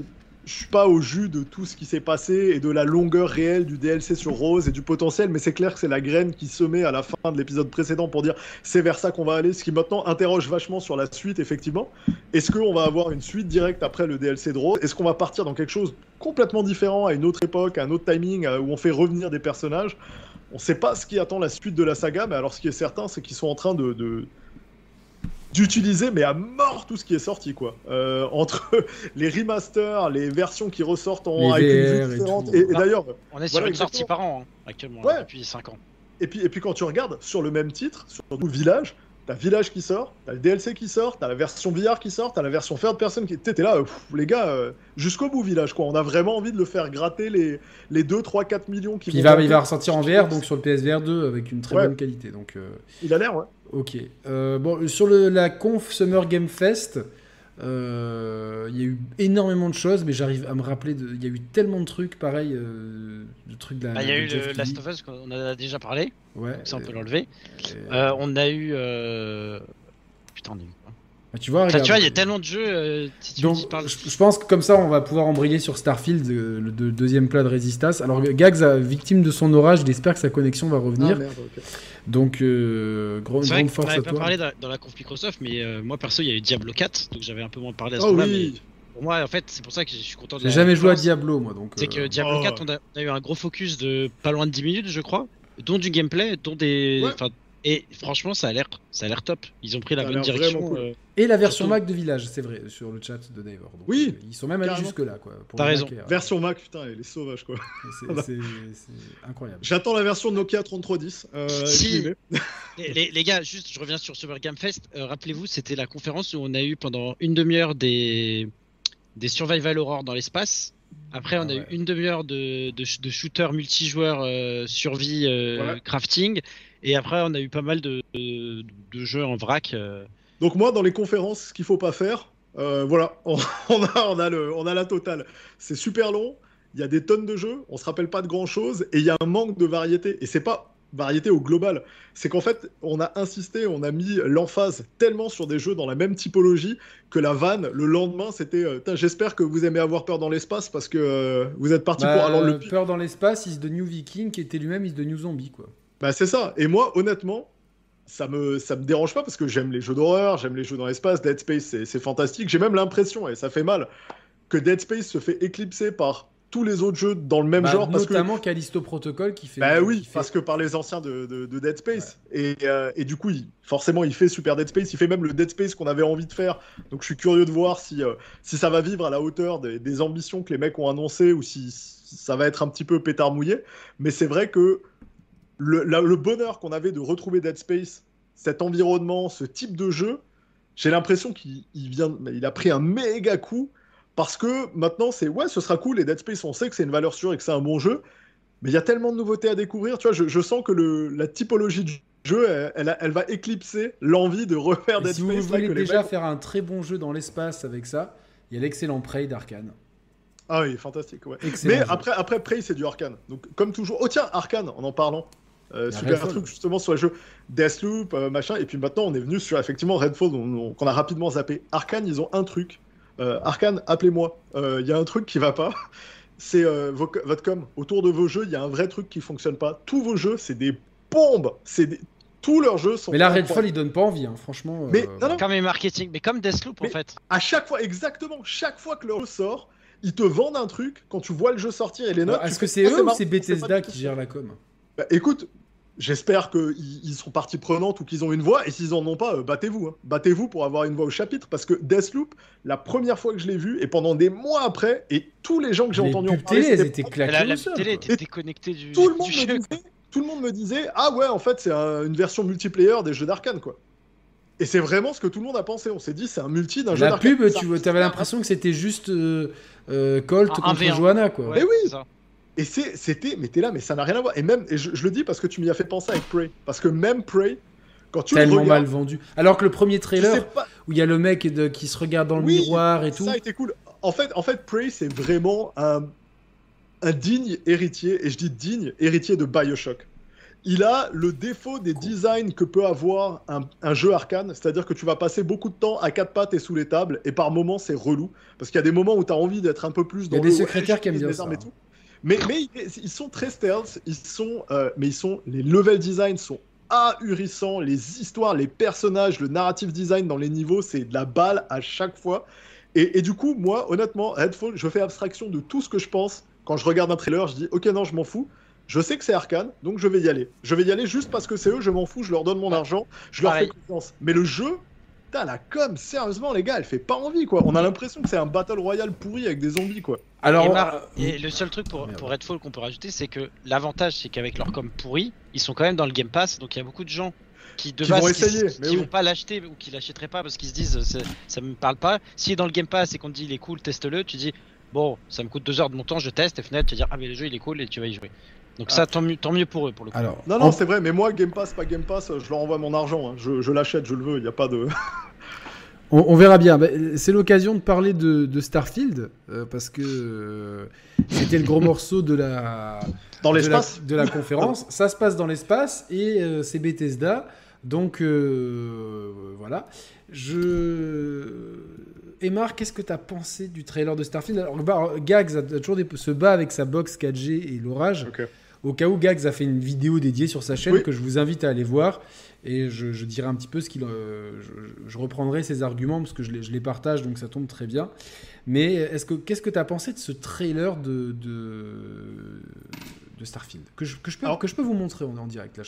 je suis pas au jus de tout ce qui s'est passé et de la longueur réelle du DLC sur Rose et du potentiel, mais c'est clair que c'est la graine qui se met à la fin de l'épisode précédent pour dire c'est vers ça qu'on va aller, ce qui maintenant interroge vachement sur la suite, effectivement. Est-ce qu'on va avoir une suite directe après le DLC de Rose? Est-ce qu'on va partir dans quelque chose complètement différent, à une autre époque, à un autre timing, où on fait revenir des personnages? On sait pas ce qui attend la suite de la saga, mais alors ce qui est certain, c'est qu'ils sont en train de d'utiliser mais à mort tout ce qui est sorti quoi. Euh, entre [LAUGHS] les remasters, les versions qui ressortent en avec une vue et. Et, et d'ailleurs, On est sur Voilà, une sortie par an hein, actuellement, Ouais. là, depuis 5 ans. et puis et puis quand tu regardes sur le même titre, sur tout village, t'as village qui sort, t'as le DLC qui sort, t'as la version VR qui sort, t'as la version third person qui t'es là, pff, les gars, euh, jusqu'au bout village quoi. On a vraiment envie de le faire gratter les les 2 3 4 millions qui il vont va, il va ressortir en VR, donc sur le PSVR 2 avec une très Ouais. bonne qualité. Donc, euh, Il a l'air ouais. ok. Euh, bon, sur le, la conf Summer Game Fest, euh, il y a eu énormément de choses, mais j'arrive à me rappeler. de- Il y a eu tellement de trucs, pareil, euh, de trucs de la. Bah, Il y a de eu le Last of Us, qu'on en a déjà parlé, Ouais. donc ça on peut euh, l'enlever. euh, Euh, on a eu. euh, Putain, on a eu quoi bah, tu vois, Enfin, regarde, tu vois, il y a tellement de jeux. euh, si tu Donc, parles- je, je pense que comme ça, on va pouvoir embrayer sur Starfield, euh, le deux- deuxième plat de Resistas. Alors, Gags, victime de son orage, il espère que sa connexion va revenir. Ah, merde, ok. Donc, euh, C'est vrai grande force à n'avait pas parlé dans, dans la conf Microsoft, mais euh, moi perso, il y a eu Diablo 4, donc j'avais un peu moins parlé à ce Oh moment-là. oui. Pour moi, en fait, c'est pour ça que je suis content de J'ai jamais joué à. Diablo, moi. Donc, C'est que euh, Diablo Oh. 4, on a, on a eu un gros focus de pas loin de 10 minutes, je crois, dont du gameplay, dont des. Ouais. Et franchement, ça a l'air, ça a l'air top. Ils ont pris la Ça bonne direction. cool. euh, Et la version Surtout- Mac de Village, c'est vrai, sur le chat de Davor. Donc, Oui, euh, ils sont même allés carrément. jusque-là, quoi. pour T'as raison. Mac Air. Version Mac, putain, elle est sauvage quoi. C'est- [LAUGHS] C'est c'est incroyable. J'attends la version Nokia 3310. Euh, Si. [LAUGHS] Les, les- les gars, juste, je reviens sur Summer Game Fest. Euh, Rappelez-vous, c'était la conférence où on a eu pendant une demi-heure des, des Survival Horror dans l'espace. Après, on Ah a ouais. eu une demi-heure de, de, sh- de shooter multijoueur euh, survie euh, crafting. Et après, on a eu pas mal de, de, de jeux en vrac. euh. Donc moi, dans les conférences, ce qu'il faut pas faire, euh, voilà, [LAUGHS] on, on a, on, a le, on a la totale. C'est super long, il y a des tonnes de jeux, on se rappelle pas de grand chose, et il y a un manque de variété. Et c'est pas variété au global, c'est qu'en fait, on a insisté, on a mis l'emphase tellement sur des jeux dans la même typologie que la vanne, le lendemain, c'était euh, j'espère que vous aimez avoir peur dans l'espace parce que euh, vous êtes parti Bah, pour... Alors, le euh, Peur dans l'espace, is the new Viking, qui était lui-même is the new zombie, quoi. Bah c'est ça. Et moi, honnêtement, ça me ça me dérange pas parce que j'aime les jeux d'horreur, j'aime les jeux dans l'espace. Dead Space, c'est fantastique. J'ai même l'impression, et ça fait mal, que Dead Space se fait éclipser par tous les autres jeux dans le même Bah, genre. Parce que, notamment Callisto Protocol qui fait. bah oui, fait- parce que par les anciens de, de- de Dead Space. Et, euh, et du coup, il- forcément, il fait Super Dead Space. Il fait même le Dead Space qu'on avait envie de faire. Donc je suis curieux de voir si, euh, si ça va vivre à la hauteur des, des ambitions que les mecs ont annoncées ou si, si ça va être un petit peu pétard mouillé. Mais c'est vrai que le, la- le bonheur qu'on avait de retrouver Dead Space, cet environnement, ce type de jeu, j'ai l'impression qu'il il vient, il a pris un méga coup parce que maintenant c'est ouais, ce sera cool. Et Dead Space, on sait que c'est une valeur sûre et que c'est un bon jeu, mais il y a tellement de nouveautés à découvrir. Tu vois, je, je sens que le, la typologie du jeu, elle, elle, a- elle va éclipser l'envie de refaire Et Dead si vous Space. là, voulez que les déjà mecs- faire un très bon jeu dans l'espace avec ça, il y a l'excellent Prey d'Arkane. Ah oui, fantastique. Ouais. Mais jeu. après, après Prey, c'est du Arkane. Donc, comme toujours. Oh, tiens, Arkane, en en parlant. Euh, Il y a super Redfall. truc justement sur les jeux Deathloop, euh, machin. Et puis maintenant, on est venu sur effectivement Redfall, on- on- qu'on a rapidement zappé. Arkane, ils ont un truc. Euh, Arkane, appelez-moi. Euh, Il y a un truc qui va pas. [LAUGHS] C'est euh, votre com. Autour de vos jeux, il y a un vrai truc qui fonctionne pas. Tous vos jeux, c'est des bombes. C'est des- Tous leurs jeux sont. Mais là. Redfall, il donne pas envie, hein, franchement. Mais non, non, Comme les marketing, mais comme Deathloop Mais- en fait. à chaque fois, exactement, chaque fois que le jeu sort, ils te vendent un truc. Quand tu vois le jeu sortir et les notes. alors, tu Est-ce que c'est Ah, eux ou c'est Bethesda qui gère la com? Bah, écoute, j'espère qu'ils ils sont partie prenante ou qu'ils ont une voix, et s'ils en ont pas, euh, battez-vous. hein. Battez-vous pour avoir une voix au chapitre, parce que Deathloop, la première fois que je l'ai vu, et pendant des mois après, et tous les gens que j'ai entendus en parler, télé, étaient La, claquées la sol, télé était déconnectée du, tout le du monde me jeu. disait, tout le monde me disait, ah ouais, en fait, c'est un- une version multiplayer des jeux d'Arkane, quoi. Et c'est vraiment ce que tout le monde a pensé. On s'est dit, c'est un multi d'un jeu La d'Arkane. pub, tu avais l'impression que c'était juste euh, euh, Colt Un- un contre V1. Johanna, quoi. Ouais, Mais oui. ça. Et c'était, mais t'es là, mais ça n'a rien à voir. Et même, et je, je le dis parce que tu m'y as fait penser avec Prey. Parce que même Prey, quand tu le Tellement regardes, mal vendu. Alors que le premier trailer, pas, où il y a le mec de- qui se regarde dans le Oui, miroir et tout. Ça a été cool. En fait, en fait Prey, c'est vraiment un, un digne héritier, et je dis digne héritier de Bioshock. Il a le défaut des designs que peut avoir un, un jeu arcane, c'est-à-dire que tu vas passer beaucoup de temps à quatre pattes et sous les tables, et par moments c'est relou, parce qu'il y a des moments où tu as envie d'être un peu plus Il y dans a le des secrétaires qui aiment bien ça. et tout. Mais, mais ils, sont très stealth, ils sont, euh, mais ils sont, les level design sont ahurissants, les histoires, les personnages, le narrative design dans les niveaux, c'est de la balle à chaque fois. Et, et du coup, moi, honnêtement, Redfall, je fais abstraction de tout ce que je pense. Quand je regarde un trailer, je dis, ok, non, je m'en fous. Je sais que c'est Arkane, donc je vais y aller. Je vais y aller juste parce que c'est eux, je m'en fous, je leur donne mon argent, je leur Pareil. fais confiance. Mais le jeu, putain, la com, sérieusement, les gars, elle fait pas envie, quoi. On a l'impression que c'est un Battle Royale pourri avec des zombies, quoi. Alors, et, le seul truc pour, pour Redfall qu'on peut rajouter, c'est que l'avantage, c'est qu'avec leur com pourri, ils sont quand même dans le Game Pass, donc il y a beaucoup de gens qui de vont essayer, qui, vont pas l'acheter ou qui l'achèteraient pas parce qu'ils se disent ça me parle pas. S'il est dans le Game Pass et qu'on te dit il est cool, teste-le, tu dis bon, ça me coûte deux heures de mon temps, je teste, et finalement tu vas dire ah mais le jeu il est cool et tu vas y jouer. Donc ça, tant mieux, tant mieux pour eux, pour le coup. Alors, non, non, c'est vrai, mais moi, Game Pass, pas Game Pass, je leur envoie mon argent. Hein. Je, l'achète, je le veux, il n'y a pas de... [LAUGHS] on, verra bien. Bah, c'est l'occasion de parler de, Starfield, euh, parce que euh, c'était le gros morceau de la... Dans l'espace de, la conférence. ça se passe dans l'espace, et euh, c'est Bethesda. Donc, voilà. Je... Emar, qu'est-ce que tu as pensé du trailer de Starfield? Alors, bah, Gags a, toujours des, se bat avec sa box 4G et l'orage. Au cas où Gags a fait une vidéo dédiée sur sa chaîne que je vous invite à aller voir. Et je, dirai un petit peu ce qu'il. Euh, je, reprendrai ses arguments parce que je les, partage, donc ça tombe très bien. Mais est-ce que qu'est-ce que tu as pensé de ce trailer de, de, Starfield que je, que, je peux, que je peux vous montrer On est en direct là.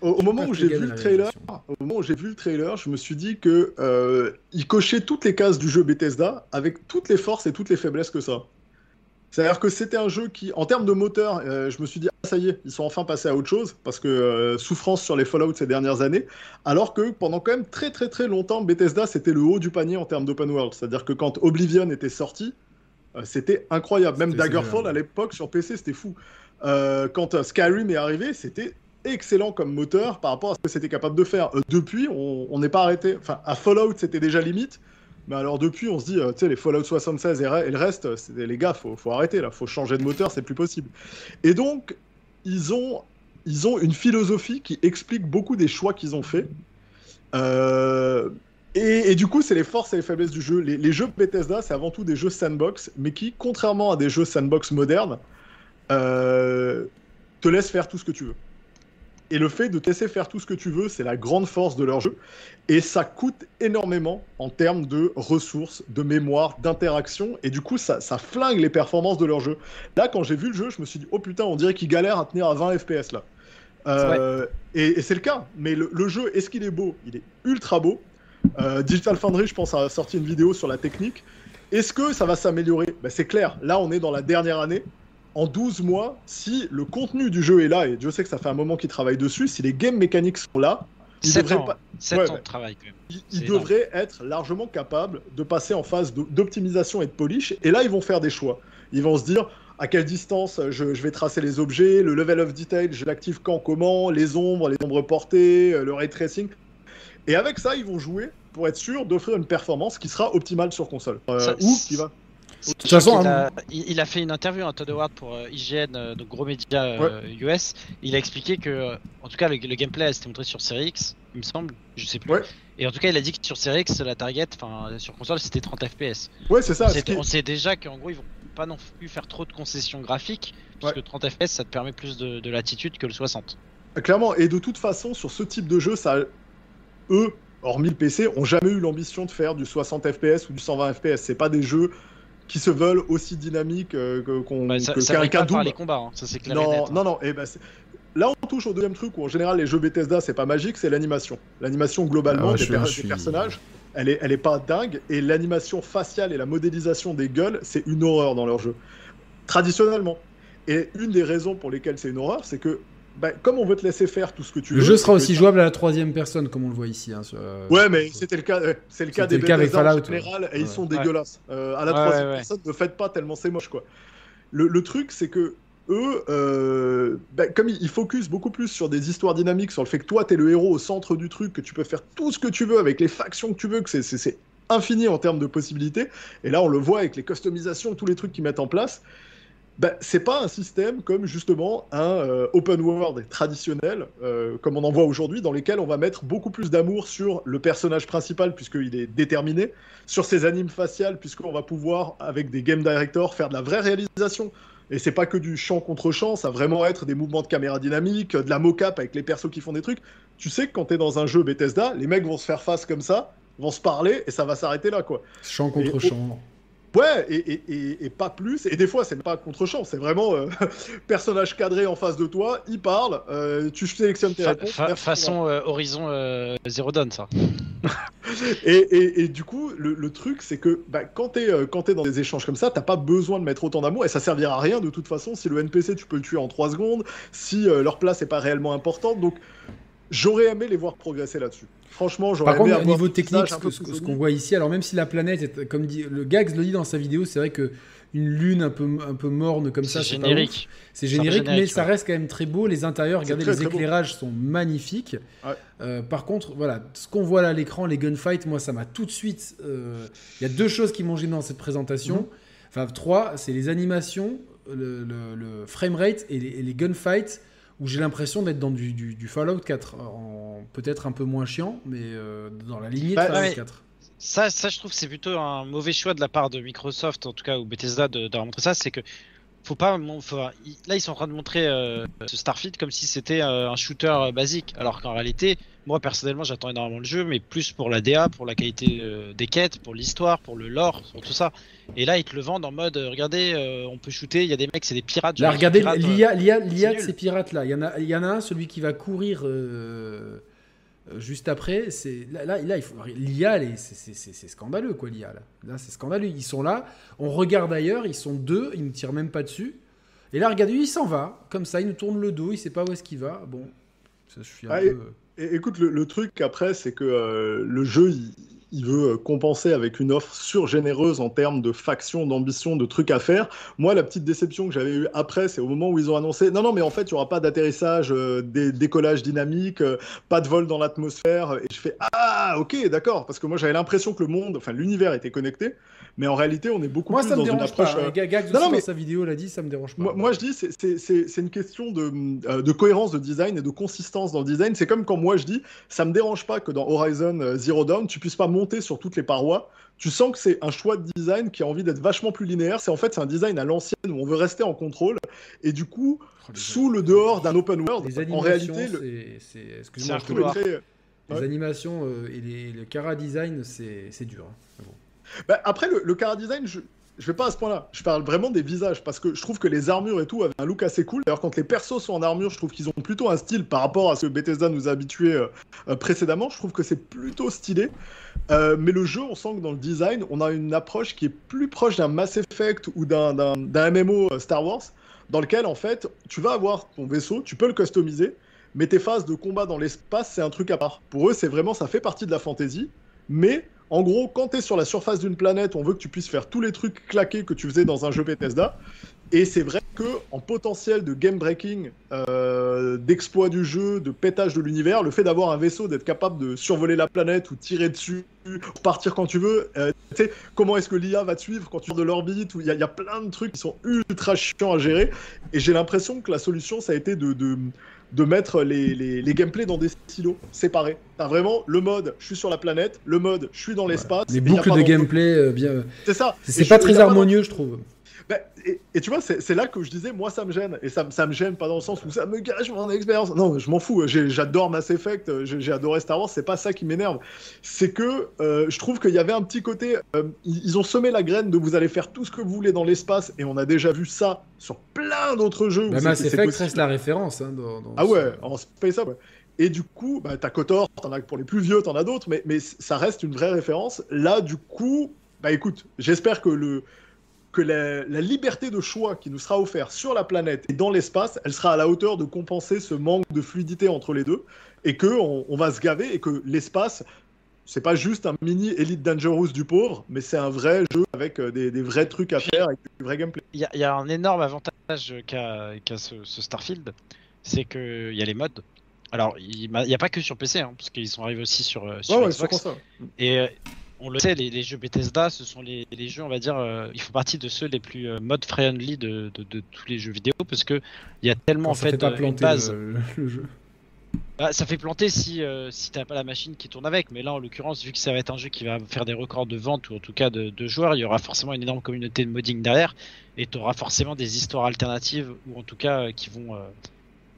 Au, moment où j'ai vu le trailer, au moment où j'ai vu le trailer, je me suis dit que euh, il cochait toutes les cases du jeu Bethesda avec toutes les forces et toutes les faiblesses que ça. C'est-à-dire que c'était un jeu qui, en termes de moteur, euh, je me suis dit, ah, ça y est, ils sont enfin passés à autre chose, parce que euh, souffrance sur les Fallout ces dernières années, alors que pendant quand même très très très longtemps, Bethesda, c'était le haut du panier en termes d'open world. C'est-à-dire que quand Oblivion était sorti, c'était incroyable. Même Daggerfall à l'époque sur PC, c'était fou. quand Skyrim est arrivé, c'était excellent comme moteur par rapport à ce que c'était capable de faire. Euh, depuis, on n'est pas arrêté. Enfin, à Fallout, c'était déjà limite. Mais alors depuis, on se dit, euh, tu sais, les Fallout 76 et, le reste, les gars, faut, faut arrêter là, faut changer de moteur, c'est plus possible. Et donc, ils ont, ils ont une philosophie qui explique beaucoup des choix qu'ils ont fait. Euh, et, du coup, c'est les forces et les faiblesses du jeu. Les, les jeux Bethesda, c'est avant tout des jeux sandbox, mais qui, contrairement à des jeux sandbox modernes, te laissent faire tout ce que tu veux. Et le fait de te laisser faire tout ce que tu veux, c'est la grande force de leur jeu. Et ça coûte énormément en termes de ressources, de mémoire, d'interaction. Et du coup, ça, ça, flingue les performances de leur jeu. Là, quand j'ai vu le jeu, je me suis dit, oh putain, on dirait qu'ils galèrent à tenir à 20 FPS là. Euh, et, c'est le cas. Mais le, jeu, est-ce qu'il est beau? Il est ultra beau. Euh, Digital Foundry, je pense, a sorti une vidéo sur la technique. Est-ce que ça va s'améliorer? Ben, C'est clair. Là, on est dans la dernière année en 12 mois, si le contenu du jeu est là, et Dieu sait que ça fait un moment qu'ils travaillent dessus, si les game mécaniques sont là, ils devraient, pas... de travail, Ils, devraient être largement capables de passer en phase d'optimisation et de polish. Et là, ils vont faire des choix. Ils vont se dire à quelle distance je, vais tracer les objets, le level of detail, je l'active quand, comment, les ombres, les ombres portées, euh, le ray tracing. Et avec ça, ils vont jouer pour être sûr d'offrir une performance qui sera optimale sur console. Euh, ou qui va de toute façon, hein. il, a, fait une interview à Todd Howard pour euh, IGN, euh, donc gros média US. Euh, il a expliqué que, en tout cas, le, gameplay été montré sur Series X, il me semble, je sais plus. Et en tout cas, il a dit que sur Series X, la target, enfin, sur console, c'était 30 FPS. Ouais, c'est ça. On sait déjà qu'en gros, ils vont pas non plus faire trop de concessions graphiques, puisque 30 FPS, ça te permet plus de, de latitude que le 60. Clairement, et de toute façon, sur ce type de jeu, ça, eux, hormis le PC, ont jamais eu l'ambition de faire du 60 FPS ou du 120 FPS. C'est pas des jeux qui se veulent aussi dynamiques euh, qu'on bah, ça, qu'un les combats, hein. ça c'est clair. Non, non, non, et eh ben, Là, on touche au deuxième truc où en général les jeux Bethesda c'est pas magique, c'est l'animation. L'animation globalement ah, des, personnages, elle est, elle est pas dingue, et l'animation faciale et la modélisation des gueules, c'est une horreur dans leur jeu. Traditionnellement. Et une des raisons pour lesquelles c'est une horreur, c'est que bah, comme on veut te laisser faire tout ce que tu veux. Le jeu sera aussi jouable à la troisième personne, comme on le voit ici. Hein, euh, ouais, mais c'était le cas, c'est le cas des cas avec Fallout, en général, et ils sont dégueulasses. Euh, à la troisième personne, ne faites pas tellement c'est moche, quoi. Le, truc, c'est que eux, euh, bah, comme ils, focus beaucoup plus sur des histoires dynamiques, sur le fait que toi, t'es le héros au centre du truc, que tu peux faire tout ce que tu veux avec les factions que tu veux, que c'est infini en termes de possibilités. Et là, on le voit avec les customisations, tous les trucs qu'ils mettent en place bah, c'est pas un système comme justement un euh, open world traditionnel, euh, comme on en voit aujourd'hui, dans lesquels on va mettre beaucoup plus d'amour sur le personnage principal, puisqu'il est déterminé, sur ses animes faciales, puisqu'on va pouvoir, avec des game directors, faire de la vraie réalisation. Et c'est pas que du champ contre champ, ça va vraiment être des mouvements de caméra dynamique, de la mocap avec les persos qui font des trucs. Tu sais que quand t'es dans un jeu Bethesda, les mecs vont se faire face comme ça, vont se parler et ça va s'arrêter là, quoi. Champ contre champ. Ouais, et, et, et, et, pas plus. Et des fois, c'est pas contre-champ, c'est vraiment euh, [LAUGHS] personnage cadré en face de toi, il parle, euh, tu sélectionnes tes Fa réponses. fa façon euh, Horizon Zero Dawn, ça. [LAUGHS] et, et, du coup, le, le truc, c'est que bah, quand t'es es dans des échanges comme ça, t'as pas besoin de mettre autant d'amour et ça servira à rien de toute façon si le NPC tu peux le tuer en 3 secondes, si leur place est pas réellement importante. Donc, j'aurais aimé les voir progresser là-dessus. Franchement, j'aurais Par aimé contre, au niveau technique, ce que- qu'on voit ici, alors même si la planète, est, comme dit le Gags le dit dans sa vidéo, c'est vrai que une lune un peu un peu morne comme ça, C'est générique. C'est générique, mais ça reste quand même très beau. Les intérieurs, regardez, très, les très beau. éclairages sont magnifiques. Ouais. Euh, par contre, voilà, ce qu'on voit là à l'écran, les gunfights, moi, ça m'a tout de suite. euh, Il y a deux choses qui m'ont gêné dans cette présentation. Mhm. Enfin, trois, c'est les animations, le, le, le framerate et les, et les gunfights, où j'ai l'impression d'être dans du, du, du Fallout 4. En peut-être un peu moins chiant, mais euh, dans la lignée Bah, de Fallout ouais. 4. Ça, ça, je trouve que c'est plutôt un mauvais choix de la part de Microsoft, en tout cas, ou Bethesda, de- d'avoir montré ça. C'est que faut pas. faut- là, ils sont en train de montrer euh, ce Starfield comme si c'était euh, un shooter basique. Alors qu'en réalité, moi personnellement, j'attends énormément le jeu, mais plus pour la DA, pour la qualité euh, des quêtes, pour l'histoire, pour le lore, pour tout ça. Et là, ils te le vendent en mode euh, regardez, euh, on peut shooter, il y a des mecs, c'est des pirates. Là, regardez pirates, l'IA, de ces pirates-là. Il y, en a, il y en a un, celui qui va courir juste après. C'est, là, là, là, il faut, l'IA, c'est, scandaleux, quoi, l'IA. Là. là, c'est scandaleux. Ils sont là, on regarde ailleurs, ils sont deux, ils ne tirent même pas dessus. Et là, regardez, il s'en va, comme ça, il nous tourne le dos, il sait pas où est-ce qu'il va. Bon, ça, je suis un Ah, peu... Et écoute, le, truc après, c'est que euh, le jeu, il, il veut euh, compenser avec une offre surgénéreuse en termes de factions, d'ambition, de trucs à faire. Moi, la petite déception que j'avais eue après, c'est au moment où ils ont annoncé non, non, mais en fait, il n'y aura pas d'atterrissage, euh, des décollage dynamique, euh, pas de vol dans l'atmosphère. Et je fais ah, ok, d'accord, parce que moi, j'avais l'impression que le monde, enfin, l'univers était connecté, mais en réalité, on est beaucoup Moi, plus ça me dans une dérange approche. pas. euh, hein. Gags non, mais- dans sa vidéo l'a dit, ça me dérange pas. moi, moi, je dis, c'est- une question de, euh, de cohérence de design et de consistance dans le design. C'est comme quand moi je dis, ça me dérange pas que dans Horizon euh, Zero Dawn, tu puisses pas monter sur toutes les parois. Tu sens que c'est un choix de design qui a envie d'être vachement plus linéaire. C'est en fait c'est un design à l'ancienne où on veut rester en contrôle. Et du coup, Oh, sous le dehors d'un open world, Les en animations, réalité, c'est, excuse-moi, les Ouais. animations euh, et les, le cara design, c'est, dur. hein. Bon. Bah, après, le, le design, je, je vais pas à ce point-là. Je parle vraiment des visages parce que je trouve que les armures et tout avaient un look assez cool. D'ailleurs, quand les persos sont en armure, je trouve qu'ils ont plutôt un style par rapport à ce que Bethesda nous a habitués euh, euh, précédemment. Je trouve que c'est plutôt stylé. Euh, mais le jeu, on sent que dans le design, on a une approche qui est plus proche d'un Mass Effect ou d'un- MMO Star Wars, dans lequel, en fait, tu vas avoir ton vaisseau, tu peux le customiser, mais tes phases de combat dans l'espace, c'est un truc à part. Pour eux, c'est vraiment, ça fait partie de la fantasy, mais en gros, quand tu es sur la surface d'une planète, on veut que tu puisses faire tous les trucs claqués que tu faisais dans un jeu Bethesda. Et c'est vrai que en potentiel de game breaking, euh, d'exploit du jeu, de pétage de l'univers, le fait d'avoir un vaisseau, d'être capable de survoler la planète ou tirer dessus, partir quand tu veux, euh, comment est-ce que l'IA va te suivre quand tu sors de l'orbite, il y, a- plein de trucs qui sont ultra chiants à gérer. Et j'ai l'impression que la solution, ça a été de, de mettre les, les, les gameplays dans des silos séparés. T'as vraiment le mode, je suis sur la planète, le mode, je suis dans l'espace. Les y a boucles de gameplay, euh, bien. C'est ça. C'est pas très pas harmonieux, je trouve. Bah, et, et tu vois, c'est là que je disais, moi ça me gêne. Et ça, me- ça me gêne pas dans le sens où ça me gâche mon expérience. Non, je m'en fous. J'adore Mass Effect, j'ai adoré Star Wars, c'est pas ça qui m'énerve. C'est que euh, je trouve qu'il y avait un petit côté. euh, ils, ont semé la graine de vous allez faire tout ce que vous voulez dans l'espace. Et on a déjà vu ça sur plein d'autres jeux. Bah, Mass Effect reste la référence. hein, dans, dans Ah ce- ouais, en space up. ouais. Et du coup, bah, t'as Kotor, t'en as pour les plus vieux, t'en as d'autres, mais, mais ça reste une vraie référence. Là, du coup, bah écoute, j'espère que le que la, la liberté de choix qui nous sera offerte sur la planète et dans l'espace, elle sera à la hauteur de compenser ce manque de fluidité entre les deux, et que on, on va se gaver et que l'espace, c'est pas juste un mini Elite Dangerous du pauvre, mais c'est un vrai jeu avec euh, des, des vrais trucs à faire, avec du vrai gameplay. Il y, a- il y a un énorme avantage qu'a ce, ce Starfield, c'est qu'il y a les mods. Alors, il n'y a pas que sur PC, hein, parce qu'ils sont arrivés aussi sur, euh, sur Ouais, ouais, sur Xbox. console. Et euh, on le sait, les, les jeux Bethesda, ce sont les, les jeux, on va dire, euh, ils font partie de ceux les plus euh, mod friendly de, de, de tous les jeux vidéo, parce que il y a tellement en ça fait, fait pas une planter base. le, [LAUGHS] le jeu. Bah, ça fait planter si, euh, si t'as pas la machine qui tourne avec, mais là en l'occurrence, vu que ça va être un jeu qui va faire des records de vente ou en tout cas de, de joueurs, il y aura forcément une énorme communauté de modding derrière et tu auras forcément des histoires alternatives ou en tout cas euh, qui vont euh,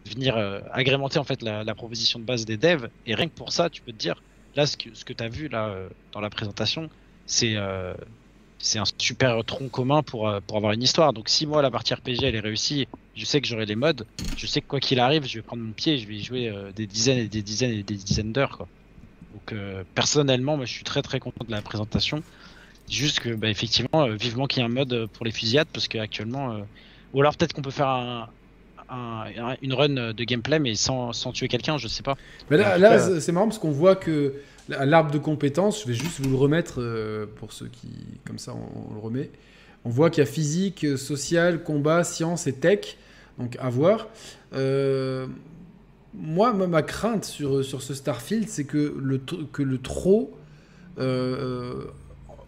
venir agrémenter en fait la, la proposition de base des devs. Et rien que pour ça, tu peux te dire, là ce que, ce que tu as vu là euh, dans la présentation, c'est euh, c'est un super tronc commun pour, euh, pour avoir une histoire. Donc si moi la partie RPG elle est réussie, je sais que j'aurai les modes, je sais que quoi qu'il arrive, je vais prendre mon pied, et je vais y jouer des dizaines et des dizaines et des dizaines d'heures. Donc personnellement, moi je suis très très content de la présentation. Juste que bah, effectivement, vivement qu'il y ait un mode pour les fusillades, parce qu'actuellement, ou alors peut-être qu'on peut faire un, un- un- une run de gameplay mais sans, sans tuer quelqu'un, je sais pas. Mais là, c'est- marrant parce qu'on voit que l'arbre de compétences, je vais juste vous le remettre euh, pour ceux qui, comme ça, on, on le remet. On voit qu'il y a physique, social, combat, science et tech. Donc à voir. Euh, moi, ma, crainte sur, sur ce Starfield, c'est que le, que le trop euh, euh,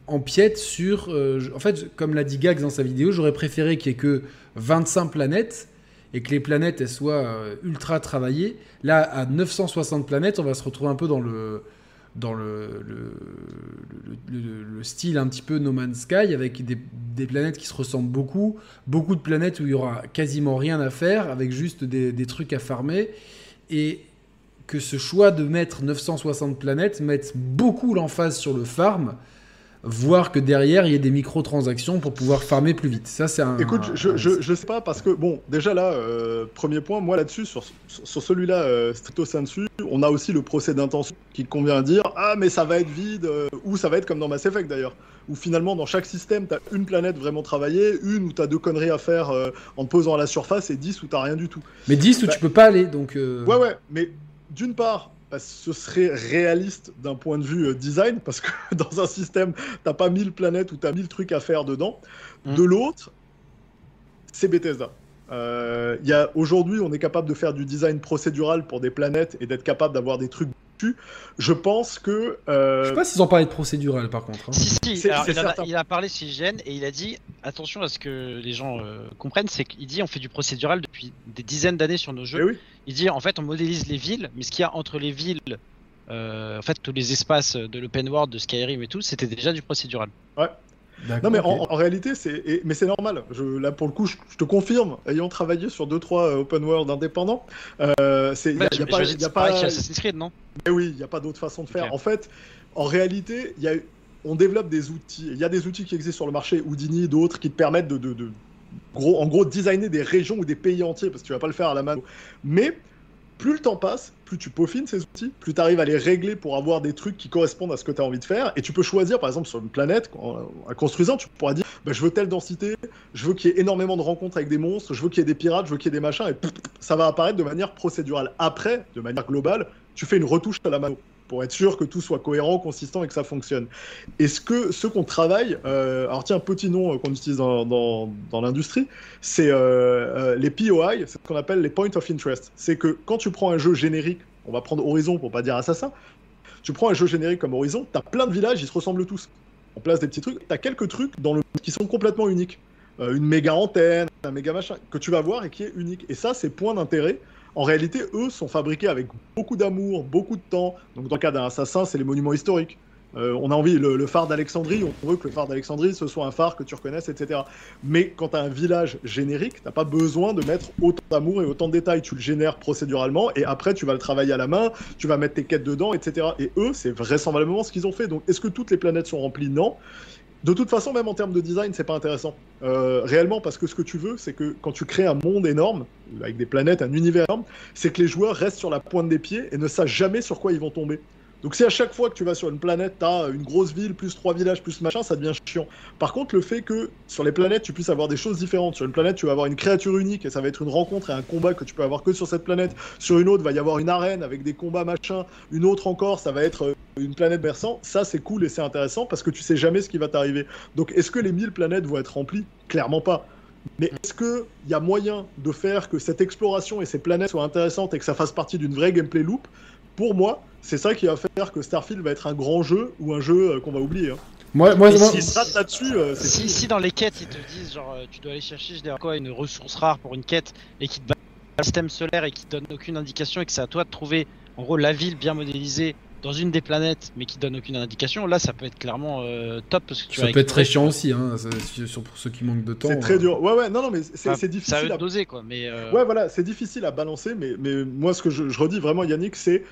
empiète sur. euh, en fait, comme l'a dit Gags dans sa vidéo, j'aurais préféré qu'il n'y ait que 25 planètes et que les planètes soient euh, ultra travaillées. Là, à 960 planètes, on va se retrouver un peu dans le dans le, le, le- le- le style un petit peu No Man's Sky avec des, des planètes qui se ressemblent beaucoup, beaucoup de planètes où il y aura quasiment rien à faire avec juste des, des trucs à farmer et que ce choix de mettre 960 planètes mette beaucoup l'emphase sur le farm voire que derrière il y ait des microtransactions pour pouvoir farmer plus vite. Ça c'est un Écoute, je, un- je, je sais pas parce que bon, déjà là, euh, premier point, moi là-dessus, sur, sur, sur celui-là, euh, stricto sensu, on a aussi le procès d'intention qui convient à dire ah mais ça va être vide euh, ou ça va être comme dans Mass Effect d'ailleurs, où finalement dans chaque système t'as une planète vraiment travaillée, une où t'as deux conneries à faire euh, en te posant à la surface et 10 où t'as rien du tout. Mais 10 où Bah- tu peux pas aller donc Ouais ouais, mais d'une part. Bah, ce serait réaliste d'un point de vue euh, design, parce que [LAUGHS] dans un système, t'as pas 1000 planètes ou t'as 1000 trucs à faire dedans. Mm. De l'autre, c'est Bethesda. Euh, il y a- Aujourd'hui, on est capable de faire du design procédural pour des planètes et d'être capable d'avoir des trucs dessus. Je pense que. euh, Je sais pas s'ils ont parlé de procédural par contre. hein. Si, si, alors, il, en a, certain. il a parlé chez IGN et il a dit attention à ce que les gens euh, comprennent, c'est qu'il dit on fait du procédural depuis des dizaines d'années sur nos jeux. eh oui. Il dit en fait on modélise les villes, mais ce qu'il y a entre les villes, euh, en fait tous les espaces de l'open world, de Skyrim et tout, c'était déjà du procédural. D'accord, Non, mais en, en réalité, c'est mais c'est normal. Je, là, pour le coup, je, je te confirme, ayant travaillé sur 2-3 open world indépendants, euh, c'est- y a- Ouais, il y a pas- y a pas- chez Assassin's Creed, non? Mais oui, il n'y a pas d'autre façon de faire. En fait, en réalité, il y a, on développe des outils. Il y a des outils qui existent sur le marché, Houdini, d'autres, qui te permettent de, de- de- gros, en gros, designer des régions ou des pays entiers, parce que tu vas pas le faire à la main. Mais plus le temps passe, plus tu peaufines ces outils, plus tu arrives à les régler pour avoir des trucs qui correspondent à ce que tu as envie de faire. Et tu peux choisir, par exemple, sur une planète, en, construisant, tu pourras dire bah, je veux telle densité, je veux qu'il y ait énormément de rencontres avec des monstres, je veux qu'il y ait des pirates, je veux qu'il y ait des machins, et ça va apparaître de manière procédurale. Après, de manière globale, tu fais une retouche à la mano pour être sûr que tout soit cohérent, consistant et que ça fonctionne. Et ce que ce qu'on travaille, euh, alors tiens, petit nom euh, qu'on utilise dans, l'industrie, c'est euh, les POI, c'est ce qu'on appelle les Point of Interest. C'est que quand tu prends un jeu générique, on va prendre Horizon pour pas dire Assassin, tu prends un jeu générique comme Horizon, t'as plein de villages, ils se ressemblent tous. On place des petits trucs, t'as quelques trucs dans le qui sont complètement uniques. Une méga antenne, un méga machin, que tu vas voir et qui est unique. Et ça, c'est point d'intérêt. En réalité, eux sont fabriqués avec beaucoup d'amour, beaucoup de temps. Donc, dans le cas d'un assassin, c'est les monuments historiques. Euh, on a envie, le, phare d'Alexandrie, on veut que le phare d'Alexandrie, ce soit un phare que tu reconnaisses, etc. Mais quand tu as un village générique, t'as pas besoin de mettre autant d'amour et autant de détails. Tu le génères procéduralement et après, tu vas le travailler à la main, tu vas mettre tes quêtes dedans, etc. Et eux, c'est vraisemblablement ce qu'ils ont fait. Donc, est-ce que toutes les planètes sont remplies? Non. De toute façon, même en termes de design, c'est pas intéressant. Euh, réellement, parce que ce que tu veux, c'est que quand tu crées un monde énorme, avec des planètes, un univers énorme, c'est que les joueurs restent sur la pointe des pieds et ne sachent jamais sur quoi ils vont tomber. Donc si à chaque fois que tu vas sur une planète, tu as une grosse ville, plus trois villages, plus machin, ça devient chiant. Par contre, le fait que sur les planètes, tu puisses avoir des choses différentes. Sur une planète, tu vas avoir une créature unique et ça va être une rencontre et un combat que tu peux avoir que sur cette planète. Sur une autre, va y avoir une arène avec des combats machin. Une autre encore, ça va être euh, une planète berçant. Ça, c'est cool et c'est intéressant parce que tu sais jamais ce qui va t'arriver. Donc est-ce que les 1000 planètes vont être remplies? Clairement pas. Mais est-ce qu'il y a moyen de faire que cette exploration et ces planètes soient intéressantes et que ça fasse partie d'une vraie gameplay loop? Pour moi, c'est ça qui va faire que Starfield va être un grand jeu ou un jeu euh, qu'on va oublier. hein. Moi, moi, moi- ratent là-dessus, euh, Si, si dans les quêtes ils te disent genre euh, tu dois aller chercher je dirais quoi une ressource rare pour une quête et qui te bat un système solaire et qui te donne aucune indication et que c'est à toi de trouver en gros la ville bien modélisée dans une des planètes mais qui donne aucune indication, là ça peut être clairement euh, top parce que tu ça vas peut être très chiant aussi, hein, ça- sur pour ceux qui manquent de temps. C'est très euh. dur. Ouais, ouais, non, non, mais c'est Enfin, Ça difficile va à doser quoi, mais euh, Ouais, voilà, c'est difficile à balancer, mais, mais moi, ce que je, je redis vraiment, Yannick, c'est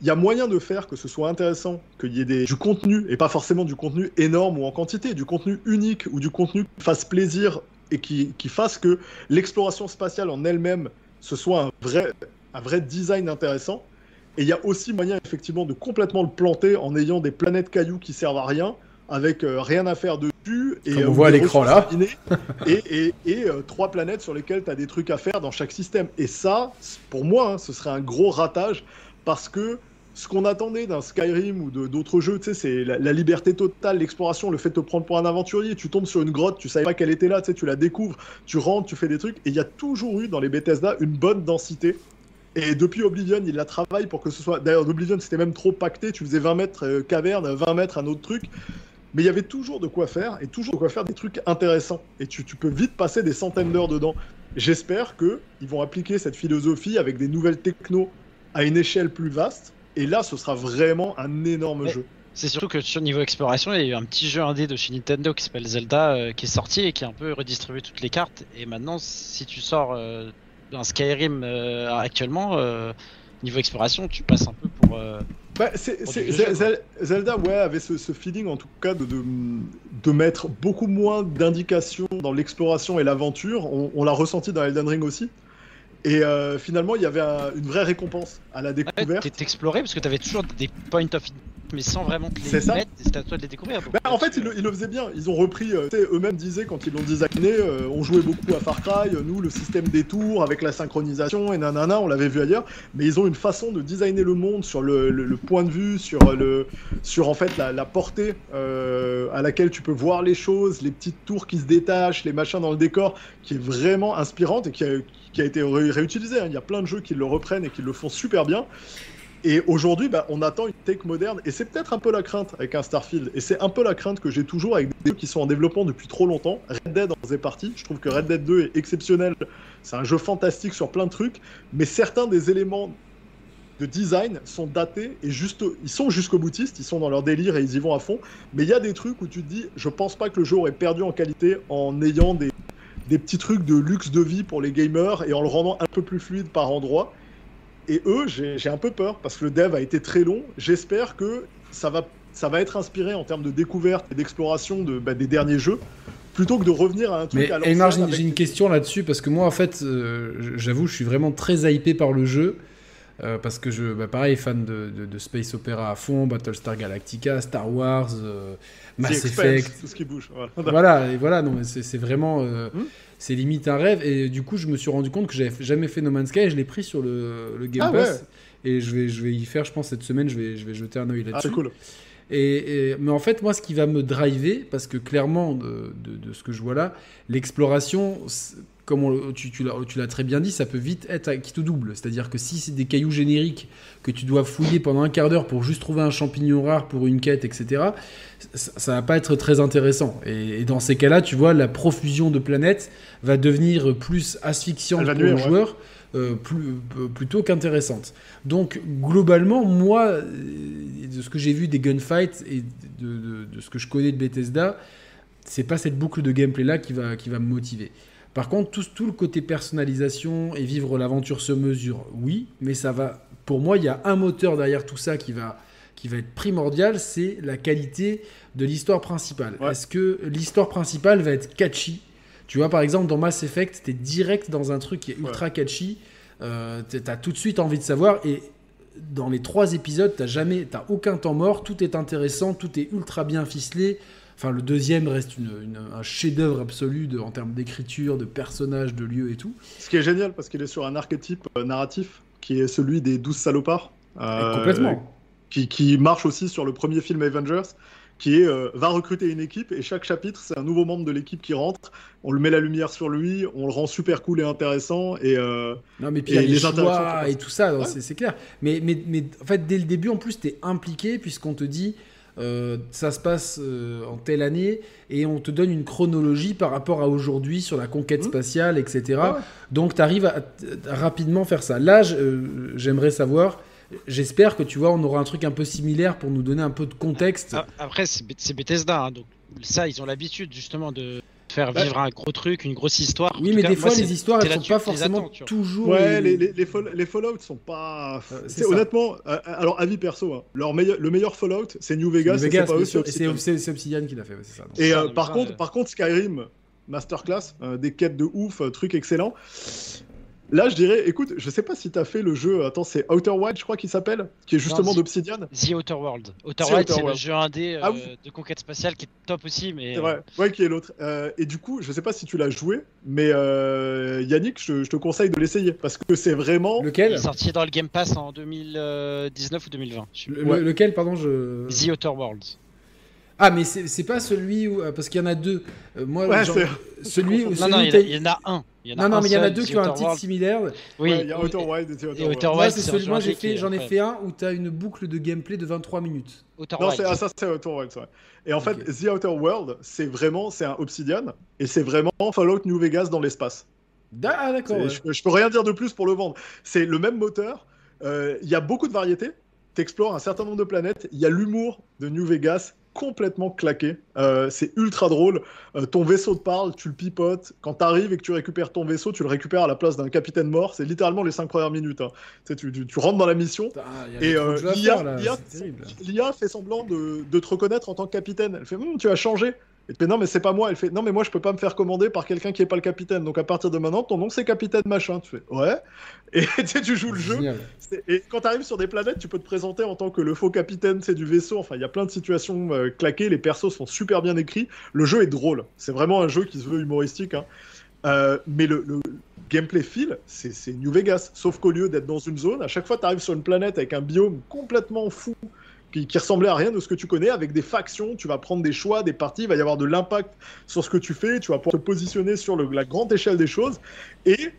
il y a moyen de faire que ce soit intéressant, qu'il y ait des, du contenu, et pas forcément du contenu énorme ou en quantité, du contenu unique ou du contenu qui fasse plaisir et qui, qui fasse que l'exploration spatiale en elle-même, ce soit un vrai, un vrai design intéressant. Et il y a aussi moyen effectivement de complètement le planter en ayant des planètes cailloux qui servent à rien, avec euh, rien à faire dessus. Et, Comme on euh, voit à des l'écran, là. [LAUGHS] et et, et, euh, trois planètes sur lesquelles tu as des trucs à faire dans chaque système. Et ça, pour moi, hein, ce serait un gros ratage parce que ce qu'on attendait d'un Skyrim ou d'autres jeux, tu sais, c'est la, liberté totale, l'exploration, le fait de te prendre pour un aventurier. Tu tombes sur une grotte, tu savais pas qu'elle était là, tu tu la découvres, tu rentres, tu fais des trucs. Et il y a toujours eu dans les Bethesda une bonne densité. Et depuis Oblivion, il la travaille pour que ce soit. D'ailleurs, d'Oblivion, c'était même trop pacté. Tu faisais 20 mètres euh, caverne, 20 mètres un autre truc. Mais il y avait toujours de quoi faire et toujours de quoi faire des trucs intéressants. Et tu, tu peux vite passer des centaines d'heures dedans. J'espère que ils vont appliquer cette philosophie avec des nouvelles technos à une échelle plus vaste. Et là, ce sera vraiment un énorme jeu. C'est surtout que sur niveau exploration, il y a eu un petit jeu indé de chez Nintendo qui s'appelle Zelda euh, qui est sorti et qui a un peu redistribué toutes les cartes. Et maintenant, si tu sors euh, un Skyrim euh, actuellement, euh, niveau exploration, tu passes un peu pour. Bah, c'est- Pour c'est- du Zel- jeu, Zel- Zelda, ouais, avait ce, ce feeling en tout cas de, de, de mettre beaucoup moins d'indications dans l'exploration et l'aventure. On, on l'a ressenti dans Elden Ring aussi. Et euh, finalement, il y avait un- une vraie récompense à la Ouais, découverte. t'es- t'explorais parce que t'avais toujours des points of mais sans vraiment te les mettre, et c'était à toi de les découvrir. donc, Bah, en fait, ils le, ils le faisaient bien. Ils ont repris, euh, eux-mêmes disaient quand ils l'ont designé, euh, on jouait beaucoup à Far Cry, euh, nous, le système des tours avec la synchronisation et nanana, on l'avait vu ailleurs. Mais ils ont une façon de designer le monde sur le, le- le point de vue, sur, le, sur en fait la, la portée à laquelle tu peux voir les choses, les petites tours qui se détachent, les machins dans le décor, qui est vraiment inspirante et qui a, qui a été ré- réutilisée. hein. Il y a plein de jeux qui le reprennent et qui le font super bien. Et aujourd'hui, bah, on attend une tech moderne, et c'est peut-être un peu la crainte avec un Starfield, et c'est un peu la crainte que j'ai toujours avec des jeux qui sont en développement depuis trop longtemps. Red Dead en faisait partie, je trouve que Red Dead 2 est exceptionnel, c'est un jeu fantastique sur plein de trucs, mais certains des éléments de design sont datés et juste, ils sont jusqu'au boutiste, ils sont dans leur délire et ils y vont à fond, mais il y a des trucs où tu te dis, je pense pas que le jeu aurait perdu en qualité en ayant des, des petits trucs de luxe de vie pour les gamers et en le rendant un peu plus fluide par endroit. Et eux, j'ai un peu peur parce que le dev a été très long. J'espère que ça va, ça va être inspiré en termes de découverte et d'exploration de, bah, des derniers jeux, plutôt que de revenir à un truc Mais à j'ai avec- une question là-dessus parce que moi, en fait, euh, j'avoue, je suis vraiment très hypé par le jeu. Euh, parce que je, bah, pareil, fan de, de- de Space Opera à fond, Battlestar Galactica, Star Wars, euh, Mass Effect. tout ce qui bouge. Voilà. [LAUGHS] Voilà, et voilà, non, mais c'est vraiment. euh, Hmm. C'est limite un rêve. Et du coup, je me suis rendu compte que j'avais jamais fait No Man's Sky et je l'ai pris sur le, le Game Ah Pass. Et je vais, je vais y faire, je pense, cette semaine, je vais, je vais jeter un Ah, là-dessus. c'est cool. Et, et- mais en fait, moi, ce qui va me driver, parce que clairement, de, de- de ce que je vois là, l'exploration, comme on- tu, tu l'as très bien dit, ça peut vite être à qui tout double. C'est-à-dire que si c'est des cailloux génériques que tu dois fouiller pendant un quart d'heure pour juste trouver un champignon rare pour une quête, etc., ça, ça va pas être très intéressant. Et, et dans ces cas-là, tu vois, la profusion de planètes va devenir plus asphyxiante pour le ouais. joueur. euh, plus, euh, plutôt qu'intéressante. Donc globalement, moi, euh, de ce que j'ai vu des gunfights et de, de- de ce que je connais de Bethesda, c'est pas cette boucle de gameplay là qui va, qui va me motiver. Par contre, tout, tout le côté personnalisation et vivre l'aventure sur mesure, oui, mais ça va. Pour moi, il y a un moteur derrière tout ça qui va, qui va être primordial, c'est la qualité de l'histoire principale. Ouais. Est-ce que l'histoire principale va être catchy? Tu vois, par exemple, dans Mass Effect, t'es direct dans un truc qui est ultra catchy. Euh, t'as tout de suite envie de savoir et dans les trois épisodes, t'as jamais, t'as aucun temps mort, tout est intéressant, tout est ultra bien ficelé. Enfin, le deuxième reste une- une- un chef-d'œuvre absolu de- en termes d'écriture, de personnages, de lieux et tout. Ce qui est génial parce qu'il est sur un archétype euh, narratif qui est celui des douze salopards. euh, Et complètement. qui, qui marche aussi sur le premier film Avengers, qui est euh, va recruter une équipe et chaque chapitre c'est un nouveau membre de l'équipe qui rentre. On le met la lumière sur lui, on le rend super cool et intéressant et euh, Non, mais puis il y Et a les les choix et tout ça, Ouais. c'est clair. Mais, mais, mais en fait, dès le début, en plus, tu es impliqué puisqu'on te dit euh, ça se passe euh, en telle année et on te donne une chronologie par rapport à aujourd'hui sur la conquête Mhm. spatiale, etc. Ouais. Donc tu arrives à, à rapidement faire ça. Là, euh, j'aimerais savoir. J'espère que tu vois, on aura un truc un peu similaire pour nous donner un peu de contexte. Ah, Après, c'est Bethesda, hein, donc ça, ils ont l'habitude justement de faire Bah, vivre un gros truc, une grosse histoire. En Oui, mais cas, des moi, fois, c'est- les histoires, elles sont là-dessus pas forcément attends, toujours. Ouais, les- les, les, les, Fall- les Fallout sont pas. Euh, c'est honnêtement, euh, alors avis perso, hein, leur meilleur, le meilleur Fallout, c'est New Vegas, New et c'est Vegas, pas eux, c'est Obsidian. c'est- c'est Obsidian qui l'a fait, ouais, c'est ça. donc. Et euh, par ça, contre, euh, par contre, Skyrim, masterclass, euh, des quêtes de ouf, euh, truc excellent. Là, je dirais, écoute, je sais pas si t'as fait le jeu. Attends, c'est Outer Wild, je crois qu'il s'appelle, qui est justement d'Obsidian. The Outer World. Outer Outer c'est le jeu indé euh, Ah oui. de conquête spatiale qui est top aussi, mais C'est vrai, ouais, qui est l'autre. Euh, et du coup, je sais pas si tu l'as joué, mais euh, Yannick, je, je te conseille de l'essayer parce que c'est vraiment. il Lequel est sorti dans le Game Pass en 2019 ou 2020. je sais Le- Ouais. Lequel, pardon, je. The Outer World. Ah, mais c'est pas celui où. euh, Parce qu'il y en a deux. Euh, moi, Ouais, genre, c'est- celui [LAUGHS] où. Non, celui non, où il y, t'as- a- il y en a un. Il y en a Non, non, mais il y en a deux The qui ont un Outer titre World. similaire. Oui, Ouais, il y a Outer Wild et The Outer et World. Outer Moi, Wild, celui- moi jeu j'ai fait, j'en ai fait un où t'as une boucle de gameplay de 23 minutes. Outer Non, Wild. c'est ah, ça, c'est Outer Wild, ouais. Et en fait. The Outer World, c'est vraiment, c'est un Obsidian, et c'est vraiment Fallout New Vegas dans l'espace. Ah, d'accord. Ouais. Je, je peux rien dire de plus pour le vendre. C'est le même moteur. euh, Il y a beaucoup de variétés. Tu explores un certain nombre de planètes. Il y a l'humour de New Vegas complètement claqué. Euh, c'est ultra drôle. Euh, ton vaisseau te parle, tu le pipotes. Quand tu arrives et que tu récupères ton vaisseau, tu le récupères à la place d'un capitaine mort. C'est littéralement les cinq premières minutes. hein. Tu, tu, rentres dans la mission. Et euh, l'IA fait semblant de, de te reconnaître en tant que capitaine. Elle fait Hum, Tu as changé. Et tu fais Non, mais c'est pas moi. Elle fait Non, mais moi, je peux pas me faire commander par quelqu'un qui est pas le capitaine. Donc à partir de maintenant, ton nom, c'est capitaine machin. Tu fais Ouais. Et [LAUGHS] tu joues le jeu. Et quand tu arrives sur des planètes, tu peux te présenter en tant que le faux capitaine c'est du vaisseau. Enfin, il y a plein de situations euh, claquées. Les persos sont super bien écrits. Le jeu est drôle. C'est vraiment un jeu qui se veut humoristique. hein. Euh, mais le, le gameplay feel, c'est c'est New Vegas. Sauf qu'au lieu d'être dans une zone, à chaque fois, tu arrives sur une planète avec un biome complètement fou. Qui, ressemblait à rien de ce que tu connais, avec des factions, tu vas prendre des choix, des parties, il va y avoir de l'impact sur ce que tu fais, tu vas pouvoir te positionner sur la grande échelle des choses. Et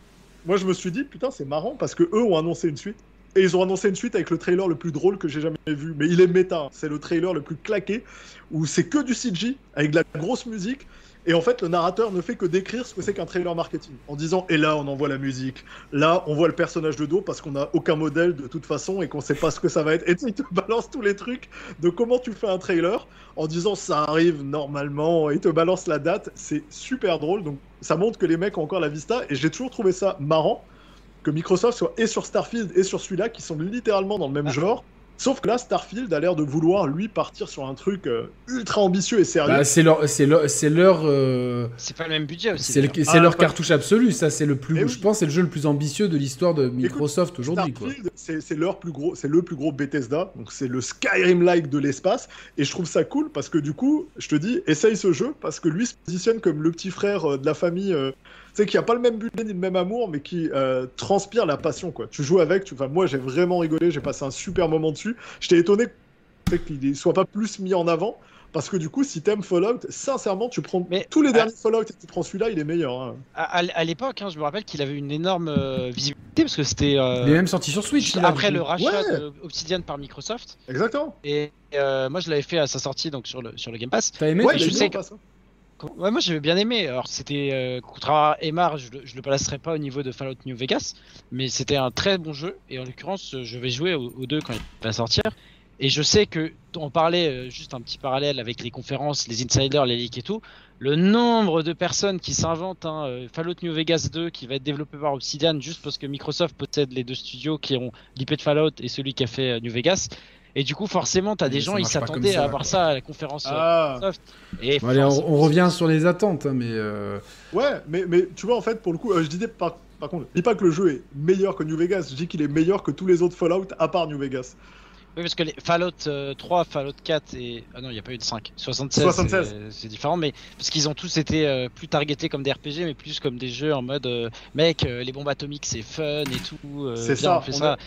moi, je me suis dit, putain, c'est marrant parce que eux ont annoncé une suite. Et ils ont annoncé une suite avec le trailer le plus drôle que j'ai jamais vu. Mais il est méta. hein. C'est le trailer le plus claqué où c'est que du CG avec de la grosse musique. Et en fait, le narrateur ne fait que décrire ce que c'est qu'un trailer marketing en disant Et là, on envoie la musique. Là, on voit le personnage de dos parce qu'on n'a aucun modèle de toute façon et qu'on sait pas ce que ça va être. Et il te [LAUGHS] balance tous les trucs de comment tu fais un trailer en disant ça arrive normalement. Et il te balance la date. C'est super drôle. Donc, ça montre que les mecs ont encore la vista. Et j'ai toujours trouvé ça marrant que Microsoft soit et sur Starfield et sur celui-là qui sont littéralement dans le même Ah. genre. Sauf que là, Starfield a l'air de vouloir lui partir sur un truc euh, ultra ambitieux et sérieux. Bah, c'est leur, c'est leur, c'est leur, euh, C'est pas le même budget aussi. c'est le- Ah, leur pas- cartouche absolue. Ça, c'est le plus, Eh oui. je pense, c'est le jeu le plus ambitieux de l'histoire de Microsoft aujourd'hui, c'est leur plus gros, c'est le plus gros Bethesda, donc c'est le Skyrim-like de l'espace, et je trouve ça cool parce que du coup, je te dis, essaye ce jeu parce que lui se positionne comme le petit frère euh, de la famille, euh, sais, qui a pas le même budget ni le même amour, mais qui euh, transpire la passion, quoi. Tu joues avec, tu, enfin, moi j'ai vraiment rigolé, j'ai passé un super moment dessus. J'étais étonné qu'il soit pas plus mis en avant. Parce que du coup, si t'aimes Fallout, sincèrement, tu prends Mais- tous les derniers Fallout et tu prends celui-là, il est meilleur. hein. À, à- à l'époque, hein, je me rappelle qu'il avait une énorme euh, visibilité parce que c'était euh, Il est même sorti sur Switch. après le rachat Ouais. de Obsidian par Microsoft. Exactement. Et euh, moi, je l'avais fait à sa sortie donc sur le sur le Game Pass. T'as aimé Ouais, je sais que- hein. Moi j'avais bien aimé. Alors c'était euh, contrairement à Emar, je, je le placerai pas au niveau de Fallout New Vegas, mais c'était un très bon jeu. Et en l'occurrence, euh, je vais jouer aux, deux quand il va sortir. Et je sais que on parlait euh, juste un petit parallèle avec les conférences, les insiders, les leaks et tout. Le nombre de personnes qui s'inventent un euh, Fallout New Vegas 2 qui va être développé par Obsidian juste parce que Microsoft possède les deux studios qui ont l'IP de Fallout et celui qui a fait New Vegas. Et du coup, forcément, t'as des gens, ils s'attendaient à avoir ça à la conférence euh, Ah. Microsoft. Et Bon, allez, on, revient sur les attentes, hein, mais euh, Ouais, mais, mais tu vois, en fait, pour le coup, euh, je disais par, par contre, je dis pas que le jeu est meilleur que New Vegas, je dis qu'il est meilleur que tous les autres Fallout à part New Vegas. Oui, parce que les Fallout euh, 3, Fallout 4 et. Ah non, il n'y a pas eu de 5. 76, 76. c'est- c'est différent, mais parce qu'ils ont tous été euh, plus targetés comme des RPG, mais plus comme des jeux en mode euh, mec, euh, les bombes atomiques c'est fun et tout. euh, C'est viens, ça, on fait on ça.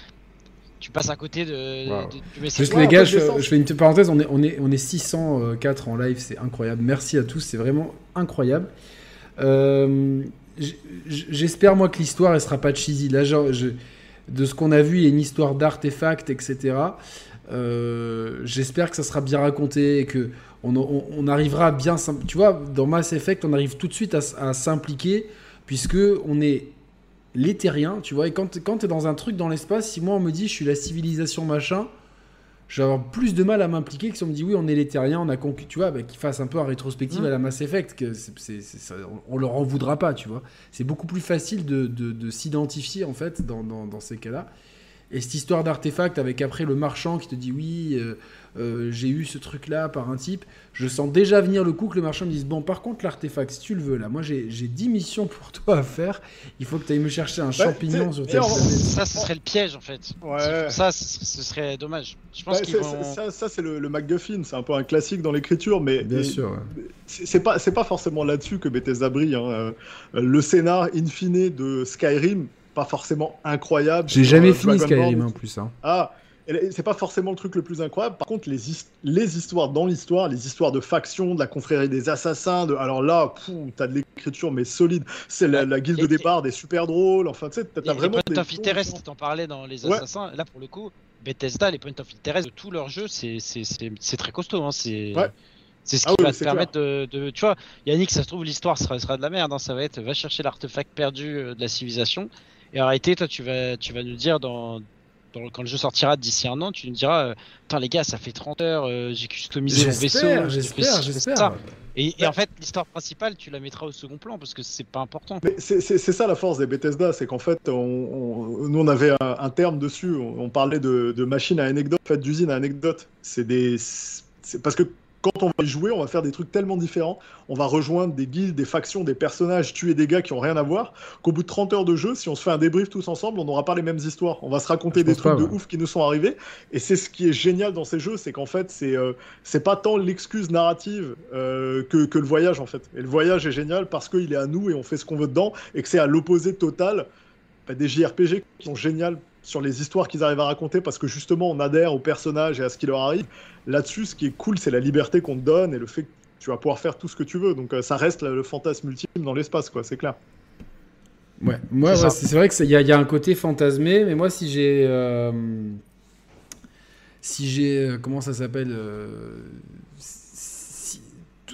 Tu passes à côté de, Wow. de- message. Juste les gars, je, fais une petite parenthèse, on est, on est, on est 604 en live, c'est incroyable. Merci à tous, c'est vraiment incroyable. Euh, J'espère moi que l'histoire elle sera pas cheesy. Là, genre, je- de ce qu'on a vu, il y a une histoire d'artefacts, etc. Euh, J'espère que ça sera bien raconté et que on, on- on arrivera à bien. Tu vois, dans Mass Effect, on arrive tout de suite à, à s'impliquer puisque on est les terriens, tu vois. Et quand, quand tu es dans un truc dans l'espace, si moi on me dit je suis la civilisation machin, je vais avoir plus de mal à m'impliquer que si on me dit oui, on est les terriens, on a conquis, tu vois, bah, qu'ils fassent un peu un rétrospective Mm. à la Mass Effect, que c'est, c'est- c'est- ça- on leur en voudra pas, tu vois. C'est beaucoup plus facile de, de- de s'identifier en fait dans, dans- dans ces cas-là. Et cette histoire d'artefact avec après le marchand qui te dit oui, euh, euh, j'ai eu ce truc-là par un type, je sens déjà venir le coup que le marchand me dise bon, par contre, l'artefact, si tu le veux là, moi j'ai, j'ai 10 missions pour [LAUGHS] toi à faire, il faut que tu ailles me chercher un champignon sur ta. Ça, ce serait le piège en fait. Ouais. Ça, ce serait dommage. Je pense Ouais, vont. c'est- ça, ça, c'est le, le MacGuffin, c'est un peu un classique dans l'écriture, mais Bien mais sûr. ouais. c'est pas, c'est pas forcément là-dessus que Bethesda brille. hein. Euh, Le scénar in fine de Skyrim, pas forcément incroyable. J'ai jamais euh, fini. Skyrim en plus. Hein. Ah, et c'est pas forcément le truc le plus incroyable. Par contre, les, his- les histoires dans l'histoire, les histoires de factions, de la confrérie des assassins, de... alors là, t'as de l'écriture mais solide. C'est la, la guilde Et- des bardes est super drôle. Enfin, tu sais, t'as Les, les vraiment Point des of Interest, t'en parlais dans les Ouais. assassins. Là, pour le coup, Bethesda, les Point of Interest de tous leurs jeux, c'est c'est- c'est- c'est très costaud. Hein. C'est Ouais. c'est ce Ah qui oui, va te permettre de, de- Tu vois, Yannick, ça se trouve, l'histoire sera, sera de la merde. hein. Ça va être va chercher l'artefact perdu euh, de la civilisation. Et arrêtez, toi, tu vas, tu vas nous dire dans. dans- quand le jeu sortira d'ici un an, tu nous diras euh, Putain, les gars, ça fait 30 heures, euh, j'ai customisé mon vaisseau. J'espère, j'espère. Et, et en fait, l'histoire principale, tu la mettras au second plan parce que c'est pas important. Mais c'est ça la force des Bethesda, c'est qu'en fait, on, on- nous on avait un, un terme dessus, on, on parlait de, de machine à anecdote, en fait, d'usine à anecdote. C'est des, c'est parce que quand on va y jouer, on va faire des trucs tellement différents, on va rejoindre des guildes, des factions, des personnages, tuer des gars qui ont rien à voir, qu'au bout de 30 heures de jeu, si on se fait un débrief tous ensemble, on n'aura pas les mêmes histoires. On va se raconter Je des trucs pas, de ouais. ouf qui nous sont arrivés, et c'est ce qui est génial dans ces jeux, c'est qu'en fait, c'est euh, c'est pas tant l'excuse narrative euh, que, que le voyage en fait. Et le voyage est génial parce qu'il est à nous et on fait ce qu'on veut dedans et que c'est à l'opposé total bah, des JRPG qui sont géniales sur les histoires qu'ils arrivent à raconter parce que justement on adhère aux personnages et à ce qui leur arrive. Là-dessus, ce qui est cool, c'est la liberté qu'on te donne et le fait que tu vas pouvoir faire tout ce que tu veux. Donc euh, ça reste le, fantasme ultime dans l'espace, quoi, c'est clair. Ouais, moi, C'est ouais, ça. c'est c'est vrai qu'il y, y a un côté fantasmé, mais moi, si j'ai. euh, si j'ai. euh, comment ça s'appelle euh,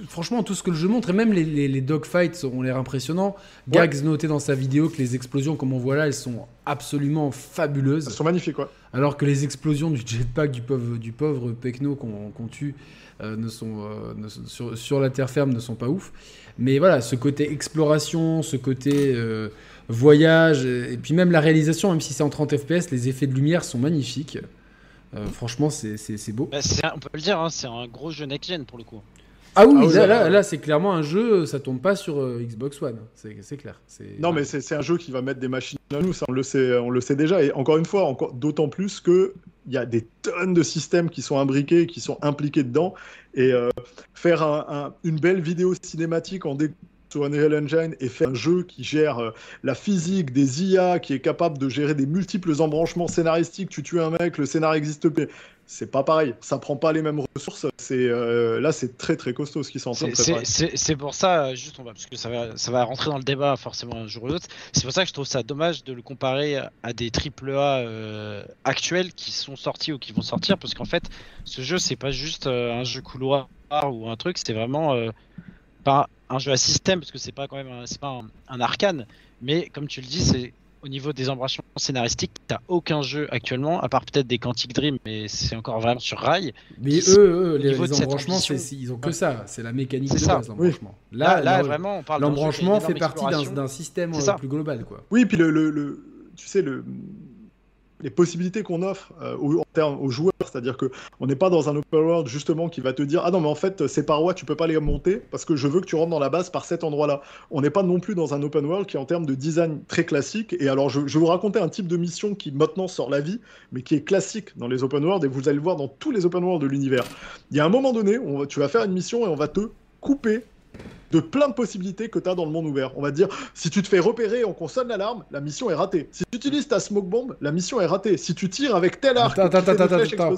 Franchement, tout ce que le jeu montre, et même les, les, les dogfights ont l'air impressionnants. Ouais. Gags notait dans sa vidéo que les explosions, comme on voit là, elles sont absolument fabuleuses. Elles sont magnifiques, quoi. Alors que les explosions du jetpack du pauvre, du pauvre Pecno qu'on tue euh, ne sont, euh, ne sont- sur, sur la terre ferme ne sont pas ouf. Mais voilà, ce côté exploration, ce côté euh, voyage, et, puis même la réalisation, même si c'est en 30 FPS, les effets de lumière sont magnifiques. Euh, franchement, c'est- beau. Bah, un- on peut le dire, hein, c'est un gros jeu next-gen pour le coup. Ah oui, Ah oui, là, c'est clairement un jeu, ça tombe pas sur euh, Xbox One, c'est c'est clair. c'est- Non, mais c'est c'est un jeu qui va mettre des machines à nous, ça on le sait, on le sait déjà. Et encore une fois, encore d'autant plus que il y a des tonnes de systèmes qui sont imbriqués, qui sont impliqués dedans. Et euh, faire un- un- une belle vidéo cinématique en sur Unreal Engine et faire un jeu qui gère euh, la physique, des IA, qui est capable de gérer des multiples embranchements scénaristiques. Tu tues un mec, le scénario existe plus. C'est pas pareil, ça prend pas les mêmes ressources. C'est euh, là, c'est très très costaud ce qu'ils sont en train de C'est- préparer. C'est pour ça, juste on va, parce que ça va, ça va rentrer dans le débat forcément un jour ou l'autre. C'est pour ça que je trouve ça dommage de le comparer à des AAA euh, actuels qui sont sortis ou qui vont sortir, parce qu'en fait, ce jeu c'est pas juste euh, un jeu couloir ou un truc, c'est vraiment pas un jeu à système, parce que c'est pas quand même, c'est pas un, un arcane, mais comme tu le dis, c'est au niveau des embranchements scénaristiques, t'as aucun jeu actuellement, à part peut-être des Quantic Dream, mais c'est encore vraiment sur rail. Mais eux, eux, les, les embranchements, ambition. c'est- ils ont que ça, c'est la mécanique C'est de ça. base, l'embranchement. Là, là, là, vraiment, on parle L'embranchement fait partie d'un système C'est euh, ça. plus global, quoi. Oui, puis le, le- le- tu sais, le, les possibilités qu'on offre euh, aux, termes- aux joueurs, c'est-à-dire que on n'est pas dans un open world justement qui va te dire ah non mais en fait ces parois tu peux pas les monter parce que je veux que tu rentres dans la base par cet endroit-là. On n'est pas non plus dans un open world qui est en termes de design très classique. Et alors je, vais vous raconter un type de mission qui maintenant sort la vie, mais qui est classique dans les open world et vous allez le voir dans tous les open world de l'univers. Il y a un moment donné, tu vas faire une mission et on va te couper de plein de possibilités que tu as dans le monde ouvert. On va te dire, si tu te fais repérer, on consonne l'alarme, la mission est ratée. Si tu utilises ta smoke bomb, la mission est ratée. Si tu tires avec tel arc, Attends, attends,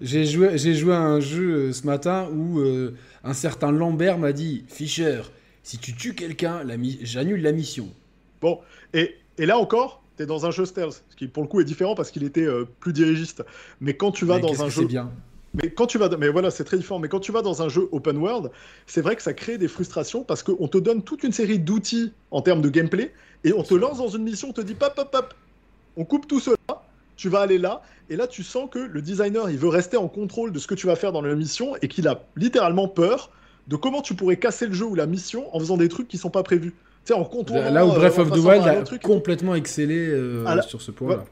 J'ai joué, j'ai joué à un jeu euh, ce matin où euh, un certain Lambert m'a dit Fischer, si tu tues quelqu'un, j'annule la mission. Bon, et, et là encore, tu es dans un jeu stealth, ce qui pour le coup est différent parce qu'il était euh, plus dirigiste. Mais quand tu vas Mais dans un jeu c'est bien. Mais quand tu vas, mais voilà, c'est très différent. Mais quand tu vas dans un jeu open world, c'est vrai que ça crée des frustrations parce qu'on te donne toute une série d'outils en termes de gameplay et on te lance dans une mission, on te dit pop, pop, pop, on coupe tout cela tu vas aller là, et là tu sens que le designer il veut rester en contrôle de ce que tu vas faire dans la mission et qu'il a littéralement peur de comment tu pourrais casser le jeu ou la mission en faisant des trucs qui sont pas prévus. Tu sais, en contournant. Là où Breath euh, of the Wild a complètement excellé euh, Ah, sur ce point-là.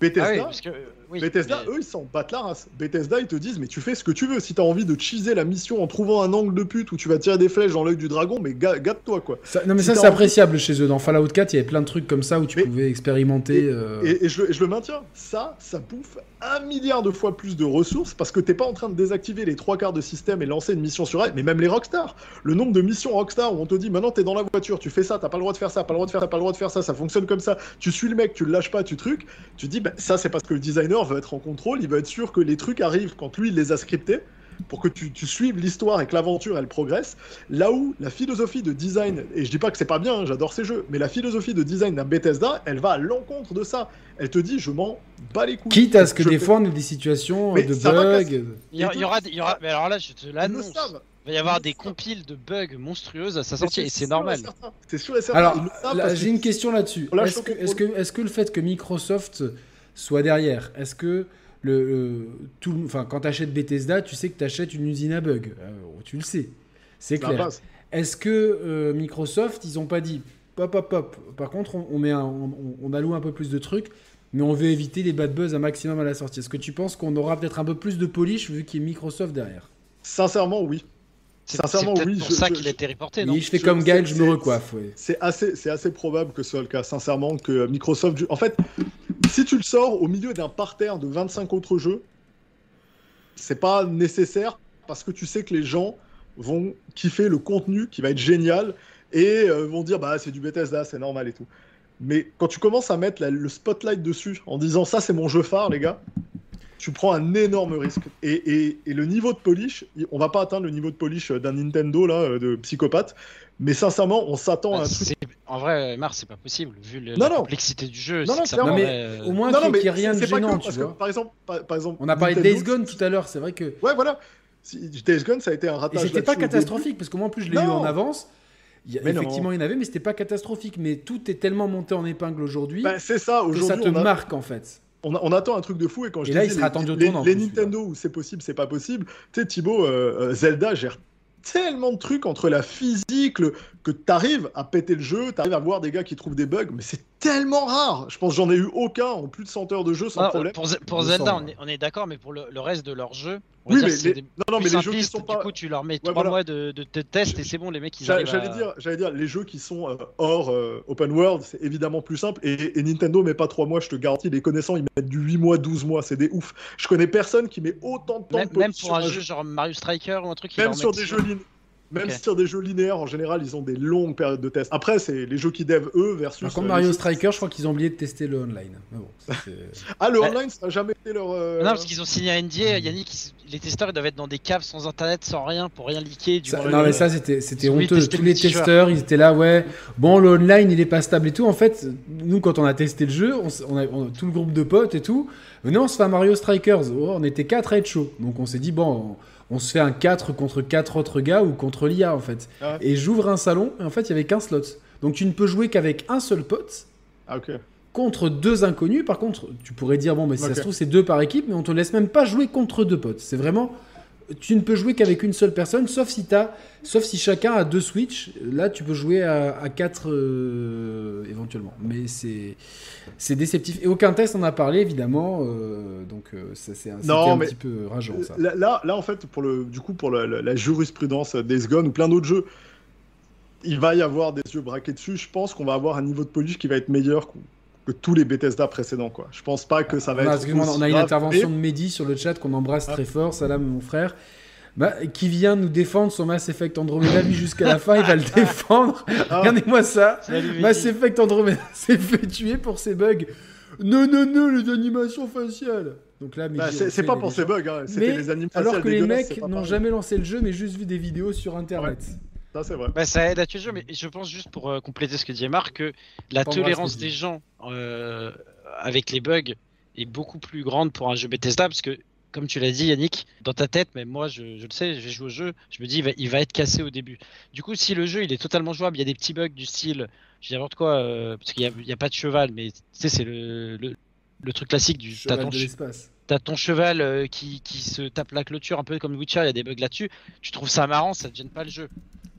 Bethesda, Ah oui, parce que, euh, oui, Bethesda, mais- eux, ils s'en battent la race. Bethesda, ils te disent, mais tu fais ce que tu veux. Si t'as envie de cheeser la mission en trouvant un angle de pute où tu vas tirer des flèches dans l'œil du dragon, mais ga- gâte-toi, quoi. Ça- non mais Si ça c'est envie- appréciable chez eux. Dans Fallout 4, il y avait plein de trucs comme ça où tu Mais- pouvais expérimenter. euh, Et, et je, le- et je le maintiens, ça, ça bouffe un milliard de fois plus de ressources parce que t'es pas en train de désactiver les trois quarts de système et lancer une mission sur elle, mais même les Rockstar. Le nombre de missions Rockstar où on te dit maintenant t'es dans la voiture, tu fais ça, t'as pas le droit de faire ça, pas le droit de faire ça, pas le droit de faire ça, ça fonctionne comme ça, tu suis le mec, tu le lâches pas, tu trucs, tu dis bah, ça c'est parce que le designer veut être en contrôle, il veut être sûr que les trucs arrivent quand lui il les a scriptés pour que tu, tu suives l'histoire et que l'aventure elle progresse. Là où la philosophie de design, et je dis pas que c'est pas bien, hein, j'adore ces jeux, mais la philosophie de design d'un Bethesda, elle va à l'encontre de ça. Elle te dit, je m'en bats les couilles. Quitte à ce que Je des fais- fois on ait des situations Mais de bugs. Il y, a- il y aura, il y aura, mais alors là, je te l'annonce. Il va y avoir des compiles de bugs monstrueuses à sa sortie et c'est normal. C'est sûr et certain. Alors, j'ai une question là-dessus. Est-ce que, contrôle. est-ce que, est-ce que le fait que Microsoft soit derrière, est-ce que le, le- tout, enfin, quand tu achètes Bethesda, tu sais que tu achètes une usine à bugs. Euh, tu le sais. C'est C'est la clair. Est-ce que euh, Microsoft, ils ont pas dit pop, pop, pop. Par contre, on, on met un- on, on alloue un peu plus de trucs, mais on veut éviter les bad buzz un maximum à la sortie. Est-ce que tu penses qu'on aura peut-être un peu plus de polish vu qu'il y a Microsoft derrière? Sincèrement, oui. C'est Sincèrement, c'est oui, pour je- ça je- qu'il a été reporté, non Oui, je fais je- comme Gaël, je c'est- me c'est- recoiffe. C'est assez, c'est assez probable que ce soit le cas, sincèrement, que Microsoft. En fait, si tu le sors au milieu d'un parterre de 25 autres jeux, c'est pas nécessaire parce que tu sais que les gens vont kiffer le contenu qui va être génial et euh, vont dire bah c'est du Bethesda, c'est normal et tout. Mais quand tu commences à mettre la- le spotlight dessus en disant ça c'est mon jeu phare les gars, tu prends un énorme risque. Et, et- et le niveau de polish, on va pas atteindre le niveau de polish d'un Nintendo là euh, de psychopathe, mais sincèrement on s'attend à Bah, un truc c'est- En vrai, Mars, c'est pas possible vu le- Non, la non. complexité du jeu. Non, c'est non, ça mais euh, Au moins qu'il n'y ait rien de gênant, que tu parce que, vois. par exemple, par, par exemple, On a parlé de Days Gone tout à l'heure, c'est vrai que. Ouais, voilà. Si- Days Gone, ça a été un Et ratage. c'était pas catastrophique, parce que moi en plus je l'ai eu en avance. Il a- effectivement, il y en avait, mais c'était pas catastrophique. Mais tout est tellement monté en épingle aujourd'hui. Bah, c'est ça. que ça Aujourd'hui, te on, a- marque en fait. On, attend un truc de fou et quand je Et là, te il sera les, tournant, Nintendo où c'est possible, c'est pas possible. Tu sais, Thibaut, euh, euh, Zelda gère tellement de trucs entre la physique, le- que t'arrives à péter le jeu, t'arrives à voir des gars qui trouvent des bugs, mais c'est tellement rare. Je pense que j'en ai eu aucun en plus de 100 heures de jeu sans non, problème. Pour, Ze- pour Je Zelda, est, on est d'accord, mais pour le, le reste de leur jeu, on Oui, mais les- des non, non, mais les jeux qui sont pas. Du coup, tu leur mets Ouais, trois voilà. mois de, de, de test et c'est bon, les mecs, ils arrivent J'allais à... dire, j'allais dire, les jeux qui sont euh, hors euh, open world, c'est évidemment plus simple. Et, et Nintendo met pas 3 mois, je te garantis, les connaissants, ils mettent du 8 mois, 12 mois, c'est des ouf. Je connais personne qui met autant de temps Même, de même pour sur un jeu genre Mario Striker ou un truc, ils Même sur des jeux. Même Ok. sur des jeux linéaires, en général, ils ont des longues périodes de test. Après, c'est les jeux qui dev eux versus. Par contre, euh, Mario les jeux- Striker, je crois qu'ils ont oublié de tester le online. Mais bon, ça, Ah, le Ouais. online, ça n'a jamais été leur. euh, Non, parce qu'ils ont signé un NDA, Yannick, ils- les testeurs ils doivent être dans des caves sans internet, sans rien, pour rien leaker. Du Ça- coup, non mais ça c'était honteux. Tous le les testeurs ils étaient là ouais. Bon le online il est pas stable et tout. En fait nous quand on a testé le jeu, on, a, on a- tout le groupe de potes et tout. Venez on se fait un Mario Strikers. Oh, on était 4 à être chaud. Donc on s'est dit bon on, on se fait un 4 contre 4 autres gars ou contre l'IA en fait. Ah ouais. Et j'ouvre un salon et en fait il y avait qu'un slot. Donc tu ne peux jouer qu'avec un seul pote Ah, contre deux inconnus. Par contre, tu pourrais dire, bon, mais si ça se trouve, c'est deux par équipe, mais on te laisse même pas jouer contre deux potes. C'est vraiment. Tu ne peux jouer qu'avec une seule personne, sauf si, sauf si chacun a deux Switch. Là, tu peux jouer à, à quatre euh, éventuellement. Mais c'est, c'est déceptif. Et aucun test en a parlé, évidemment. euh, donc, euh, ça, c'est un, petit peu rageant, ça. Là, en fait, pour le, du coup, pour la, la- jurisprudence Days Gone ou plein d'autres jeux, il va y avoir des yeux braqués dessus. Je pense qu'on va avoir un niveau de polish qui va être meilleur que, tous les Bethesda précédents. Quoi. Je pense pas que ça va On a, être. aussi on a une intervention de Mehdi sur le chat qu'on embrasse Ah. très fort. Salam, mon frère. Bah, qui vient nous défendre son Mass Effect Andromeda. Lui, jusqu'à la fin, il va le [LAUGHS] défendre. Ah. Regardez-moi ça. Salut. Mass Effect Andromeda [LAUGHS] s'est fait tuer pour ses bugs. Non, non, non, les animations faciales. Donc là, Bah, c'est pas pour ces bugs. hein. C'était Mais les animes alors que les mecs n'ont jamais lancé le jeu, mais juste vu des vidéos sur Internet. Ça, c'est vrai. Bah, ça aide à tuer le jeu, mais je pense juste pour euh, compléter ce que disait Marc, que la tolérance des gens euh, avec les bugs est beaucoup plus grande pour un jeu Bethesda, parce que, comme tu l'as dit Yannick, dans ta tête, même moi je, je le sais, j'ai joué au jeu, je me dis il va, il va être cassé au début. Du coup, si le jeu il est totalement jouable, il y a des petits bugs du style, je dis n'importe quoi, euh, parce qu'il n'y a, il y a pas de cheval, mais tu sais, c'est le, le, le truc classique du Cheval t'as ton, de l'espace. t'as ton cheval qui, qui se tape la clôture un peu comme Witcher, il y a des bugs là-dessus. Tu trouves ça marrant, ça te gêne pas le jeu.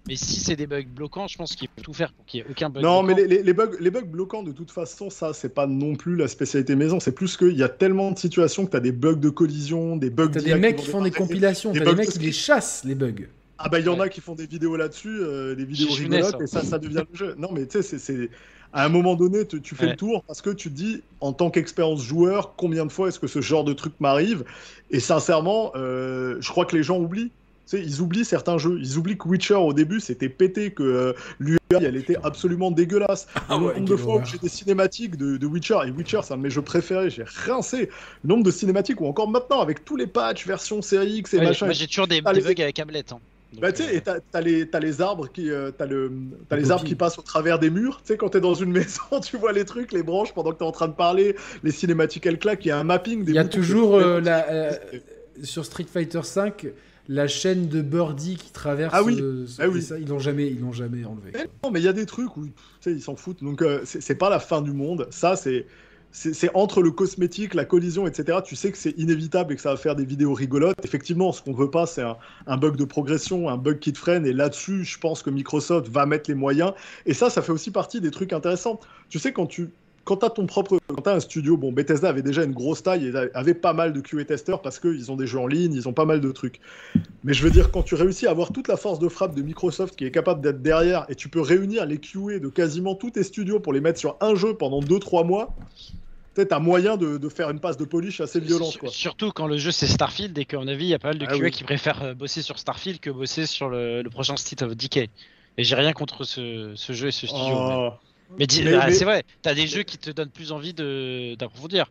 Mais si c'est des bugs bloquants, je pense qu'il faut tout faire pour qu'il y ait aucun bug. Non, mais bloquant. les, les- les bugs, les bugs bloquants, de toute façon, ça, c'est pas non plus la spécialité maison. C'est plus qu'il y a tellement de situations que tu as des bugs de collision, des bugs T'as des mecs qui font des compilations, des t'as des mecs qui les chassent, les bugs. Ah bah il y en a qui font des vidéos là-dessus, euh, des vidéos rigolotes, ça. et ça, ça devient le jeu. Non mais tu sais, c'est- c'est... À un moment donné, tu, tu fais Ouais. le tour parce que tu te dis, en tant qu'expérience joueur, combien de fois est-ce que ce genre de truc m'arrive? Et sincèrement, euh, je crois que les gens oublient. Sais, ils oublient certains jeux. Ils oublient que Witcher, au début, c'était pété, que euh, l'UI, elle était absolument dégueulasse. Ah le ouais, nombre de fois où j'ai des cinématiques de, de Witcher, et Witcher, c'est un de mes jeux préférés, j'ai rincé. Le nombre de cinématiques, ou encore maintenant, avec tous les patchs, version série X et Ouais, machin, moi j'ai toujours des, Ah, des les- bugs avec Hamlet. hein. Donc, bah, tu sais, euh, et t'as t'as les, t'as les arbres qui, euh, t'as le, t'as Les arbres qui passent au travers des murs. Tu sais, quand t'es dans une [LAUGHS] maison, tu vois les trucs, les branches pendant que t'es en train de parler, les cinématiques elles claquent. Il y a un mapping des. Il y a toujours euh, la, euh, sur Street Fighter V la chaîne de Birdie qui traverse. Ah oui. euh, ce- Ah oui. ça, ils l'ont jamais, ils l'ont jamais enlevé. Eh quoi. Non, mais il y a des trucs où ils s'en foutent. Donc euh, c'est pas la fin du monde. Ça, c'est c'est entre le cosmétique, la collision, etc. Tu sais que c'est inévitable et que ça va faire des vidéos rigolotes. Effectivement, ce qu'on veut pas, c'est un, un bug de progression, un bug qui te freine. Et là-dessus, je pense que Microsoft va mettre les moyens. Et ça, ça fait aussi partie des trucs intéressants. Tu sais, quand tu quand tu as ton propre quand un studio, bon, Bethesda avait déjà une grosse taille et avait pas mal de QA testeurs parce qu'ils ont des jeux en ligne, ils ont pas mal de trucs. Mais je veux dire, quand tu réussis à avoir toute la force de frappe de Microsoft qui est capable d'être derrière et tu peux réunir les QA de quasiment tous tes studios pour les mettre sur un jeu pendant 2-3 mois, peut-être un moyen de, de faire une passe de polish assez violente. Quoi. Surtout quand le jeu c'est Starfield et qu'à mon avis il y a pas mal de Ah QA oui. qui préfèrent euh, bosser sur Starfield que bosser sur le, le prochain State of Decay. Et j'ai rien contre ce, ce jeu et ce studio. Oh. Mais, Mais- ah, mais- c'est vrai, t'as des jeux qui te donnent plus envie de- d'approfondir.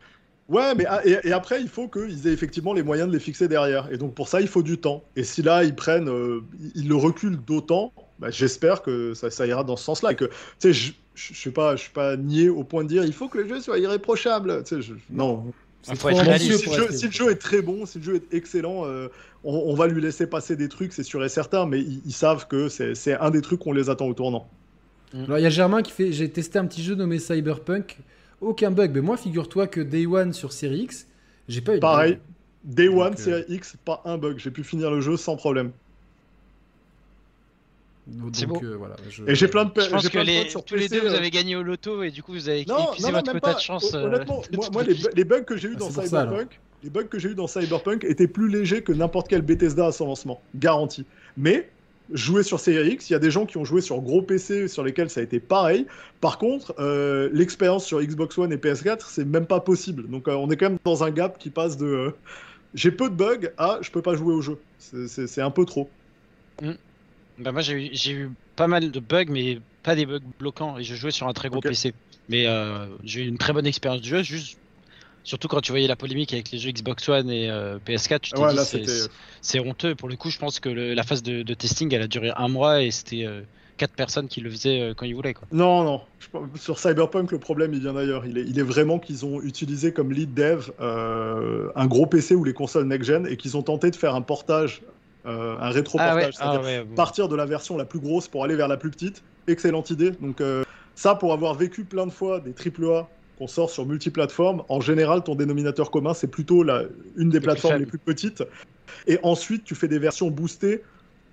Ouais, mais ah, et, et après, il faut qu'ils aient effectivement les moyens de les fixer derrière. Et donc pour ça, il faut du temps. Et si là, ils prennent, euh, ils le reculent d'autant, bah, j'espère que ça, ça ira dans ce sens-là. Et que, tu sais, je suis pas, je suis pas nié au point de dire, il faut que le jeu soit irréprochable. Je- non, faut être réaliste. si, le jeu, si le jeu est très bon, si le jeu est excellent, euh, on, on va lui laisser passer des trucs, c'est sûr et certain, mais ils, ils savent que c'est un des trucs qu'on les attend au tournant. Alors il y a Germain qui fait j'ai testé un petit jeu nommé Cyberpunk, aucun bug. Mais moi figure-toi que Day One sur Series X, j'ai pas eu de Pareil. Day One, euh, série X, pas un bug. J'ai pu finir le jeu sans problème. Donc euh, voilà. je- Et j'ai plein de, Je pense que les, sur tous les deux vous euh, avez gagné au loto et du coup vous avez Non, épuisé non, non, votre quota de chance. Hon- euh, Honnêtement, moi, les, bu- les bugs que j'ai eu Ah, dans ça. Cyberpunk, les bugs que j'ai eu dans Cyberpunk étaient plus légers que n'importe quel Bethesda à son lancement, garanti. Mais jouer sur Series X, il y a des gens qui ont joué sur gros PC sur lesquels ça a été pareil. Par contre, euh, l'expérience sur Xbox One et PS4, c'est même pas possible. Donc euh, on est quand même dans un gap qui passe de euh, j'ai peu de bugs à je peux pas jouer au jeu. C'est- un peu trop. Bah moi j'ai eu, pas mal de bugs mais pas des bugs bloquants et je jouais sur un très gros. PC. Mais j'ai eu une très bonne expérience de jeu, juste surtout quand tu voyais la polémique avec les jeux Xbox One et euh, PS4, tu t'es Ouais, dit c'est- honteux. Pour le coup, je pense que le- la phase de, de testing elle a duré un mois et c'était euh, quatre personnes qui le faisaient euh, quand ils voulaient quoi. Non, non. Je sur Cyberpunk, le problème, il vient d'ailleurs. Il est, il est vraiment qu'ils ont utilisé comme lead dev un gros PC ou les consoles next-gen et qu'ils ont tenté de faire un portage, un rétro-portage. Ah ouais, ah ouais, bon. partir de la version la plus grosse pour aller vers la plus petite. Excellente idée. Donc, ça, pour avoir vécu plein de fois des AAA qu'on sort sur multiplateformes, en général, ton dénominateur commun, c'est plutôt la, une des plateformes les plus petites. Et ensuite, tu fais des versions boostées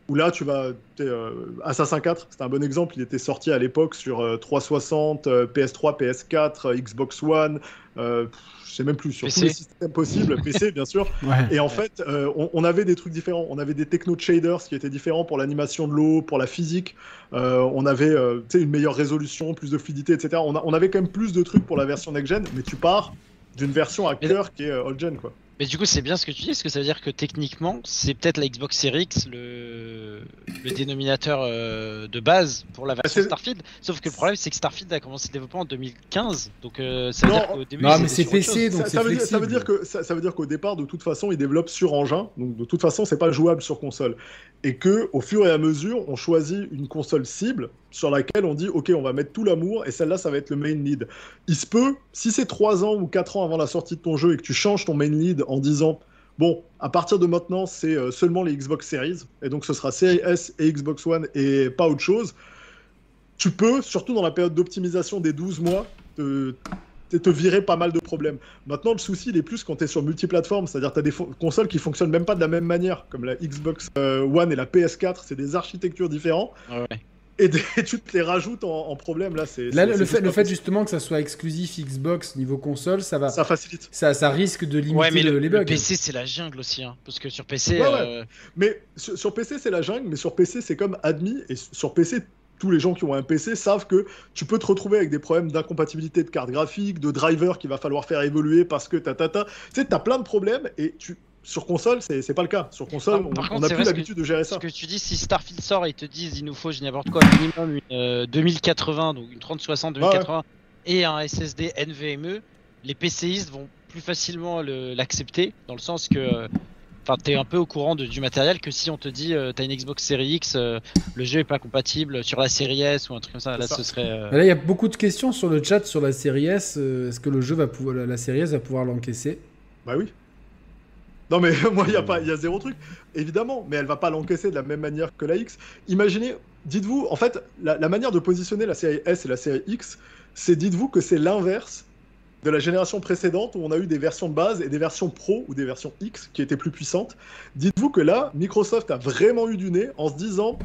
où là, tu vas. euh, Assassin 4, c'est un bon exemple. Il était sorti à l'époque sur euh, 360, euh, PS3, PS4, euh, Xbox One, euh, pff, sais même plus, sur PC. tous les systèmes possibles, [LAUGHS] PC bien sûr. Ouais. Et en fait, euh, on, on avait des trucs différents. On avait des techno shaders qui étaient différents pour l'animation de l'eau, pour la physique. Euh, on avait euh, tu sais, une meilleure résolution, plus de fluidité, etc. On, a- on avait quand même plus de trucs pour la version next-gen, mais tu pars d'une version à cœur qui est old-gen. quoi. Mais du coup, c'est bien ce que tu dis, parce que ça veut dire que techniquement, c'est peut-être la Xbox Series X le, le dénominateur euh, de base pour la version Starfield. Sauf que le problème, c'est que Starfield a commencé le développement en 2015, donc euh, ça veut Non, dire qu'au début, non, ils mais c'est PC, donc ça, veut dire, ça veut flexible. dire que ça, ça veut dire qu'au départ, de toute façon, ils développent sur engin, donc de toute façon, c'est pas jouable sur console, et que au fur et à mesure, on choisit une console cible sur laquelle on dit, ok, on va mettre tout l'amour, et celle-là, ça va être le main lead. Il se peut, si c'est 3 ans ou 4 ans avant la sortie de ton jeu et que tu changes ton main lead en disant, bon, à partir de maintenant, c'est euh, seulement les Xbox Series, et donc ce sera Series S et Xbox One et pas autre chose. Tu peux, surtout dans la période d'optimisation des 12 mois, te te virer pas mal de problèmes. Maintenant, le souci, il est plus quand tu es sur multiplateforme, c'est-à-dire tu as des consoles qui fonctionnent même pas de la même manière, comme la Xbox euh, One et la PS4, c'est des architectures différentes. Ouais. Et, [LAUGHS] tu te les rajoutes en, problème là. C'est là le fait, le fait justement que ça soit exclusif Xbox niveau console, ça va. Ça facilite. Ça, ça risque de limiter ouais, mais le, les bugs. Le PC c'est la jungle aussi, hein, parce que sur PC. Ouais, ouais. Mais sur, sur PC c'est la jungle, mais sur PC c'est comme admis et sur PC tous les gens qui ont un PC savent que tu peux te retrouver avec des problèmes d'incompatibilité de carte graphique, de driver qu'il va falloir faire évoluer parce que ta ta ta. Tu sais, t'as plein de problèmes et tu. Sur console, c'est pas le cas. Sur console, on, contre, on, a plus l'habitude de gérer ça. Ce que tu dis, si Starfield sort et ils te disent il nous faut, je n'importe quoi, minimum une euh, 2080, donc une 3060 2080 et un SSD NVMe, les PCistes vont plus facilement l'accepter, dans le sens que euh, Enfin, t'es un peu au courant de, du matériel que si on te dit euh, t'as une Xbox Series X, euh, le jeu est pas compatible sur la série S ou un truc comme ça. Là, ce serait. Euh, là, il y a beaucoup de questions sur le chat sur la série S. Est-ce que le jeu va pouvoir, la, série S va pouvoir l'encaisser? Bah oui. Non mais [LAUGHS] moi il y a pas, il y a zéro truc. Évidemment, mais elle va pas l'encaisser de la même manière que la X. Imaginez, dites-vous, en fait, la, la manière de positionner la série S et la série X, c'est dites-vous que c'est l'inverse de la génération précédente où on a eu des versions de base et des versions Pro ou des versions X qui étaient plus puissantes. Dites-vous que là, Microsoft a vraiment eu du nez en se disant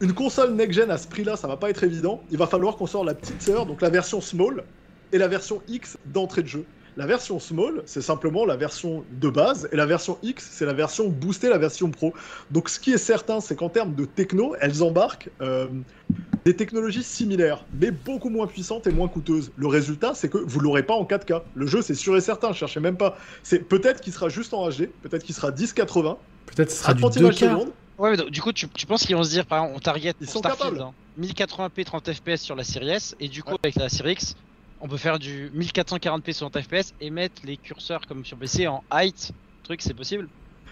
une console next-gen à ce prix-là, ça va pas être évident. Il va falloir qu'on sorte la petite sœur, donc la version small et la version X d'entrée de jeu. La version small, c'est simplement la version de base, et la version X, c'est la version boostée, la version pro. Donc ce qui est certain, c'est qu'en termes de techno, elles embarquent euh, des technologies similaires, mais beaucoup moins puissantes et moins coûteuses. Le résultat, c'est que vous l'aurez pas en 4K. Le jeu, c'est sûr et certain, je cherchais même pas. C'est peut-être qu'il sera juste en HD, peut-être qu'il sera 1080, peut-être sera du 2K. Ouais, mais du coup, tu, penses qu'ils vont se dire, par exemple, on target Ils sont Starfield, hein, 1080p 30 fps sur la série S, et du coup, avec la série X, on peut faire du 1440p 60 fps et mettre les curseurs comme sur PC en height. Truc, c'est possible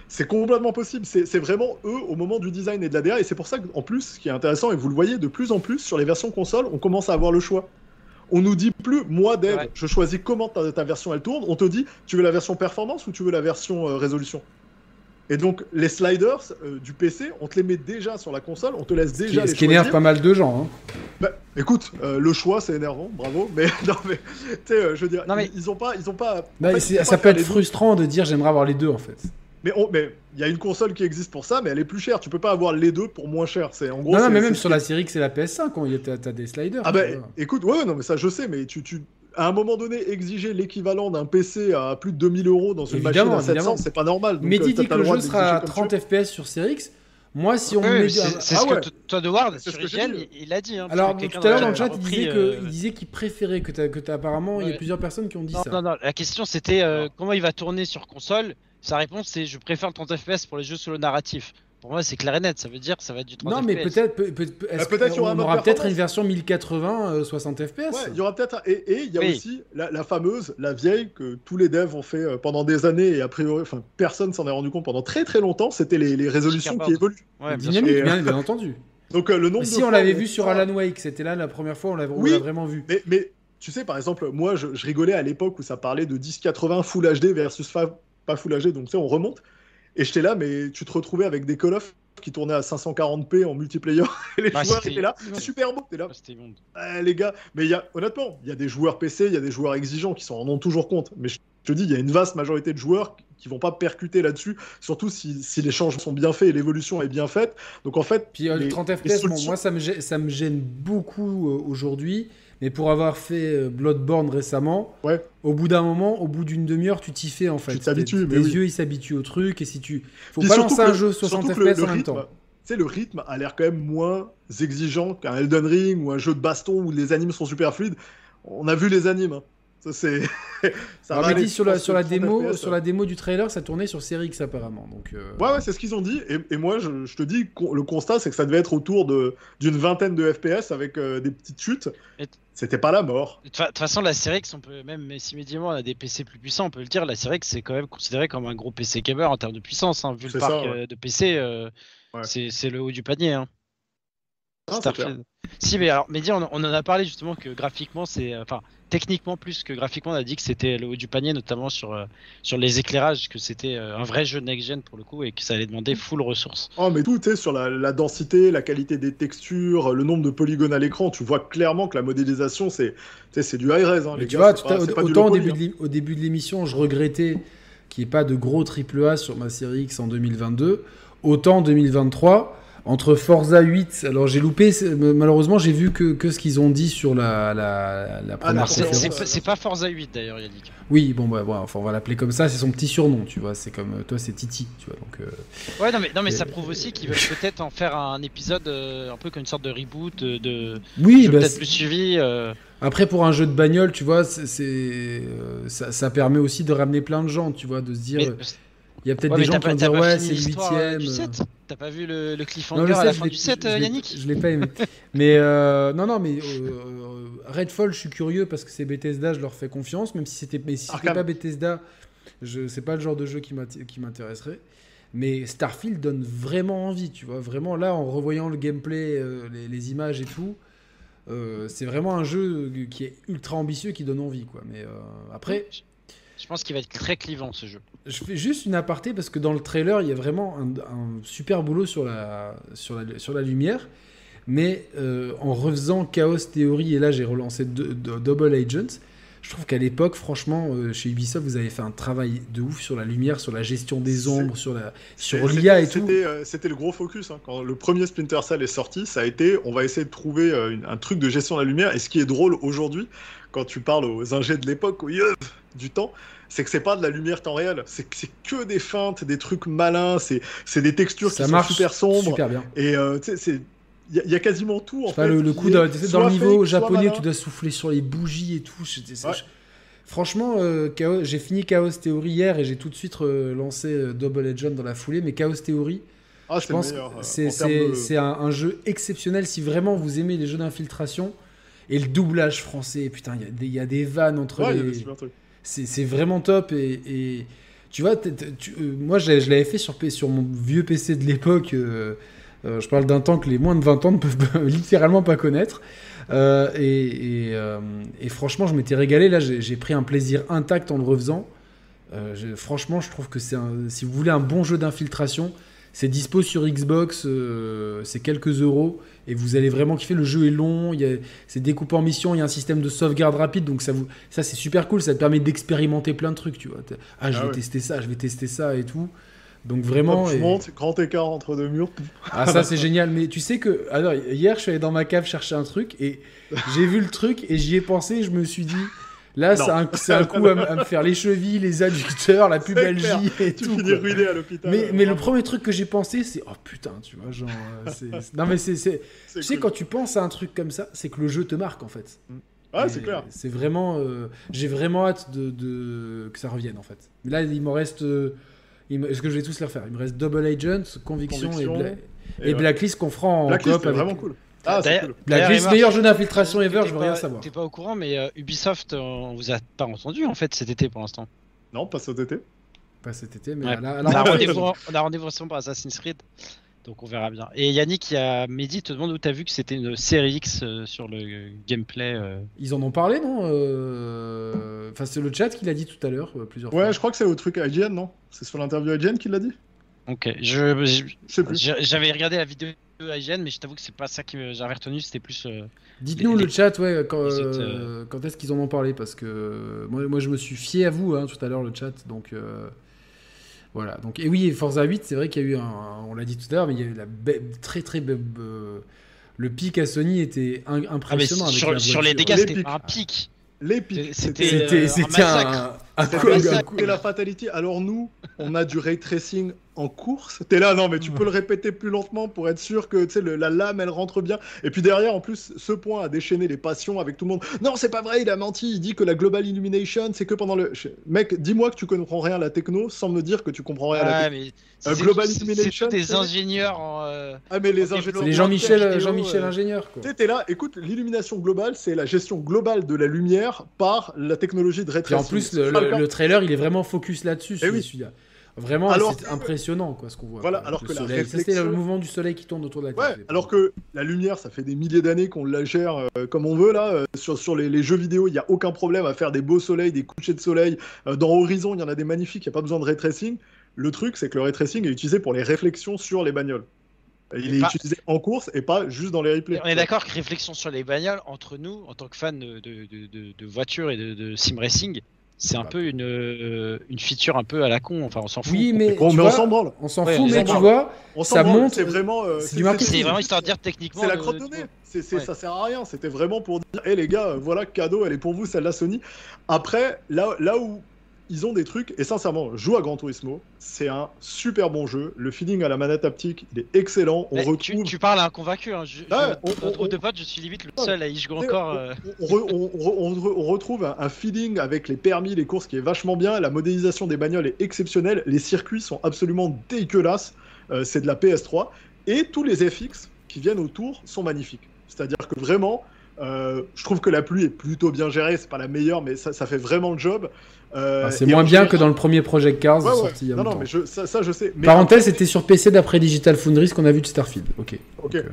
c'est complètement possible. C'est vraiment eux au moment du design et de la DA. Et c'est pour ça qu'en plus, ce qui est intéressant, et vous le voyez de plus en plus sur les versions console, on commence à avoir le choix. On nous dit plus, moi, Dev, je choisis comment ta, version elle tourne. On te dit, tu veux la version performance ou tu veux la version euh, résolution? Et donc, les sliders euh, du PC, on te les met déjà sur la console, on te laisse déjà les Ce qui énerve pas mal de gens. Hein. Bah, écoute, euh, le choix, c'est énervant, bravo. [LAUGHS] Mais non, mais tu sais, euh, je veux dire, ils, ont pas, ils ont pas. Bah, ça peut être frustrant de dire j'aimerais avoir les deux en fait. Mais il y a une console qui existe pour ça, mais elle est plus chère. Tu peux pas avoir les deux pour moins cher. C'est en gros. Non, non mais même sur la série X et la PS5, tu as, des sliders. Ah bah, écoute, ouais, non, mais ça je sais, mais tu, tu à un moment donné, exiger l'équivalent d'un PC à plus de 2000 euros dans une machine à 700, c'est pas normal. mais dis que le jeu sera à 30 FPS sur Series X. Moi, si on met... C'est ah ce que toi de Ward sur IGN, il a dit. Hein, Alors, tout à l'heure dans le chat, il disait euh, qu'il préférait, que, que apparemment, il y a plusieurs personnes qui ont dit ça. Non, non, la question c'était euh, comment il va tourner sur console? Sa réponse c'est je préfère le 30 FPS pour les jeux solo narratifs. Pour moi, c'est clair et net. Ça veut dire que ça va être du 30 Non, mais peut-être, peut, peut, peut on aura peut-être une version 1080 60 FPS. Ouais, il y aura peut-être. Et il y a aussi la, fameuse, la vieille que tous les devs ont fait euh, pendant des années et a priori, enfin, personne s'en est rendu compte pendant très très longtemps. C'était les, résolutions qui évoluent. Ouais, Dynamique, bien, bien, entendu. [LAUGHS] Donc euh, le nombre. si on l'avait vu sur Alan Wake, c'était là la première fois, on l'a oui, vraiment vu. Mais, mais, tu sais, par exemple, moi, je, rigolais à l'époque où ça parlait de 1080 Full HD versus pas Full HD, donc tu sais, on remonte. Et j'étais là, mais tu te retrouvais avec des Call of qui tournaient à 540p en multiplayer [LAUGHS] et les joueurs étaient là. C'est super beau, t'es là. Ah, les gars, mais y a, honnêtement, il y a des joueurs PC, il y a des joueurs exigeants qui s'en rendent toujours compte. Mais je te dis, il y a une vaste majorité de joueurs qui vont pas percuter là-dessus, surtout si, si, les changements sont bien faits et l'évolution est bien faite. Donc en fait, puis euh, les, 30 FPS, moi ça me gêne, ça me gêne beaucoup euh, aujourd'hui. Mais pour avoir fait euh, Bloodborne récemment, ouais. au bout d'un moment, au bout d'une demi-heure, tu t'y fais en fait. Tu t'habitues. Les yeux, ils s'habituent au truc. Et si tu. Faut pas lancer un jeu 60 FPS en même temps. Tu sais, le rythme a l'air quand même moins exigeant qu'un Elden Ring ou un jeu de baston où les animes sont super fluides. On a vu les animes. Hein. Ça, c'est. [LAUGHS] ça ah, dit sur la, sur, la démo, sur la démo du trailer, ça tournait sur Series X apparemment. Donc, euh. Ouais, ouais c'est ce qu'ils ont dit. Et, moi, je, te dis, le constat, c'est que ça devait être autour d'une vingtaine de FPS avec euh, des petites chutes. C'était pas la mort. De toute façon, la Series X, on peut même, si immédiatement on a des PC plus puissants, on peut le dire, la Series X, c'est quand même considéré comme un gros PC gamer en termes de puissance. Hein, vu le parc euh, de PC, c'est le haut du panier. Hein. Si, mais alors, Mehdi, on, on en a parlé justement que graphiquement, c'est. euh, Enfin, techniquement plus que graphiquement, on a dit que c'était le haut du panier, notamment sur, euh, sur les éclairages, que c'était euh, un vrai jeu next-gen pour le coup et que ça allait demander full ressources. Oh, mais tout, tu sais, sur la, la densité, la qualité des textures, le nombre de polygones à l'écran, tu vois clairement que la modélisation, c'est du high-res. Hein, tu gars, vois, pas- pas autant au début, de l'é- au début de l'émission, je regrettais qu'il n'y ait pas de gros AAA sur ma série X en 2022. Autant en 2023, entre Forza 8, alors j'ai loupé, malheureusement, j'ai vu que, que ce qu'ils ont dit sur la, la, la première C'est conférence. c'est conférence. pas- Forza 8 d'ailleurs, Yannick. Oui, bon, bah, voilà, enfin, on va l'appeler comme ça, c'est son petit surnom, tu vois. C'est comme toi, c'est Titi, tu vois. Donc, euh, Ouais, non, mais, non, mais ça Euh, prouve aussi qu'ils veulent peut-être en faire un épisode euh, un peu comme une sorte de reboot, de oui, bah, peut-être c'est- plus suivi. euh, Après, pour un jeu de bagnole, tu vois, c'est, euh, ça, ça permet aussi de ramener plein de gens, tu vois, de se dire. mais- euh, Il y a peut-être Ouais, des gens qui vont dire, ouais, c'est le euh, huitième. euh. 7 T'as pas vu le, le Non, cliffhanger je à sais, la je fin l'ai- du 7, je euh, l'ai- Yannick Je l'ai pas aimé. Mais euh, non, non, mais euh, Redfall, je suis curieux parce que c'est Bethesda, je leur fais confiance, même si c'était, mais si c'était pas Bethesda, je c'est pas le genre de jeu qui m'intéresserait. Mais Starfield donne vraiment envie, tu vois. Vraiment, là, en revoyant le gameplay, euh, les, les images et tout, euh, c'est vraiment un jeu qui est ultra ambitieux, qui donne envie, quoi. Mais euh, après, Je pense qu'il va être très clivant ce jeu. je fais juste une aparté parce que dans le trailer, il y a vraiment un, un super boulot sur la, sur la, sur la lumière. Mais euh, en refaisant Chaos Theory, et là j'ai relancé de- de- Double Agents, je trouve qu'à l'époque, franchement, euh, chez Ubisoft, vous avez fait un travail de ouf sur la lumière, sur la gestion des ombres, sur la, sur l'IA et tout. C'était euh, c'était le gros focus. hein. Quand le premier Splinter Cell est sorti, ça a été on va essayer de trouver euh, une- un truc de gestion de la lumière. Et ce qui est drôle aujourd'hui, quand tu parles aux ingés de l'époque, aux yeux du temps, c'est que c'est pas de la lumière temps réel. C'est que c'est que des feintes, des trucs malins, c'est c'est des textures Ça qui marche sont super sombres. super bien. Et euh, tu sais, c'est. Il y, a- il y a quasiment tout en fait. le, coup dans, le niveau fake, japonais, tu dois souffler sur les bougies et tout. Ouais. Franchement, euh, Chaos- j'ai fini Chaos Theory hier et j'ai tout de suite euh, lancé euh, Double Legend dans la foulée. Mais Chaos Theory, Ah, je c'est pense de- un jeu exceptionnel si vraiment vous aimez les jeux d'infiltration. Et le doublage français, putain, il y a des- il y, a des vannes entre Ouais, les. C'est vraiment top. Et, et tu vois, tu- euh, moi je l'avais fait sur, sur mon vieux PC de l'époque. euh, euh, je parle d'un temps que les moins de 20 ans ne peuvent [LAUGHS] littéralement pas connaître. Euh, et, et, euh, et franchement, je m'étais régalé. Là, j'ai pris un plaisir intact en le refaisant. Franchement, je trouve que c'est si vous voulez un bon jeu d'infiltration, c'est dispo sur Xbox, c'est quelques euros et vous allez vraiment kiffer. Le jeu est long, il y a- c'est découpé en mission, il y a un système de sauvegarde rapide, donc ça, vous, ça c'est super cool, ça te permet d'expérimenter plein de trucs, tu vois. Ah, je Ah vais ouais. tester ça, je vais tester ça et tout. Donc vraiment, je et- monte, grand écart entre deux murs. ah ça c'est génial. Mais tu sais que alors hier je suis allé dans ma cave chercher un truc et j'ai vu le truc et j'y ai pensé. Je me suis dit là c'est un, coup à, me- à me faire les chevilles, les adducteurs, la pubalgie et Tu tout. finis ruiné à l'hôpital. Mais, mais le premier truc que j'ai pensé c'est oh putain tu vois genre euh, [LAUGHS] non mais c'est tu sais quand tu penses à un truc comme ça c'est que le jeu te marque en fait. Ouais, Et c'est clair. C'est vraiment euh, j'ai vraiment hâte de, de- que ça revienne en fait. Mais là il m'en reste euh, il me- est-ce que je vais tous les refaire? Il me reste Double Agents, Conviction, Conviction, et, Bla- Et et ouais. Blacklist qu'on fera en Blacklist, coop c'est avec- vraiment cool. Ah, cool. Blacklist, D'ailleurs, meilleur jeu d'infiltration ever, je veux pas- rien savoir. T'es pas au courant, mais euh, Ubisoft, euh, on vous a pas entendu en fait cet été pour l'instant. Non, pas cet été. Pas cet été, mais Ouais. à la- à On la a rendez-vous on a rendez-vous ensemble pour Assassin's Creed, donc on verra bien. Et Yannick, il y a Mehdi te demande où t'as vu que c'était une série X euh, sur le euh, gameplay. euh. Ils en ont parlé, non Enfin, c'est le chat qui l'a dit tout à l'heure, plusieurs fois. Ouais, je crois que c'est au truc IGN, non? C'est sur l'interview IGN qu'il l'a dit? Ok, je, je- Je sais plus. je- j'avais regardé la vidéo IGN, mais je t'avoue que c'est pas ça que j'avais retenu, c'était plus. euh, Dites-nous Les- le chat, ouais, quand, les euh, euh, quand est-ce qu'ils en ont parlé Parce que moi, moi, je me suis fié à vous hein, tout à l'heure, le chat. Donc euh, voilà. Donc, et oui, Forza 8, c'est vrai qu'il y a eu un. On l'a dit tout à l'heure, mais il y a eu la très très. le pic à Sony était in- Ah, mais impressionnant. avec sur, les dégâts, Les c'était pics. pas un pic. L'épique. C'était- C'était un coup- la- fatality. Alors nous, on a du ray tracing en course. T'es là, non, mais tu peux le répéter plus lentement pour être sûr que tu sais, le- la lame, elle rentre bien. Et puis derrière, en plus, ce point a déchaîné les passions avec tout le monde. Non, c'est pas vrai, il a menti. Il dit que la global illumination, c'est que pendant le. Mec, dis-moi que tu comprends rien à la techno sans me dire que tu comprends rien à la techno. mais Euh, c'est- Global c'est- c'est Illumination, tous des c'est- ingénieurs en. euh, Ah, mais les ingénieurs. C'est les Jean- Jean-Michel vidéo, Jean-Michel euh, ingénieur, t'es là, écoute, l'illumination globale, c'est la gestion globale de la lumière par la technologie de ray en tracing. plus, le, C'est pas le- le trailer, il est vraiment focus là-dessus, Eh celui- oui. celui-là. Vraiment, Alors c'est que- impressionnant quoi, ce qu'on voit. Voilà, quoi, alors le que soleil. Réflexion- le mouvement du soleil qui tourne autour de la Ouais, Terre. alors que la lumière, ça fait des milliers d'années qu'on la gère euh, comme on veut là. euh, sur sur les, les jeux vidéo, il n'y a aucun problème à faire des beaux soleils, des couchers de soleil. Euh, dans Horizon, il y en a des magnifiques, il n'y a pas besoin de ray tracing. Le truc, c'est que le ray tracing est utilisé pour les réflexions sur les bagnoles. Il est pas- utilisé en course et pas juste dans les replays. On est d'accord que réflexion sur les bagnoles, entre nous, en tant que fans de, de, de, de- de voitures et de, de sim racing, c'est un Bah. peu une, euh, une feature un peu à la con. Enfin, on s'en fout. Oui, mais, Bon, tu mais vois, on s'en branle. on s'en Ouais, fout, on mais s'en tu vois, On s'en ça branle, montre- C'est vraiment. euh, c'est vraiment histoire de dire techniquement. C'est la crotte de de- nez. Ouais. Ça sert à rien. C'était vraiment pour dire, hé les gars, euh, voilà, cadeau, elle est pour vous, celle-là Sony. Après, là, là où ils ont des trucs, et sincèrement, joue à Gran Turismo, c'est un super bon jeu. Le feeling à la manette haptique, il est excellent. On retrouve. tu, tu parles à un convaincu. Hein. Je, je- on- on- de potes, je suis limite le seul à y jouer encore. on- euh, re- on retrouve un, un feeling avec les permis, les courses qui est vachement bien. La modélisation des bagnoles est exceptionnelle. Les circuits sont absolument dégueulasses. Euh, c'est de la PS3. Et tous les FX qui viennent autour sont magnifiques. C'est-à-dire que vraiment, euh, je trouve que la pluie est plutôt bien gérée. C'est pas la meilleure, mais ça, ça fait vraiment le job. Euh, c'est moins en bien que dans le premier Project Cars Ouais, ouais. sorti il y a Non, non, mais je- ça, ça, je sais. Mais Parenthèse, c'était sur PC d'après Digital Foundry, ce qu'on a vu de Starfield. Ok. Ok. Donc, euh,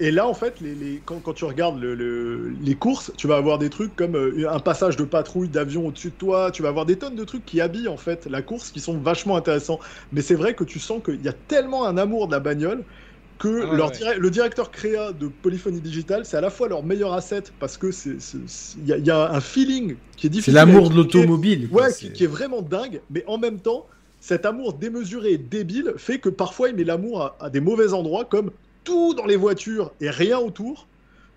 Et là, en fait, les, les- quand, quand tu regardes le- le- les courses, tu vas avoir des trucs comme euh, un passage de patrouille d'avion au-dessus de toi. Tu vas avoir des tonnes de trucs qui habillent en fait la course, qui sont vachement intéressants. Mais c'est vrai que tu sens qu'il y a tellement un amour de la bagnole que Ah leur ouais. le directeur créa de Polyphonie Digital, c'est à la fois leur meilleur asset parce que c'est c'est- c'est- il y, y a un feeling qui est C'est difficile. l'amour à de l'automobile. Ouais, c'est- qui, qui est vraiment dingue, mais en même temps, cet amour démesuré et débile fait que parfois il met l'amour à, à des mauvais endroits, comme tout dans les voitures et rien autour,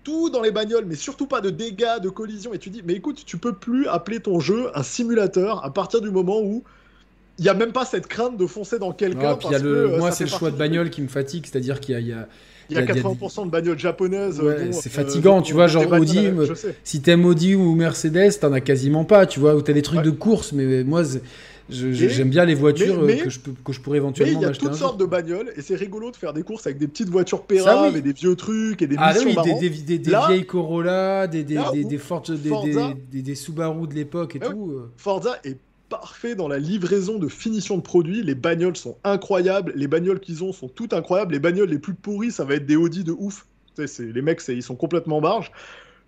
tout dans les bagnoles, mais surtout pas de dégâts, de collisions. Et tu dis, mais écoute, tu peux plus appeler ton jeu un simulateur à partir du moment où il n'y a même pas cette crainte de foncer dans quelqu'un. Ah, Moi, c'est le choix de bagnole qui me fatigue, c'est-à-dire qu'il y a, il y a- Il y a il y a- il y a 80% de bagnoles japonaises. Ouais, c'est euh, fatigant, tu vois, genre bagnoles Audi, si t'aimes Audi ou Mercedes, t'en as quasiment pas, tu vois, ou t'as des trucs Ouais. de course, mais moi, j'aime bien les voitures mais- euh, que, je peux, que je pourrais Mais éventuellement il y a toutes sortes de bagnoles et c'est rigolo de faire des courses avec des petites voitures oui. et des vieux trucs et des Ah missions oui, des, vieilles Corolla, des, des, des, Forza- Subaru de l'époque et oui. tout. Forza est parfait dans la livraison de finition de produits. Les bagnoles sont incroyables. Les bagnoles qu'ils ont sont toutes incroyables. Les bagnoles les plus pourries, ça va être des Audi de ouf. Les mecs, ils sont complètement barges.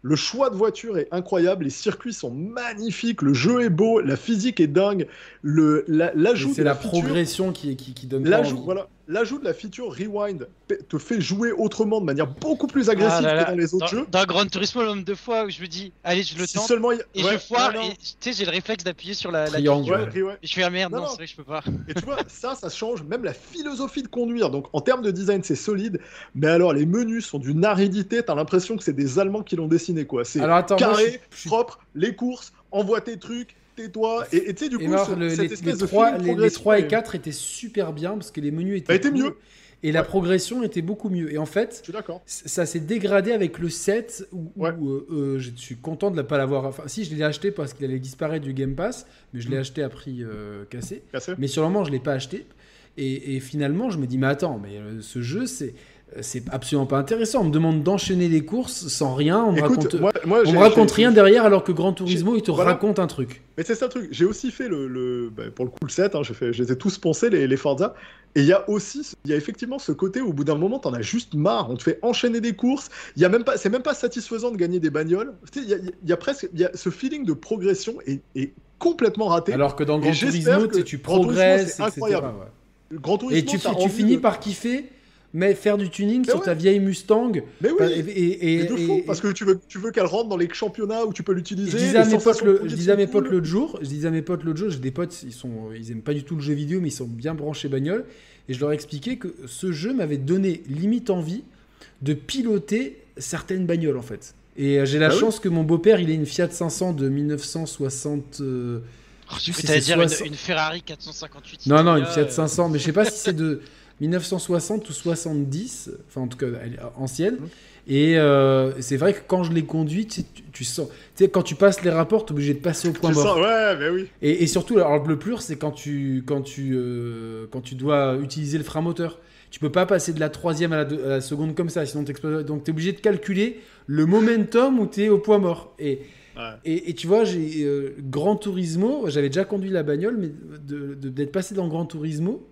Le choix de voiture est incroyable. Les circuits sont magnifiques. Le jeu est beau. La physique est dingue. Le, la- l'ajout C'est la, progression qui, qui, qui donne L'ajout, voilà, l'ajout de la feature Rewind te fait jouer autrement, de manière beaucoup plus agressive Ah là là, que dans les autres dans, jeux. dans Gran Turismo, le nombre de fois où je me dis, allez, je le Si tente, seulement il- et ouais, je foire, non, non. et tu sais, j'ai le réflexe d'appuyer sur la, la Triangle. touche. Ouais, Rewind. Et je fais, ah merde, Non, non, non. c'est vrai que je peux pas. Et tu vois, ça, ça change même la philosophie de conduire. Donc, en termes de design, c'est solide. Mais alors, les menus sont d'une aridité. T'as l'impression que c'est des Allemands qui l'ont dessiné, quoi. C'est moi, je carré, propre, les courses, envoie tes trucs, tais-toi. Et tu sais, du coup, alors, ce- le- cette les, espèce les de 3, feeling les, les progressif 3 et est- 4 étaient super bien parce que les menus étaient Bah, étaient mieux. et la progression était beaucoup mieux. Et en fait, ça s'est dégradé avec le 7 où, Ouais. euh, euh, je suis content de ne pas l'avoir. Enfin, si je l'ai acheté parce qu'il allait disparaître du Game Pass, mais je l'ai Mm. acheté à prix euh, cassé. Cassé. Mais sur le moment, je l'ai pas acheté. Et, et finalement, je me dis, mais attends, mais ce jeu, c'est c'est absolument pas intéressant. On me demande d'enchaîner les courses sans rien. On me Écoute, raconte, moi, moi, on me raconte rien derrière, alors que Gran Turismo, il te voilà. raconte un truc. Mais c'est ça le truc. J'ai aussi fait le, le- bah, pour le coup le 7, hein, j'ai fait, je les ai tous poncés les, les Forza. Et il y a aussi, il y a effectivement ce côté où au bout d'un moment t'en as juste marre. On te fait enchaîner des courses. Il y a même pas, c'est même pas satisfaisant de gagner des bagnoles. Il y a, il y a presque, il y a ce feeling de progression est, est complètement raté. Alors que dans Et Gran j'espère Turismo, que tu Turismo, progresses, c'est etc. incroyable. ouais. Grand Turismo, Et tu, finis de- par kiffer, mais faire du tuning Mais sur ouais. ta vieille Mustang. Mais oui. Bah, Et, et- de et- fou, et- parce que tu veux, tu veux qu'elle rentre dans les championnats où tu peux je l'utiliser. disais à les mes potes sensations le, de je disais à mes potes cool. l'autre jour, je disais à mes potes l'autre jour, j'ai des potes, ils sont, ils aiment pas du tout le jeu vidéo, mais ils sont bien branchés bagnole, et je leur ai expliqué que ce jeu m'avait donné limite envie de piloter certaines bagnoles en fait. Et euh, j'ai la Ah oui. chance que mon beau-père, il ait une Fiat 500 de 1960. euh, Oh, tu si dire une, 60. une Ferrari 458. Non, non, une Fiat euh, 500, mais je sais pas si c'est de [LAUGHS] 1960 ou 70, enfin en tout cas elle est ancienne. Mhm. Et euh, c'est vrai que quand je l'ai conduite, tu, sais, tu- tu sens, tu sais, quand tu passes les rapports, t'es obligé de passer au point Tu mort. sens- ouais, mais oui. Et, et surtout, alors le plus, c'est quand tu, quand tu, euh, quand tu dois utiliser le frein moteur. Tu peux pas passer de la troisième à la, deux- à la seconde comme ça, sinon t'exploses. Donc t'es obligé de calculer le momentum où t'es au point mort. Et Et, tu vois, j'ai euh, Gran Turismo, j'avais déjà conduit la bagnole, mais d'être passé dans Gran Turismo,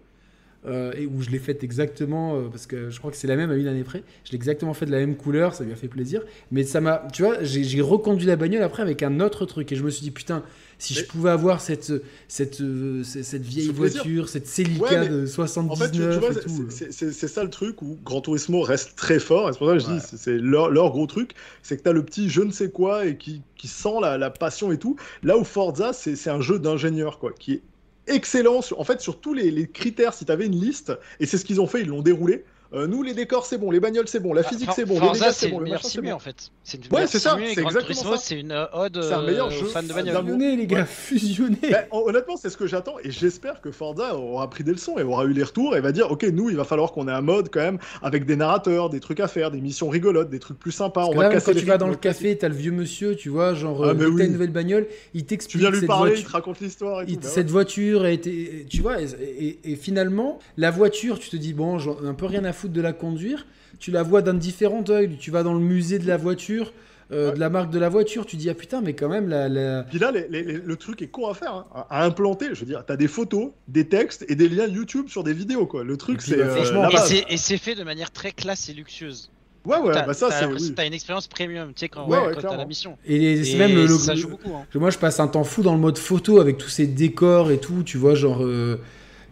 euh, et où je l'ai fait exactement, euh, parce que je crois que c'est la même à une année près, je l'ai exactement fait de la même couleur, ça lui a fait plaisir. Mais ça m'a, tu vois, j'ai reconduit la bagnole après avec un autre truc, et je me suis dit, putain, si je pouvais avoir cette, cette, euh, cette vieille voiture, cette Celica de 79 en fait, C'est ça le truc où Gran Turismo reste très fort, et c'est pour ça que je dis, c'est leur, leur, gros truc, c'est que tu as le petit je ne sais quoi et qui, qui sent la, la passion et tout. Là où Forza, c'est un jeu d'ingénieur, quoi, qui est excellent en fait sur tous les, critères. Si tu avais une liste, et c'est ce qu'ils ont fait, ils l'ont déroulé. Euh, nous, les décors, c'est bon, les bagnoles, c'est bon, la bah, physique, c'est bon, les c'est bon, le machin, c'est bon. en fait. ouais, c'est ça, c'est exactement ça. C'est une ode un meilleur jeu fan de bagnoles. Les gars, fusionné. Bah, honnêtement, c'est ce que j'attends et j'espère que Forza aura pris des leçons et aura eu les retours et va dire, ok, nous, il va falloir qu'on ait un mode quand même avec des narrateurs, des trucs à faire, des missions rigolotes, des trucs plus sympas. on va casser quand tu vas dans le café, t'as le vieux monsieur, tu vois, genre, ah, euh, t'as une nouvelle bagnole, il t'explique. Tu viens lui parler, il te raconte l'histoire. Bah cette voiture a été, tu vois, et finalement, la voiture, tu te dis, bon, un peu rien à foutre de la conduire tu la vois d'un différent œil. Tu vas dans le musée de la voiture, euh, de la marque de la voiture, tu dis ah putain, mais quand même la. Puis là, le truc est con à faire, hein. à implanter. Je veux dire, t'as des photos, des textes et des liens YouTube sur des vidéos quoi. Le truc c'est. Bah, euh, et c'est fait de manière très classe et luxueuse. Ouais, ouais, bah ça c'est. Oui. T'as une expérience premium, tu sais, quand, ouais, t'as la mission. Et, c'est même le. Ça joue beaucoup. Hein. Moi, je passe un temps fou dans le mode photo avec tous ces décors et tout, tu vois, genre. Euh,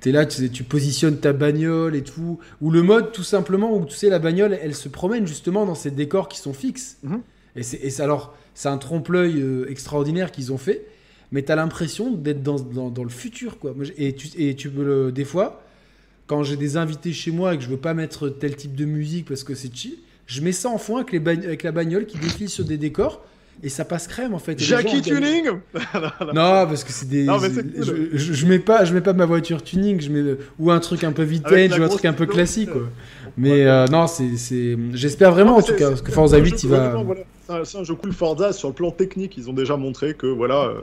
T'es là, tu, tu, positionnes ta bagnole et tout. Ou le mode, tout simplement, où tu sais, la bagnole, elle se promène justement dans ces décors qui sont fixes. Mhm. Et c'est alors, c'est un trompe-l'œil euh, extraordinaire qu'ils ont fait. Mais t'as l'impression d'être dans, dans, le futur, quoi. Et tu, et tu peux le, des fois, quand j'ai des invités chez moi et que je veux pas mettre tel type de musique parce que c'est chill, je mets ça en fond avec, les avec la bagnole qui défile sur des décors et ça passe crème en fait. Jackie Tuning [LAUGHS] Non, parce que c'est des. je, mets pas, je mets pas ma voiture tuning, je mets ou un truc un peu vintage ou un truc un peu classique. Quoi. Mais euh, non, c'est, j'espère vraiment en tout cas parce que Forza 8 il va. C'est un jeu cool Forza sur le plan technique, ils ont déjà montré que voilà. Euh,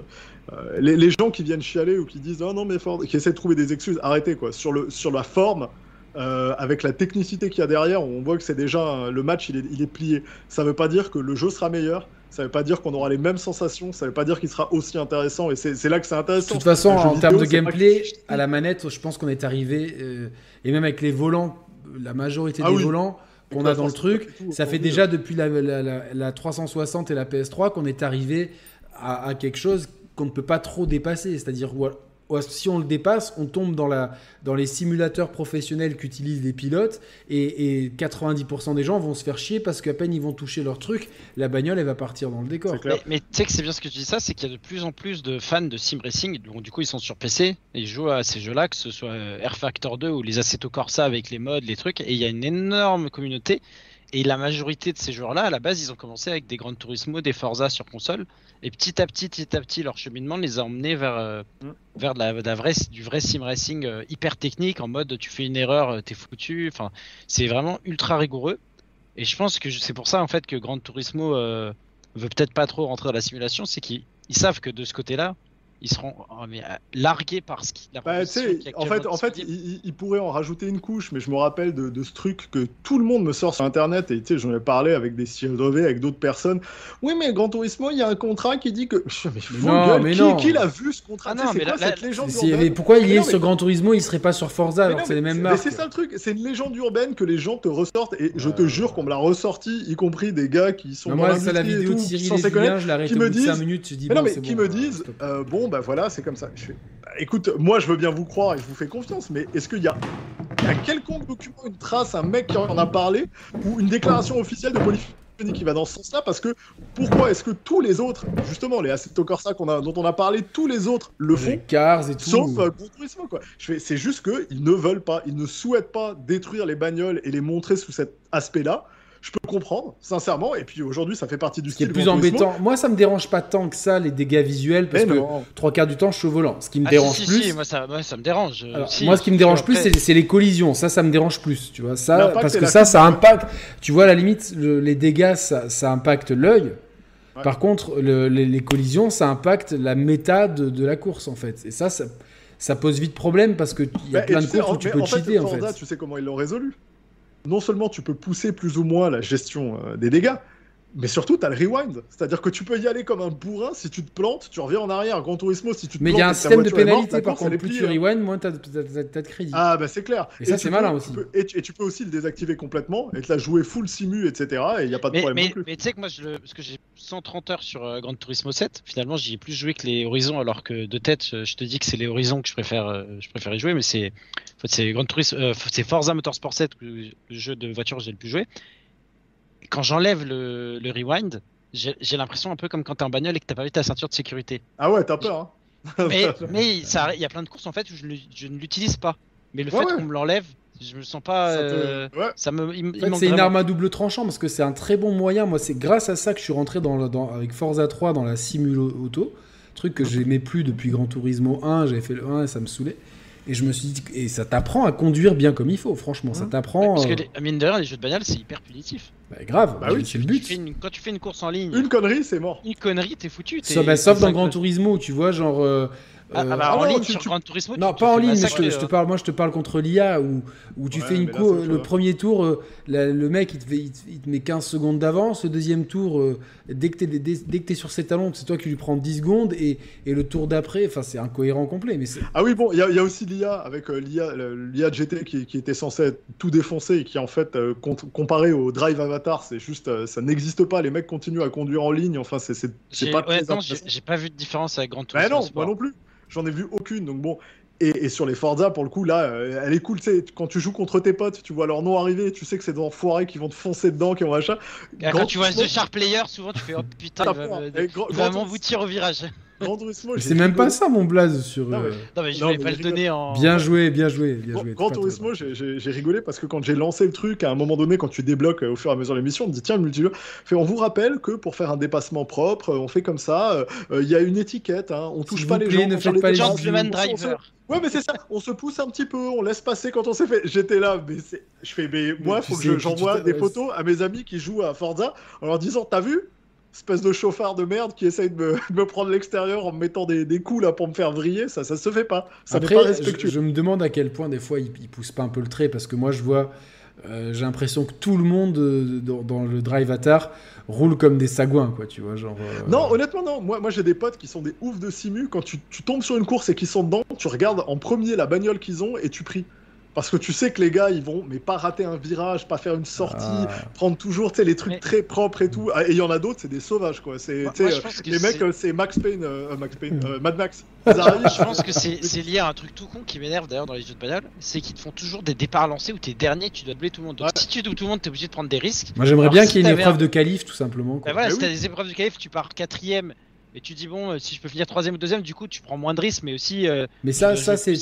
euh, les, gens qui viennent chialer ou qui disent oh non mais Forza, qui essaient de trouver des excuses, arrêtez quoi. Sur le sur la forme, avec la technicité qu'il y a derrière, on voit que c'est déjà le match il est, il est plié. Ça veut pas dire que le jeu sera meilleur, ça veut pas dire qu'on aura les mêmes sensations, ça veut pas dire qu'il sera aussi intéressant, et c'est là que c'est intéressant. De toute façon, en termes de gameplay, à la manette, je pense qu'on est arrivé, euh, et même avec les volants, la majorité ah des volants qu'on a dans le truc, ça fait déjà depuis la, la, 360 et la PS3 qu'on est arrivé à, à quelque chose qu'on ne peut pas trop dépasser, c'est-à-dire si on le dépasse, on tombe dans, la, dans les simulateurs professionnels qu'utilisent les pilotes et, 90% des gens vont se faire chier parce qu'à peine ils vont toucher leur truc, la bagnole elle va partir dans le décor. Mais, tu sais que c'est bien ce que tu dis ça, c'est qu'il y a de plus en plus de fans de sim racing, donc du coup ils sont sur PC et ils jouent à ces jeux-là, que ce soit Air Factor 2 ou les Assetto Corsa avec les modes, les trucs, et il y a une énorme communauté. Et la majorité de ces joueurs-là, à la base, ils ont commencé avec des Gran Turismo, des Forza sur console. Et petit à petit, petit à petit, leur cheminement les a emmenés vers, euh, mm. vers de la, vraie, du vrai sim racing euh, hyper technique, en mode tu fais une erreur, euh, t'es foutu. Enfin, c'est vraiment ultra rigoureux. Et je pense que c'est pour ça en fait que Gran Turismo veut peut-être pas trop rentrer dans la simulation, c'est qu'ils savent que de ce côté-là, ils seront mais, euh, largués par ce qui. Bah, en fait, en fait, il, pourrait en rajouter une couche, mais je me rappelle de, ce truc que tout le monde me sort sur Internet et tu sais, j'en ai parlé avec des CRV, avec d'autres personnes. Oui, mais Grand Turismo, il y a un contrat qui dit que. [LAUGHS] Mais, non, mais qui, non. qui l'a vu ce contrat? Ah C'est quoi cette légende urbaine? Pourquoi il est sur Grand Turismo, il serait pas sur Forza alors c'est les mêmes marques c'est ça le truc, c'est une légende urbaine que les gens te ressortent et je te jure qu'on me l'a ressorti, y compris des gars qui sont dans la vidéo de Cyril qui me disent, minutes, dis, qui me disent, bon bah voilà, c'est comme ça. Je fais, bah, écoute, moi je veux bien vous croire et je vous fais confiance, mais est-ce qu'il y a un quelconque document, une trace, un mec qui en a parlé, ou une déclaration officielle de Polyphony qui va dans ce sens-là? Parce que pourquoi est-ce que tous les autres, justement, les Assetto Corsa a, dont on a parlé, tous les autres le font? Cars et tout. Sauf euh, Tourisme, quoi. Je fais, c'est juste qu'ils ne veulent pas, ils ne souhaitent pas détruire les bagnoles et les montrer sous cet aspect-là je peux comprendre, sincèrement. Et puis aujourd'hui, ça fait partie du style. Ce plus embêtant, moi, ça me dérange pas tant que ça, les dégâts visuels, parce que trois quarts du temps, je suis au volant. Ce qui me ah, dérange plus. moi, ça, ça, me dérange. moi, ce qui me dérange plus, c'est les collisions. Ça, ça me dérange plus. Tu vois, ça, parce que ça, ça impacte. Tu vois, à la limite, les dégâts, ça, ça impacte l'œil. Par contre, les, collisions, ça impacte la méta de, la course, en fait. Et ça, ça, pose vite problème parce qu'il y a bah, plein de courses où tu peux cheater, en fait. Tu sais comment ils l'ont résolu non seulement tu peux pousser plus ou moins la gestion euh, des dégâts, Mais surtout, t'as le rewind. C'est-à-dire que tu peux y aller comme un bourrin. Si tu te plantes, tu reviens en arrière. Grand Turismo, si tu te Mais il plantes. y a un système de pénalité, par contre. est Plus tu hein. rewind, moins t'as t'as- t'as de crédit. Ah, bah c'est clair. Et ça, tu c'est malin tu aussi. peux- et, tu, et tu peux aussi le désactiver complètement et te la jouer full simu, etc. Et il n'y a pas de Mais, problème mais, non plus. mais tu sais que moi, je parce que j'ai 130 heures sur euh, Gran Turismo 7, finalement j'y ai plus joué que les Horizons, alors que de tête, je, je te dis que c'est les Horizons que je préfère, euh, je préfère y jouer, mais c'est en fait, c'est Gran Turismo, euh, c'est Forza Motorsport 7, que- le jeu de voiture que j'ai le plus joué. Quand j'enlève le, le rewind, j'ai l'impression un peu comme quand t'es en bagnole et que t'as pas vu ta ceinture de sécurité. Ah ouais, t'as peur. Hein. Mais [LAUGHS] mais ça- il y a plein de courses en fait où je, ne- je ne l'utilise pas. Mais le Ouais, fait ouais. qu'on me l'enlève, je me sens pas. Ça te- euh, ouais. Ça me. il En fait, c'est une arme à double tranchant parce que c'est un très bon moyen. Moi, c'est grâce à ça que je suis rentré dans, dans- avec Forza 3 dans la simulo auto. Truc que j'aimais plus depuis Gran Turismo 1. J'avais fait le 1 et ça me saoulait. Et je me suis dit, et ça t'apprend à conduire bien comme il faut, franchement. Ça Mmh. t'apprend. Parce que euh, les, mine de rien, les jeux de bagnole, c'est hyper punitif. bah, grave, Bah oui, c'est le but. une- quand tu fais une course en ligne, Une connerie, c'est mort. une connerie, t'es foutu. t'es- Sauf, bah, sauf dans Gran Turismo, où tu vois, genre. euh, Ah, ah euh, bah, ah en non, ligne, tu- sur tu- Gran Turismo, Non, tu pas en ligne, mais je te, massacrer, je te euh. parle, moi je te parle contre l'IA où, où tu Ouais, fais une mais là, cour- c'est autre le premier tour, euh, la- le mec il te, fait- il te- il te met 15 secondes d'avance, le deuxième tour, euh, dès que tu es, dès, dès que t'es sur ses talons, c'est toi qui lui prends 10 secondes et, et le tour d'après, enfin c'est incohérent complet. Mais c'est- Ah oui, bon, il y, a- il y a aussi l'IA avec euh, l'IA, l'IA GT qui, qui était censé être tout défoncé et qui en fait, euh, com- comparé au Drive Avatar, c'est juste, euh, ça n'existe pas. Les mecs continuent à conduire en ligne. Enfin, c'est pas très Honnêtement, j'ai pas vu de différence avec Gran Bah Turismo. non, Sport. moi non plus. J'en ai vu aucune. Donc bon. Et, et sur les Forza, pour le coup, là, euh, elle est cool. Tu sais, quand tu joues contre tes potes, tu vois leur nom arriver, tu sais que c'est des enfoirés qui vont te foncer dedans, qui vont machin. Quand tu vois The Sharp Player, souvent tu fais oh putain, Ah, il va me- va Gran m'emboutir au virage. C'est même pas ça mon blaze sur. Non, euh, mais- Non, mais je Non, vais mais pas le donner en. Bien joué, bien joué, bien Grand- joué. Gran Pas trop Turismo, j'ai- rigolé parce que quand j'ai lancé le truc, à un moment donné, quand tu débloques euh, au fur et à mesure de l'émission, on te dit tiens, le multijoueur, fait, on vous rappelle que pour faire un dépassement propre, euh, on fait comme ça, euh, euh, il y a une étiquette, hein, on touche pas les plaît, gens. ne faites les pas les se- Driver. Ouais, mais c'est ça, on se pousse un petit peu, on laisse passer quand on s'est fait. J'étais là, mais c'est- je fais, mais moi, faut que je- j'envoie des photos à mes amis qui jouent à Forza en leur disant T'as vu? Espèce de chauffard de merde qui essaye de me, de me prendre l'extérieur en me mettant des, des coups là pour me faire vriller, ça, ça se fait pas. Ça Après, pas je, respectueux. je me demande à quel point des fois il, il pousse pas un peu le trait parce que moi je vois, euh, j'ai l'impression que tout le monde euh, dans, dans le Drive Atar roule comme des sagouins, quoi, tu vois, genre. euh, Non, honnêtement, non. Moi, moi j'ai des potes qui sont des oufs de simu. Quand tu, tu tombes sur une course et qu'ils sont dedans, tu regardes en premier la bagnole qu'ils ont et tu pries. Parce que tu sais que les gars, ils vont, mais pas rater un virage, pas faire une sortie, ah, prendre toujours tu sais, les trucs Mais- très propres et tout. Ah, Et il y en a d'autres, c'est des sauvages, quoi. C'est, euh, les mecs, c'est- euh, c'est Max Payne, euh, Max Payne, euh, Mad Max. [LAUGHS] Arrivent, Je pense que c'est c'est lié à un truc tout con qui m'énerve d'ailleurs dans les jeux de bagnole, c'est qu'ils te font toujours des départs lancés où t'es dernier, tu dois doubler tout le monde. Donc Ouais. si tu doubles tout le monde, t'es obligé de prendre des risques. Moi j'aimerais Alors, bien si qu'il y ait une épreuve un- de qualif, tout simplement. quoi. Bah voilà, Bah si oui. t'as des épreuves de qualif, tu pars quatrième. Et tu dis bon, euh, si je peux finir troisième ou deuxième, du coup tu prends moins de risques, mais aussi euh, Mais ça, ça c'est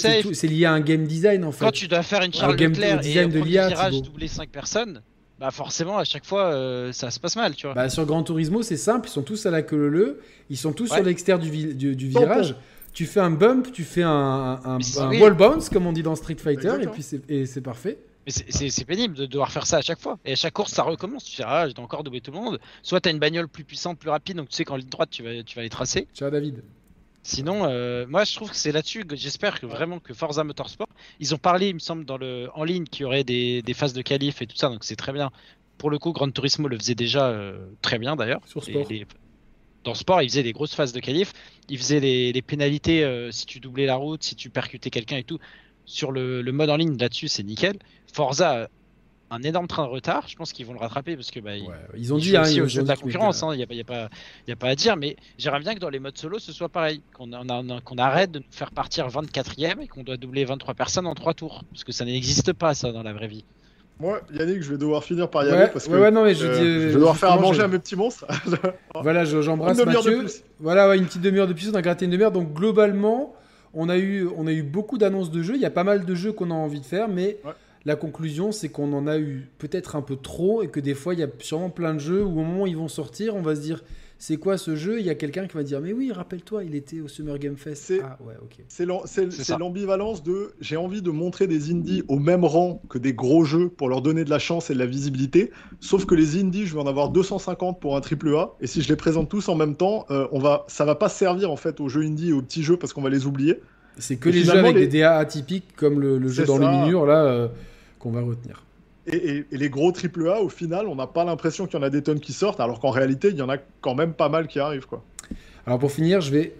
lié à un game design en fait. quand tu dois faire une game- Leclerc et de virage doubler 5 personnes, bah forcément à chaque fois euh, ça se passe mal, tu vois. Bah, sur Gran Turismo, c'est simple, ils sont tous à la queue leu, ils sont tous Ouais. sur l'extérieur du, vi- du, du Tampon. virage. Tu fais un bump, tu fais un, un, wall bounce, comme on dit dans Street Fighter, et puis c'est parfait. Mais c'est- pénible de devoir faire ça à chaque fois. Et à chaque course, ça recommence. Tu fais, ah, j'ai encore doublé tout le monde. Soit t'as une bagnole plus puissante, plus rapide, donc tu sais qu'en ligne droite, tu vas, tu vas les tracer. Ciao David. Sinon, euh, moi, je trouve que c'est là-dessus que j'espère que vraiment que Forza Motorsport, ils ont parlé, il me semble, dans le en ligne qu'il y aurait des, des phases de qualif et tout ça, donc c'est très bien. Pour le coup, Gran Turismo le faisait déjà euh, très bien d'ailleurs. Sur sport. les- Dans sport, ils faisaient des grosses phases de qualif. Ils faisaient les, les pénalités euh, si tu doublais la route, si tu percutais quelqu'un et tout. Sur le, le mode en ligne, là-dessus, c'est nickel. Forza, a un énorme train de retard. Je pense qu'ils vont le rattraper parce que bah, ils- Ouais, ils ont ils dit, jouent hein, aussi ils au ont jeu de dit la concurrence, il n'y a, y a, pas- y a pas à dire, mais j'aimerais bien que dans les modes solo ce soit pareil, qu'on qu'on arrête de nous faire partir 24ème et qu'on doit doubler 23 personnes en 3 tours, parce que ça n'existe pas ça dans la vraie vie. Moi, Yannick, je vais devoir finir par y Ouais, aller parce que ouais, ouais, non, mais je euh, dis, je vais devoir faire à manger à mes petits monstres. Voilà, je- j'embrasse Mathieu. plus. Voilà, ouais, une petite demi-heure de plus, on a gratté une demi-heure. Donc globalement, on a eu, on a eu beaucoup d'annonces de jeux. Il y a pas mal de jeux qu'on a envie de faire, mais Ouais. la conclusion, c'est qu'on en a eu peut-être un peu trop et que des fois, il y a sûrement plein de jeux où au moment où ils vont sortir, on va se dire, c'est quoi ce jeu? Il y a quelqu'un qui va dire, mais oui, rappelle-toi, il était au Summer Game Fest. C'est- Ah ouais, l'ambivalence de j'ai envie de montrer des indies au même rang que des gros jeux pour leur donner de la chance et de la visibilité. Sauf que les indies, je vais en avoir 250 pour un triple A. Et si je les présente tous en même temps, euh, on va, ça va pas servir en fait aux jeux indies et aux petits jeux parce qu'on va les oublier. C'est que Et les jeux avec les- des DA atypiques comme le, le jeu dans ça. le mur là euh, qu'on va retenir. Et, les gros AAA, au final, on n'a pas l'impression qu'il y en a des tonnes qui sortent, alors qu'en réalité, il y en a quand même pas mal qui arrivent. Quoi. Alors pour finir, je vais.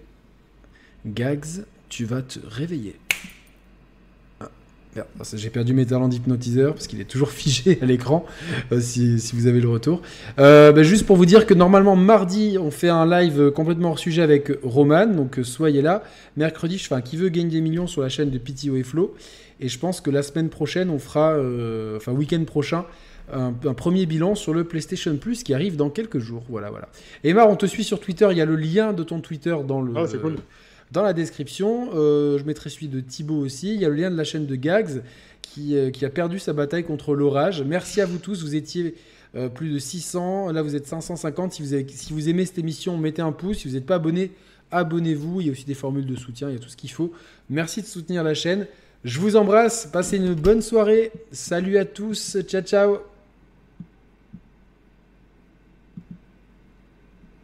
Gags, tu vas te réveiller. J'ai perdu mes talents d'hypnotiseur parce qu'il est toujours [LAUGHS] figé à l'écran euh, si, vous avez le retour. Euh, bah, juste pour vous dire que normalement mardi on fait un live complètement hors sujet avec Roman, donc euh, soyez là. Mercredi je fais un qui veut gagner des millions sur la chaîne de PTO et Flow. Et je pense que la semaine prochaine on fera, enfin week-end prochain, un, premier bilan sur le PlayStation Plus qui arrive dans quelques jours. Voilà, voilà. Emma, on te suit sur Twitter, il y a le lien de ton Twitter dans le. Ah, cool dans la description. Euh, je mettrai celui de Thibaut aussi. Il y a le lien de la chaîne de Gags qui, euh, a perdu sa bataille contre l'orage. Merci à vous tous. Vous étiez euh, plus de 600. Là, vous êtes 550. Si vous, avez, si vous aimez cette émission, mettez un pouce. Si vous n'êtes pas abonné, abonnez-vous. Il y a aussi des formules de soutien. Il y a tout ce qu'il faut. Merci de soutenir la chaîne. Je vous embrasse. Passez une bonne soirée. Salut à tous. Ciao, ciao.